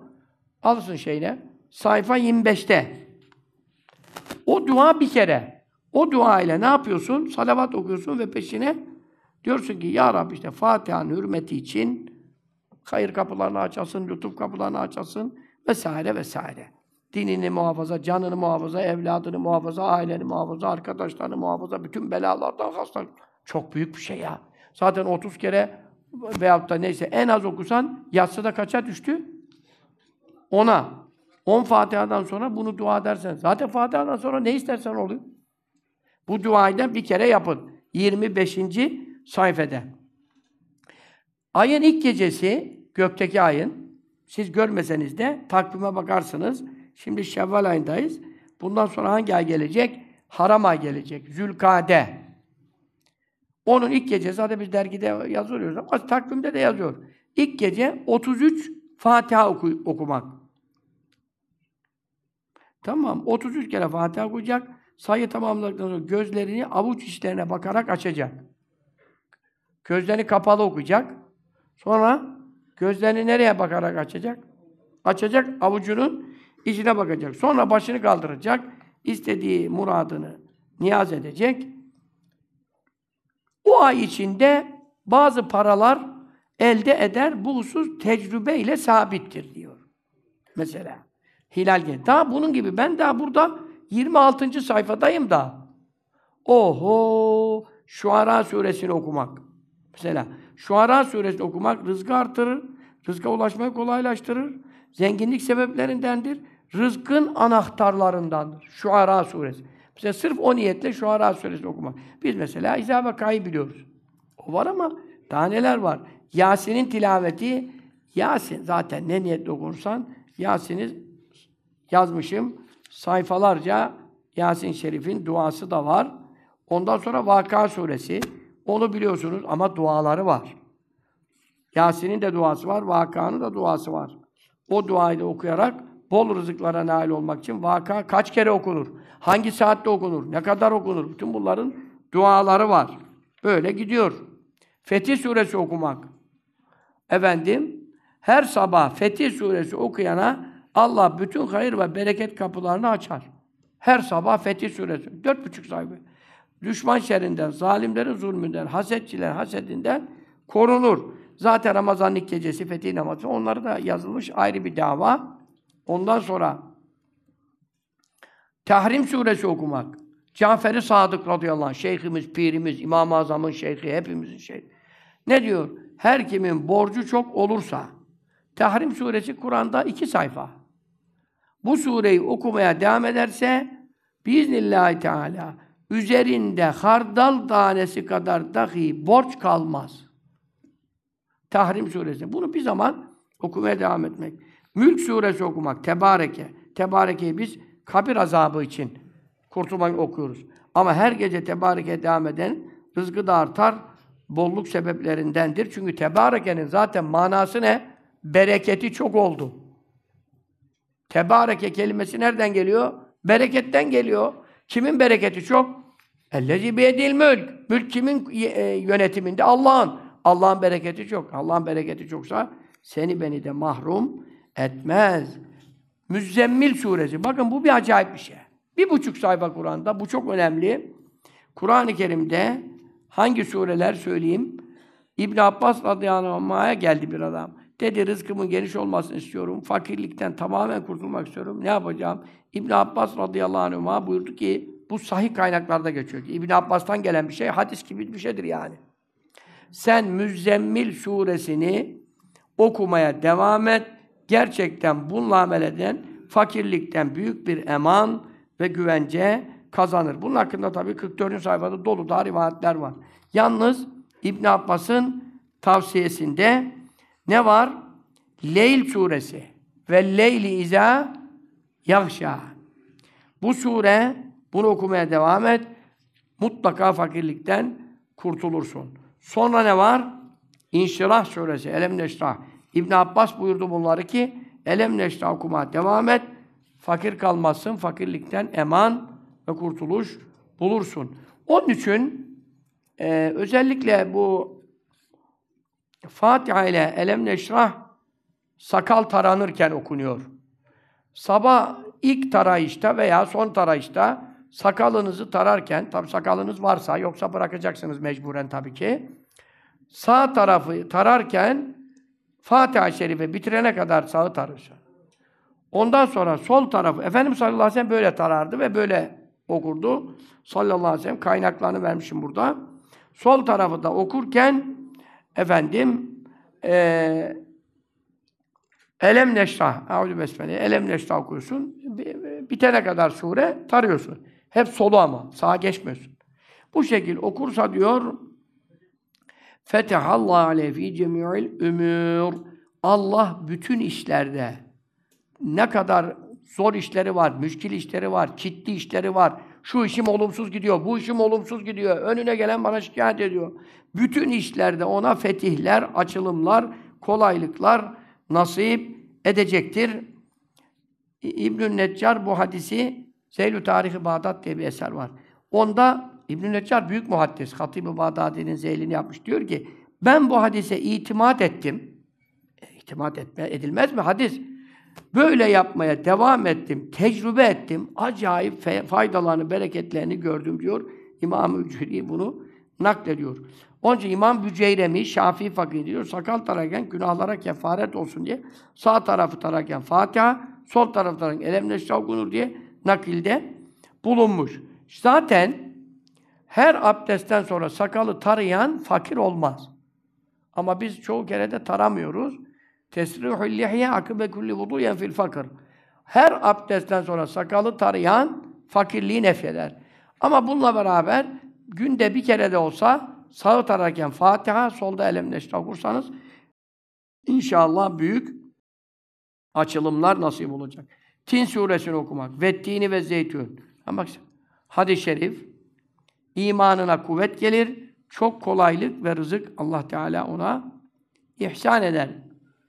Speaker 1: Alırsın şeyine. Sayfa 25'te. O dua bir kere. O dua ile ne yapıyorsun? Salavat okuyorsun ve peşine diyorsun ki Ya Rabbi işte Fatiha'nın hürmeti için hayır kapılarını açasın, lütuf kapılarını açasın vesaire vesaire. Dinini muhafaza, canını muhafaza, evladını muhafaza, aileni muhafaza, arkadaşlarını muhafaza, bütün belalardan hastalık. Çok büyük bir şey ya. Zaten 30 kere veyahut da neyse en az okusan yatsıda kaça düştü? Ona. 10 Fatiha'dan sonra bunu dua edersen. Zaten Fatiha'dan sonra ne istersen oluyor. Bu duayı da bir kere yapın. 25. sayfede. Ayın ilk gecesi, gökteki ayın, siz görmeseniz de takvime bakarsınız. Şimdi Şevval ayındayız. Bundan sonra hangi ay gelecek? Haram ay gelecek. Zülkade. Onun ilk gecesi, zaten biz dergide yazıyoruz ama takvimde de yazıyor. İlk gece 33 Fatiha oku okumak. Tamam, 33 kere Fatiha okuyacak. Sayı tamamladıktan sonra gözlerini avuç içlerine bakarak açacak. Gözlerini kapalı okuyacak. Sonra Gözlerini nereye bakarak açacak? Açacak, avucunun içine bakacak. Sonra başını kaldıracak. istediği muradını niyaz edecek. O ay içinde bazı paralar elde eder. Bu husus tecrübeyle sabittir diyor. Mesela. Hilal gel. Daha bunun gibi. Ben daha burada 26. sayfadayım da. Oho! Şuara suresini okumak. Mesela Şuara suresini okumak rızkı artırır, rızka ulaşmayı kolaylaştırır, zenginlik sebeplerindendir, rızkın anahtarlarındandır. Şuara suresi. Mesela sırf o niyetle Şuara suresini okumak. Biz mesela İzâ Kayı biliyoruz. O var ama daha neler var? Yasin'in tilaveti, Yasin zaten ne niyetle okursan, Yasin'i yazmışım. Sayfalarca Yasin Şerif'in duası da var. Ondan sonra Vaka suresi. Onu biliyorsunuz ama duaları var. Yasin'in de duası var, Vaka'nın da duası var. O duayı da okuyarak bol rızıklara nail olmak için Vaka kaç kere okunur? Hangi saatte okunur? Ne kadar okunur? Bütün bunların duaları var. Böyle gidiyor. Fetih suresi okumak. Efendim, her sabah Fetih suresi okuyana Allah bütün hayır ve bereket kapılarını açar. Her sabah Fetih suresi. Dört buçuk sayfa. Düşman şerrinden, zalimlerin zulmünden, hasetçilerin hasedinden korunur. Zaten Ramazan ilk gecesi fetih namazı. Onları da yazılmış ayrı bir dava. Ondan sonra Tahrim suresi okumak. Cafer-i Sadık radıyallahu anh, şeyhimiz, pirimiz, İmam-ı Azam'ın şeyhi, hepimizin şeyhi. Ne diyor? Her kimin borcu çok olursa, Tahrim suresi Kur'an'da iki sayfa. Bu sureyi okumaya devam ederse, biiznillahü teala, üzerinde hardal tanesi kadar dahi borç kalmaz. Tahrim suresi. Bunu bir zaman okumaya devam etmek. Mülk suresi okumak, Tebareke. Tebareke'yi biz kabir azabı için kurtulmak okuyoruz. Ama her gece Tebareke devam eden rızkı da artar, bolluk sebeplerindendir. Çünkü Tebareke'nin zaten manası ne? Bereketi çok oldu. Tebareke kelimesi nereden geliyor? Bereketten geliyor. Kimin bereketi çok? Ellezî biyedil mülk. Mülk kimin e, yönetiminde? Allah'ın. Allah'ın bereketi çok. Allah'ın bereketi çoksa seni beni de mahrum etmez. Müzzemmil suresi. Bakın bu bir acayip bir şey. Bir buçuk sayfa Kur'an'da. Bu çok önemli. Kur'an-ı Kerim'de hangi sureler söyleyeyim? İbn Abbas radıyallahu anh'a geldi bir adam. Dedi rızkımın geniş olmasını istiyorum. Fakirlikten tamamen kurtulmak istiyorum. Ne yapacağım? İbn Abbas radıyallahu anh'a buyurdu ki bu sahih kaynaklarda geçiyor İbn Abbas'tan gelen bir şey hadis gibi bir şeydir yani. Sen Müzzemmil suresini okumaya devam et. Gerçekten bununla amel eden fakirlikten büyük bir eman ve güvence kazanır. Bunun hakkında tabii 44. sayfada dolu da rivayetler var. Yalnız İbn Abbas'ın tavsiyesinde ne var? Leyl suresi ve Leyli iza yahşa. Bu sure bunu okumaya devam et. Mutlaka fakirlikten kurtulursun. Sonra ne var? İnşirah suresi, Elem Neşrah. İbn Abbas buyurdu bunları ki, Elem Neşrah okumaya devam et. Fakir kalmazsın, fakirlikten eman ve kurtuluş bulursun. Onun için e, özellikle bu Fatiha ile Elem Neşrah sakal taranırken okunuyor. Sabah ilk tarayışta veya son tarayışta sakalınızı tararken, tabi sakalınız varsa, yoksa bırakacaksınız mecburen tabii ki. Sağ tarafı tararken Fatiha-i Şerife bitirene kadar sağı tarıyorsun. Ondan sonra sol tarafı, Efendimiz sallallahu aleyhi ve sellem böyle tarardı ve böyle okurdu. Sallallahu aleyhi ve sellem kaynaklarını vermişim burada. Sol tarafı da okurken efendim e, Elem neşrah, Eûzü besmele, Elem neşrah okuyorsun. Bitene kadar sure tarıyorsun. Hep solu ama. Sağa geçmiyorsun. Bu şekil okursa diyor Fetehallahu aleyhi fi cemi'il ümür. Allah bütün işlerde ne kadar zor işleri var, müşkil işleri var, ciddi işleri var. Şu işim olumsuz gidiyor, bu işim olumsuz gidiyor. Önüne gelen bana şikayet ediyor. Bütün işlerde ona fetihler, açılımlar, kolaylıklar nasip edecektir. İbn-i Neccar bu hadisi Zeylü Tarihi Bağdat diye bir eser var. Onda İbn-i Neccar büyük muhaddis, Hatib-i Bağdadi'nin zeylini yapmış. Diyor ki, ben bu hadise itimat ettim. İtimat etme, edilmez mi? Hadis. Böyle yapmaya devam ettim, tecrübe ettim. Acayip faydalarını, bereketlerini gördüm diyor. İmam-ı Ücri bunu naklediyor. Onun için İmam Büceyremi, Şafii fakir diyor, sakal tararken günahlara kefaret olsun diye sağ tarafı tararken Fatiha, sol tarafı tararken Elem Neşra okunur diye nakilde bulunmuş. Zaten her abdestten sonra sakalı tarayan fakir olmaz. Ama biz çoğu kere de taramıyoruz. Tesrihul lihye akıbe kulli vuduyen fil fakir. Her abdestten sonra sakalı tarayan fakirliği nefyeder. Ama bununla beraber günde bir kere de olsa sağı tararken Fatiha, solda Elem Neşra okursanız inşallah büyük açılımlar nasip olacak. Tin suresini okumak, vettini ve zeytün. Ama hadis-i şerif, imanına kuvvet gelir, çok kolaylık ve rızık Allah Teala ona ihsan eder.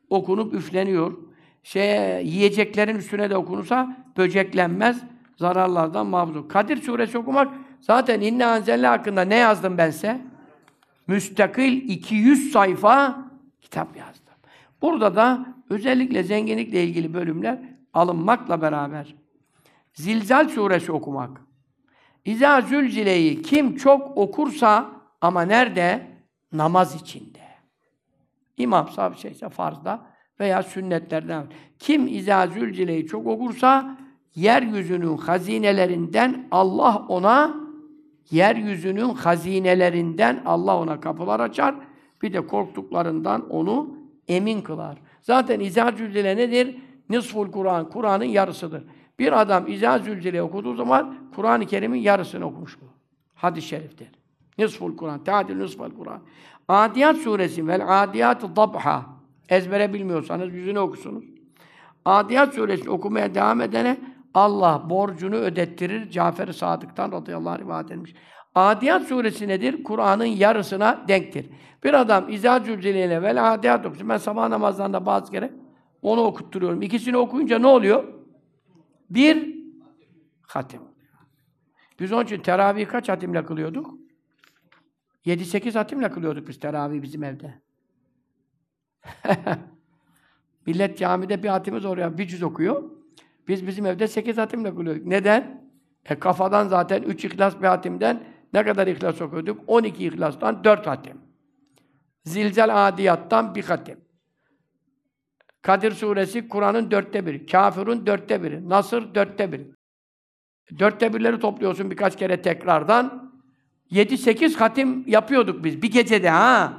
Speaker 1: Okunup üfleniyor. Şey, yiyeceklerin üstüne de okunursa böceklenmez, zararlardan mahfuz Kadir suresi okumak zaten inne anzelle hakkında ne yazdım ben size? Müstakil 200 sayfa kitap yazdım. Burada da özellikle zenginlikle ilgili bölümler alınmakla beraber Zilzal suresi okumak. İza zülzileyi kim çok okursa ama nerede? Namaz içinde. İmam sahibi şeyse farzda veya sünnetlerden. Kim izâ zülcileyi çok okursa yeryüzünün hazinelerinden Allah ona yeryüzünün hazinelerinden Allah ona kapılar açar. Bir de korktuklarından onu emin kılar. Zaten izâ zülcile nedir? Nisful Kur'an, Kur'an'ın yarısıdır. Bir adam izâ zülcile okuduğu zaman Kur'an-ı Kerim'in yarısını okumuş bu. Hadis-i şeriftir. Nisful Kur'an, teadil nisful Kur'an. Adiyat suresi vel adiyat dabha. Ezbere bilmiyorsanız yüzünü okusunuz. Adiyat suresini okumaya devam edene Allah borcunu ödettirir. Cafer-i Sadık'tan radıyallahu anh rivayet edilmiş. Adiyat suresi nedir? Kur'an'ın yarısına denktir. Bir adam İzâ Zülcelîne vel Adiyat okusun. Ben sabah namazlarında bazı kere onu okutturuyorum. İkisini okuyunca ne oluyor? Bir hatim. Biz onun için teravih kaç hatimle kılıyorduk? 7-8 hatimle kılıyorduk biz teravih bizim evde. <laughs> Millet camide bir hatimiz oraya bir cüz okuyor. Biz bizim evde 8 hatimle kılıyorduk. Neden? E kafadan zaten 3 ihlas bir hatimden ne kadar ihlas okuyorduk? 12 ihlastan 4 hatim. Zilzel adiyattan bir hatim. Kadir suresi Kur'an'ın dörtte biri. Kafirun dörtte biri. Nasır dörtte biri. Dörtte birleri topluyorsun birkaç kere tekrardan. 7-8 hatim yapıyorduk biz bir gecede ha.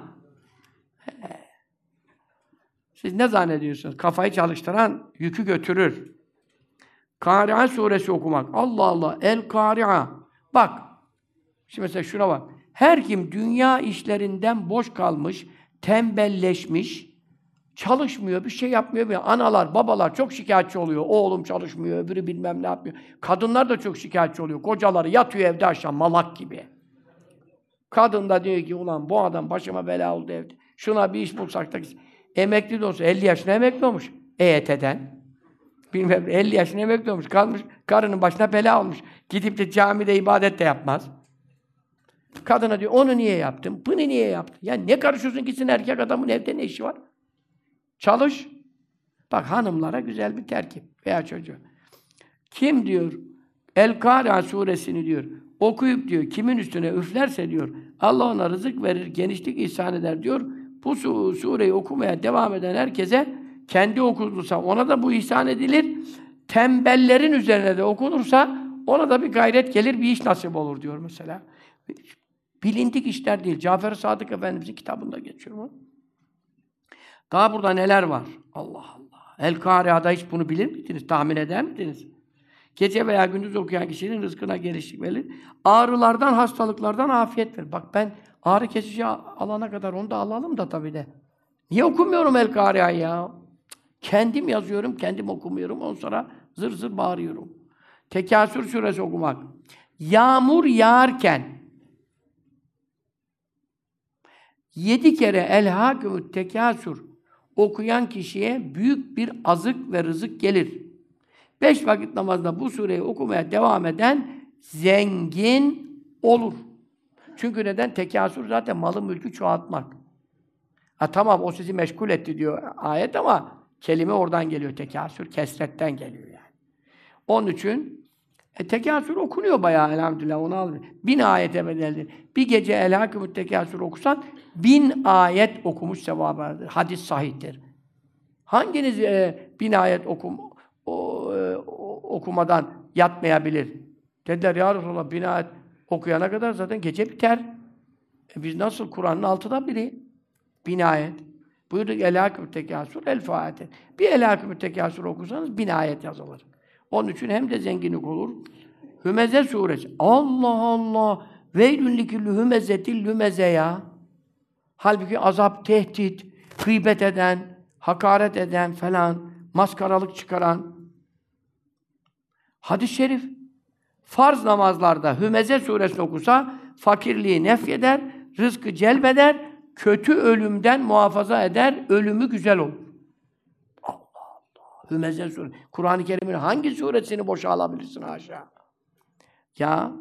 Speaker 1: Siz ne zannediyorsunuz? Kafayı çalıştıran yükü götürür. Kari'a suresi okumak. Allah Allah. El Kari'a. Bak. Şimdi mesela şuna bak. Her kim dünya işlerinden boş kalmış, tembelleşmiş, çalışmıyor, bir şey yapmıyor. Bir analar, babalar çok şikayetçi oluyor. Oğlum çalışmıyor, öbürü bilmem ne yapmıyor. Kadınlar da çok şikayetçi oluyor. Kocaları yatıyor evde aşağı malak gibi. Kadın da diyor ki ulan bu adam başıma bela oldu evde. Şuna bir iş bulsak da emekli de olsa 50 yaşına emekli olmuş EYT'den. Bilmem 50 yaşına emekli olmuş. Kalmış karının başına bela olmuş. Gidip de camide ibadet de yapmaz. Kadına diyor onu niye yaptın? Bunu niye yaptın? Ya ne karışıyorsun gitsin erkek adamın evde ne işi var? Çalış. Bak hanımlara güzel bir terkip veya çocuğu. Kim diyor El-Kâri'a suresini diyor okuyup diyor kimin üstüne üflerse diyor Allah ona rızık verir, genişlik ihsan eder diyor. Bu su sureyi okumaya devam eden herkese kendi okunursa ona da bu ihsan edilir. Tembellerin üzerine de okunursa ona da bir gayret gelir, bir iş nasip olur diyor mesela. Bilindik işler değil. Cafer Sadık Efendimiz'in kitabında geçiyor mu? Daha burada neler var? Allah Allah. El-Kari'a'da hiç bunu bilir miydiniz? Tahmin eder miydiniz? Gece veya gündüz okuyan kişinin rızkına gelişlik verir. Ağrılardan, hastalıklardan afiyet verir. Bak ben ağrı kesici alana kadar onu da alalım da tabii de. Niye okumuyorum El Kari'a'yı ya? Kendim yazıyorum, kendim okumuyorum. Ondan sonra zır zır bağırıyorum. Tekasür suresi okumak. Yağmur yağarken yedi kere el hakümü tekasür okuyan kişiye büyük bir azık ve rızık gelir. Beş vakit namazda bu sureyi okumaya devam eden zengin olur. Çünkü neden? Tekasür zaten malı mülkü çoğaltmak. Ha tamam o sizi meşgul etti diyor ayet ama kelime oradan geliyor tekasür, kesretten geliyor yani. Onun için e, tekasür okunuyor bayağı elhamdülillah onu al. Bin ayete bedeldir. Bir gece elhakümüt tekasür okusan bin ayet okumuş sevabı. Hadis sahihtir. Hanginiz e, bin ayet okum, o, e, okumadan yatmayabilir? Dediler ya Resulallah bin ayet okuyana kadar zaten gece biter. E biz nasıl Kur'an'ın altıda biri? Bin ayet. Buyurdu elhâkü tekâsür el fâate. Bir elhâkü tekâsür okursanız bin ayet yazılır. Onun için hem de zenginlik olur. Hümeze suresi. Allah Allah! Veylün liküllü hümezetil lümeze ya. Halbuki azap, tehdit, gıybet eden, hakaret eden falan, maskaralık çıkaran. Hadis-i şerif. Farz namazlarda Hümeze suresini okusa fakirliği nefyeder, rızkı celbeder, kötü ölümden muhafaza eder, ölümü güzel olur. Hümeze suresi. Kur'an-ı Kerim'in hangi suresini boşa alabilirsin haşa? Ya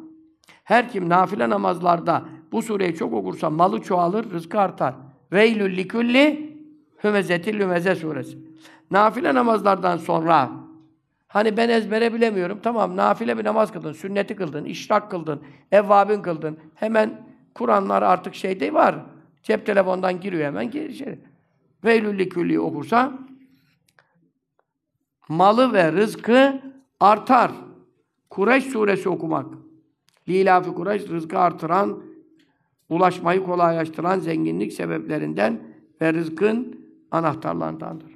Speaker 1: her kim nafile namazlarda bu sureyi çok okursa malı çoğalır, rızkı artar. Veylül likulli hümezetil hümeze suresi. Nafile namazlardan sonra hani ben ezbere bilemiyorum. Tamam nafile bir namaz kıldın, sünneti kıldın, işrak kıldın, evvabin kıldın. Hemen Kur'anlar artık şeyde var. Cep telefondan giriyor hemen şey. Veylül likulli okursa malı ve rızkı artar. Kureyş suresi okumak. Lilafi Kureyş rızkı artıran, ulaşmayı kolaylaştıran zenginlik sebeplerinden ve rızkın anahtarlarındandır.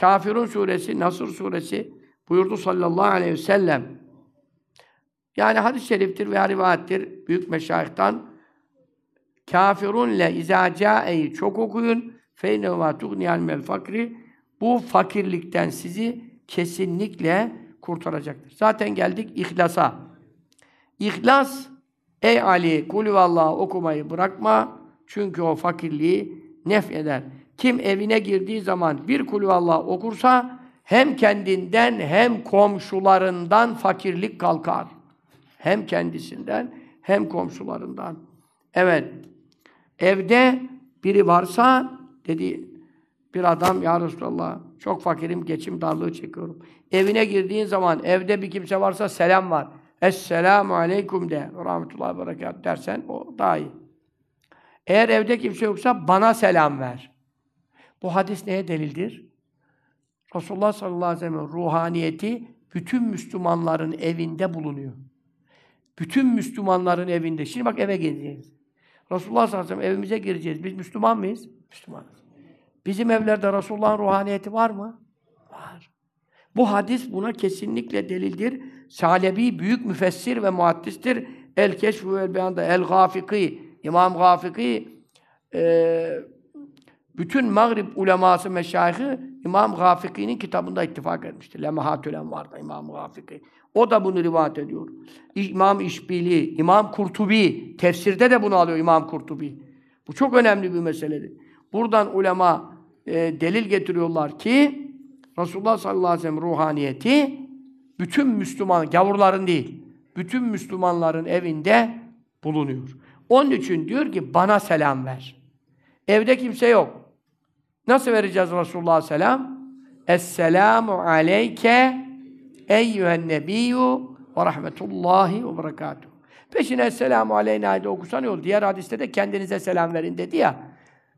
Speaker 1: Kafirun suresi, Nasır suresi buyurdu sallallahu aleyhi ve sellem. Yani hadis-i şeriftir veya rivayettir büyük meşayihtan. Kafirun le izâ câe'yi çok okuyun. Feyne ve tugniyal fakri. Bu fakirlikten sizi kesinlikle kurtaracaktır. Zaten geldik ihlasa. İhlas, ey Ali, kulüvallah okumayı bırakma. Çünkü o fakirliği nef eder. Kim evine girdiği zaman bir kulüvallah okursa hem kendinden hem komşularından fakirlik kalkar. Hem kendisinden hem komşularından. Evet. Evde biri varsa dedi bir adam ya Resulallah çok fakirim, geçim darlığı çekiyorum. Evine girdiğin zaman evde bir kimse varsa selam var. Esselamu aleyküm de. Rahmetullahi berekat dersen o daha iyi. Eğer evde kimse yoksa bana selam ver. Bu hadis neye delildir? Resulullah sallallahu aleyhi ve sellem ruhaniyeti bütün Müslümanların evinde bulunuyor. Bütün Müslümanların evinde. Şimdi bak eve geleceğiz. Resulullah sallallahu aleyhi ve sellem evimize gireceğiz. Biz Müslüman mıyız? Müslümanız. Bizim evlerde Resulullah'ın ruhaniyeti var mı? Var. Bu hadis buna kesinlikle delildir. Salebi büyük müfessir ve muhaddistir. El Keşf ve El Beyan'da El Gafiki, İmam Gafiki e, bütün Mağrib uleması meşayihi İmam Gafiki'nin kitabında ittifak etmiştir. Lemahatül Envar'da İmam Gafiki. O da bunu rivayet ediyor. İmam İşbili, İmam Kurtubi, tefsirde de bunu alıyor İmam Kurtubi. Bu çok önemli bir meseledir. Buradan ulema e, delil getiriyorlar ki Resulullah sallallahu aleyhi ve sellem ruhaniyeti bütün Müslüman, gavurların değil, bütün Müslümanların evinde bulunuyor. Onun için diyor ki bana selam ver. Evde kimse yok. Nasıl vereceğiz Resulullah'a selam? Esselamu aleyke eyyühen nebiyyü ve rahmetullahi ve berekatuhu. Peşine Esselamu aleyna de okusan yol. Diğer hadiste de kendinize selam verin dedi ya.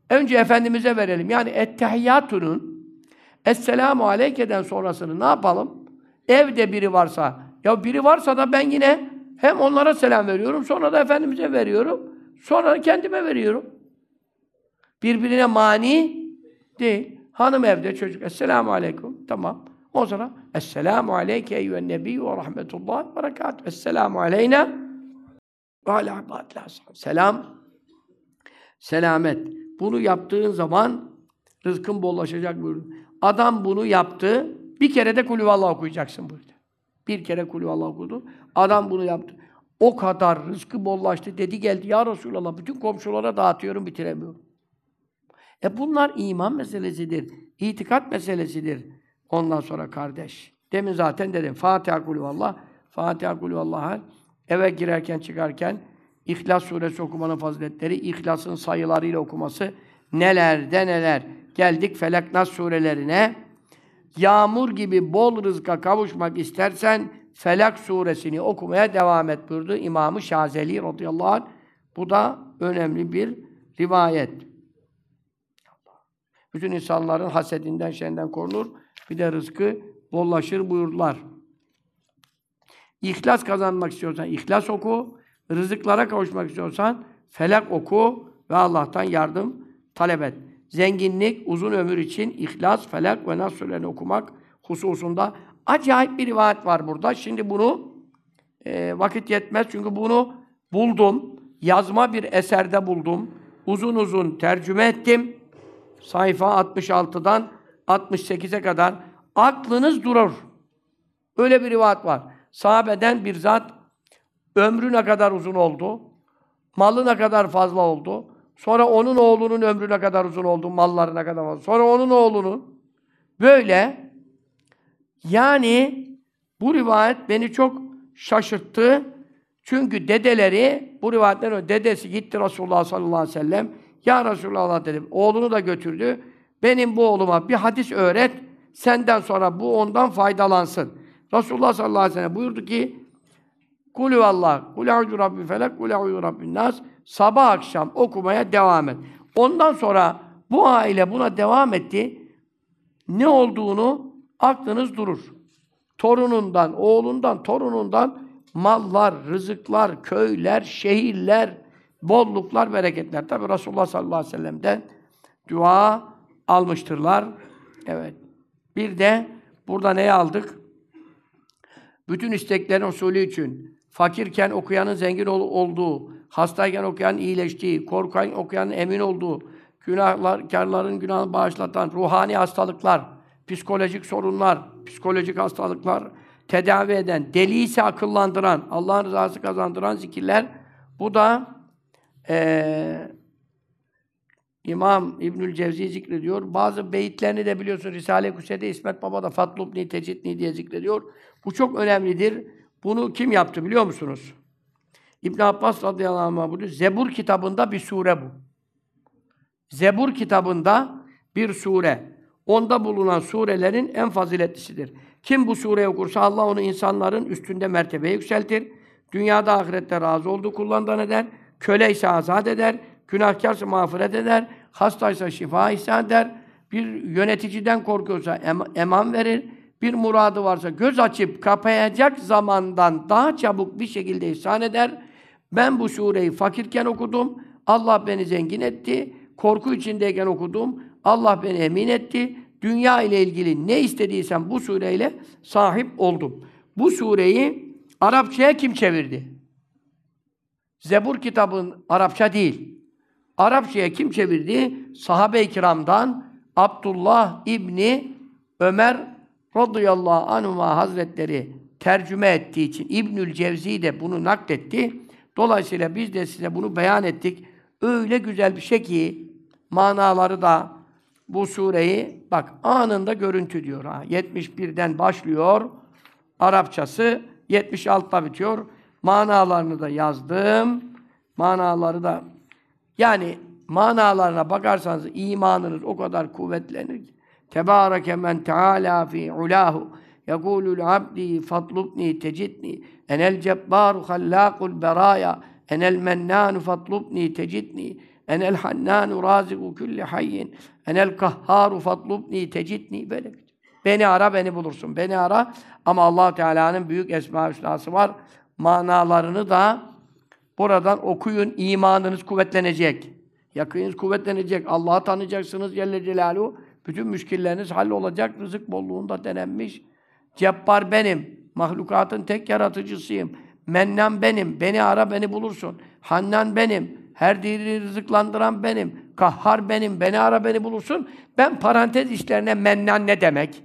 Speaker 1: Önce Efendimiz'e verelim. Yani ettehiyyatunun Esselamu Aleyke'den sonrasını ne yapalım? Evde biri varsa, ya biri varsa da ben yine hem onlara selam veriyorum, sonra da Efendimiz'e veriyorum, sonra da kendime veriyorum. Birbirine mani değil. Hanım evde, çocuk, Esselamu Aleyküm, tamam. O sonra, Esselamu Aleyke eyyühen nebiyyü ve rahmetullahi ve berekatuhu. Esselamu Aleyna ve ala Selam, selamet. Bunu yaptığın zaman rızkın bollaşacak buyurdu. Adam bunu yaptı. Bir kere de kulüvallah okuyacaksın buyurdu. Bir kere kulüvallah okudu. Adam bunu yaptı. O kadar rızkı bollaştı. Dedi geldi ya Resulallah bütün komşulara dağıtıyorum bitiremiyorum. E bunlar iman meselesidir. İtikat meselesidir. Ondan sonra kardeş. Demin zaten dedim. Fatiha kulüvallah. Fatiha kulüvallah. Eve girerken çıkarken İhlas suresi okumanın faziletleri, İhlas'ın sayılarıyla okuması, neler de neler. Geldik Felak Nas surelerine. Yağmur gibi bol rızka kavuşmak istersen Felak suresini okumaya devam et buyurdu İmam-ı Şazeli radıyallahu anh. Bu da önemli bir rivayet. Bütün insanların hasedinden, şenden korunur. Bir de rızkı bollaşır buyurdular. İhlas kazanmak istiyorsan ihlas oku. Rızıklara kavuşmak istiyorsan felak oku ve Allah'tan yardım talep et. Zenginlik, uzun ömür için ihlas, felak ve nas surelerini okumak hususunda acayip bir rivayet var burada. Şimdi bunu e, vakit yetmez çünkü bunu buldum. Yazma bir eserde buldum. Uzun uzun tercüme ettim. Sayfa 66'dan 68'e kadar aklınız durur. Öyle bir rivayet var. Sahabeden bir zat ömrü ne kadar uzun oldu, malı ne kadar fazla oldu, sonra onun oğlunun ömrü ne kadar uzun oldu, malları ne kadar fazla, sonra onun oğlunun. Böyle yani bu rivayet beni çok şaşırttı. Çünkü dedeleri, bu rivayetten o dedesi gitti Resulullah sallallahu aleyhi ve sellem. Ya Resulallah dedim, oğlunu da götürdü. Benim bu oğluma bir hadis öğret, senden sonra bu ondan faydalansın. Resulullah sallallahu aleyhi ve sellem buyurdu ki, Kulü Allah, kul a'udhu rabbi felak, kul a'udhu rabbin nas. Sabah akşam okumaya devam et. Ondan sonra bu aile buna devam etti. Ne olduğunu aklınız durur. Torunundan, oğlundan, torunundan mallar, rızıklar, köyler, şehirler, bolluklar, bereketler. Tabi Resulullah sallallahu aleyhi ve sellem'den dua almıştırlar. Evet. Bir de burada neyi aldık? Bütün isteklerin usulü için fakirken okuyanın zengin ol- olduğu, hastayken okuyanın iyileştiği, korkan okuyanın emin olduğu, günahlar, karların günahını bağışlatan, ruhani hastalıklar, psikolojik sorunlar, psikolojik hastalıklar tedavi eden, deli ise akıllandıran, Allah'ın rızası kazandıran zikirler. Bu da eee İmam İbnül Cevzi zikrediyor. Bazı beyitlerini de biliyorsun Risale-i Kuse'de İsmet Baba da Fatlubni Tecitni diye zikrediyor. Bu çok önemlidir. Bunu kim yaptı biliyor musunuz? İbn Abbas radıyallahu anh buyuruyor. Zebur kitabında bir sure bu. Zebur kitabında bir sure. Onda bulunan surelerin en faziletlisidir. Kim bu sureyi okursa Allah onu insanların üstünde mertebe yükseltir. Dünyada ahirette razı olduğu kullandan eder. Köle ise azat eder. Günahkarsa mağfiret eder. Hastaysa şifa ihsan eder. Bir yöneticiden korkuyorsa em- eman verir. Bir muradı varsa göz açıp kapayacak zamandan daha çabuk bir şekilde ihsan eder. Ben bu sureyi fakirken okudum. Allah beni zengin etti. Korku içindeyken okudum. Allah beni emin etti. Dünya ile ilgili ne istediysem bu sureyle sahip oldum. Bu sureyi Arapçaya kim çevirdi? Zebur kitabın Arapça değil. Arapçaya kim çevirdi? Sahabe-i kiramdan Abdullah İbni Ömer radıyallahu anhuma hazretleri tercüme ettiği için İbnül Cevzi de bunu nakletti. Dolayısıyla biz de size bunu beyan ettik. Öyle güzel bir şey ki manaları da bu sureyi bak anında görüntü diyor ha. 71'den başlıyor. Arapçası 76'da bitiyor. Manalarını da yazdım. Manaları da yani manalarına bakarsanız imanınız o kadar kuvvetlenir ki. Tebareke men teala fi ulahu yekulul abdi fatlubni tecidni enel cebbaru hallakul beraya enel mennanu fatlubni tecidni enel hannanu raziku kulli hayyin enel kahharu fatlubni tecidni böyle Beni ara, beni bulursun. Beni ara. Ama allah Teala'nın büyük esma hüsnası var. Manalarını da buradan okuyun. imanınız kuvvetlenecek. Yakınınız kuvvetlenecek. Allah'ı tanıyacaksınız Celle Celaluhu. Bütün müşkilleriniz hallolacak. Rızık bolluğunda denenmiş. Cebbar benim. Mahlukatın tek yaratıcısıyım. Mennan benim. Beni ara, beni bulursun. Hannan benim. Her diri rızıklandıran benim. Kahhar benim. Beni ara, beni bulursun. Ben parantez işlerine mennan ne demek?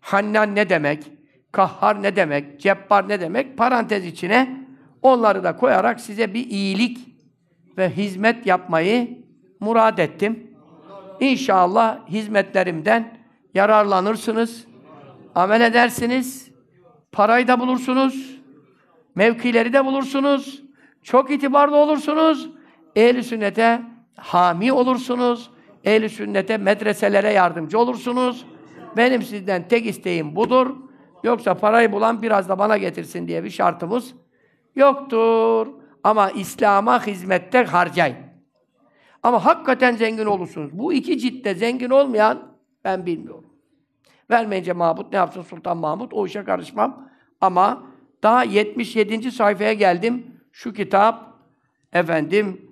Speaker 1: Hannan ne demek? Kahhar ne demek? Cebbar ne demek? Parantez içine onları da koyarak size bir iyilik ve hizmet yapmayı murad ettim. İnşallah hizmetlerimden yararlanırsınız, amel edersiniz, parayı da bulursunuz, mevkileri de bulursunuz, çok itibarlı olursunuz, ehl-i sünnete hami olursunuz, ehli sünnete, medreselere yardımcı olursunuz. Benim sizden tek isteğim budur. Yoksa parayı bulan biraz da bana getirsin diye bir şartımız yoktur. Ama İslam'a hizmette harcayın. Ama hakikaten zengin olursunuz. Bu iki ciltte zengin olmayan ben bilmiyorum. Vermeyince Mahmut ne yapsın Sultan Mahmut? O işe karışmam. Ama daha 77. sayfaya geldim. Şu kitap efendim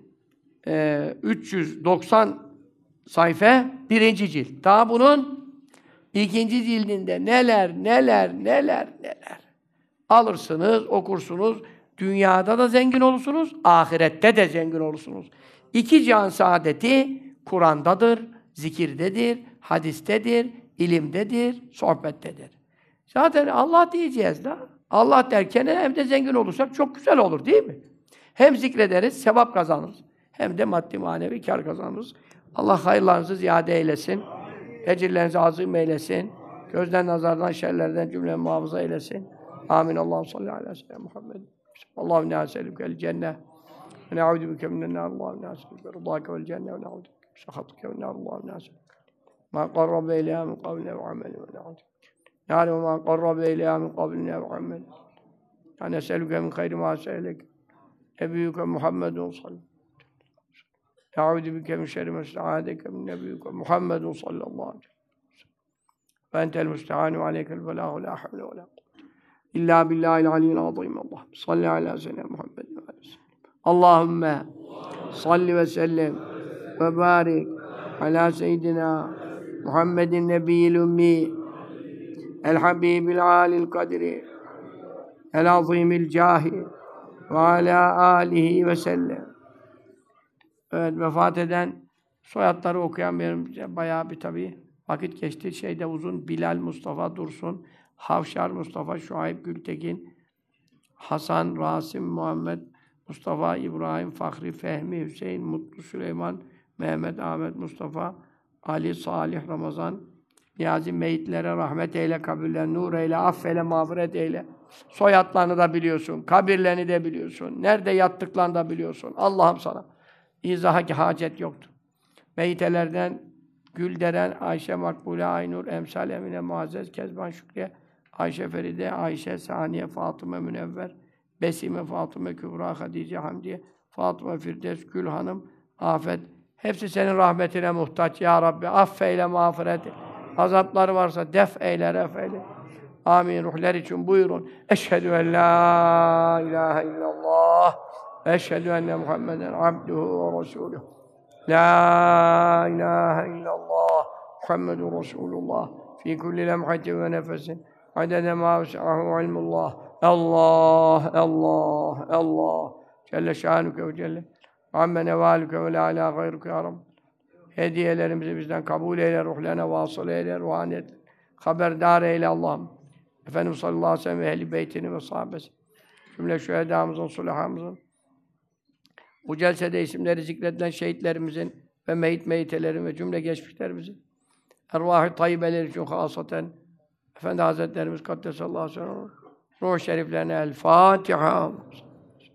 Speaker 1: e, 390 sayfa birinci cilt. Daha bunun ikinci cildinde neler neler neler neler alırsınız, okursunuz. Dünyada da zengin olursunuz, ahirette de zengin olursunuz. İki can saadeti Kur'an'dadır, zikirdedir, hadistedir, ilimdedir, sohbettedir. Zaten Allah diyeceğiz da. Allah derken hem de zengin olursak çok güzel olur değil mi? Hem zikrederiz, sevap kazanırız. Hem de maddi manevi kar kazanırız. Allah hayırlarınızı ziyade eylesin. Ecirlerinizi azim eylesin. Gözden nazardan, şerlerden cümle muhafaza eylesin. Amin. Allahu salli ala seyyidina Muhammed. Allahu inna es'elukel cennet. Ve ne'udu bike minen nar. Allahu inna es'eluke rıdâke vel cennet ve ne'udu bike sahatike ve nar. Allahu inna es'eluke. Ma qarrabe ileyha min kavlin ve amel ve ne'udu yani ma qarrabe ileyha min kavlin ve amel. Yani es'eluke min hayri ma se'elek. Nebiyyüke Muhammedun sallallahu Eûzü bike min şerri mesta'adeke min nebiyyike Muhammedun sallallahu aleyhi ve sellem. Ve entel müstehâni ve aleykel belâhu la havle ve la İlla billahil aliyyil azîm. Allah salli ve aleyhi Allahümme salli ve sellem ve barik ala seyyidina Muhammedin nebiyyil ümmi el habibil alil kadri el azimil cahi ve ala alihi ve sellem. Evet, vefat eden soyadları okuyan benim bayağı bir tabii vakit geçti. Şeyde uzun Bilal Mustafa Dursun, Havşar Mustafa Şuayb Gültekin, Hasan Rasim Muhammed Mustafa İbrahim Fahri Fehmi Hüseyin Mutlu Süleyman Mehmet Ahmet Mustafa Ali Salih Ramazan Niyazi meyitlere rahmet eyle, kabirlerini nur eyle, affeyle, mağfiret eyle. Soyadlarını da biliyorsun, kabirlerini de biliyorsun. Nerede yattıklarını da biliyorsun. Allah'ım sana. İzaha hacet yoktur. Meyitelerden Gülderen, Ayşe Makbule, Aynur, Emsal, Emine, Muazzez, Kezban, Şükriye, Ayşe Feride, Ayşe Saniye, Fatıma Münevver, Besime, Fatıma Kübra, Hadice, Hamdiye, Fatıma Firdevs, Gül Hanım, Afet. Hepsi senin rahmetine muhtaç ya Rabbi. Affeyle, mağfiret. Azapları varsa def eyle, ref eyle. Amin. Ruhlar için buyurun. Eşhedü en la ilahe illallah. Eşhedü enne Muhammeden abduhu ve resuluhu. La ilahe illallah. Muhammedun Resulullah. Fi kulli lemhatin ve nefesin. Adede ma vesi'ahu ilmullah. Allah, Allah, Allah. Celle şanuke ve celle. Amme nevalüke ve la ala gayruke ya Rabbi. Hediyelerimizi bizden kabul eyle, ruhlarına vasıl eyle, ruhaniyet. Haberdar eyle Allah'ım. Efendimiz sallallahu aleyhi ve sellem ve ehl-i beytini ve sahabesi. Cümle şühedamızın, sulahamızın. Bu celsede isimleri zikredilen şehitlerimizin ve meyit meyitelerin ve cümle geçmişlerimizin ervah-ı tayyibeler için hasaten Efendi Hazretlerimiz Kaddesallahu aleyhi ve sellem ruh şeriflerine el Fatiha.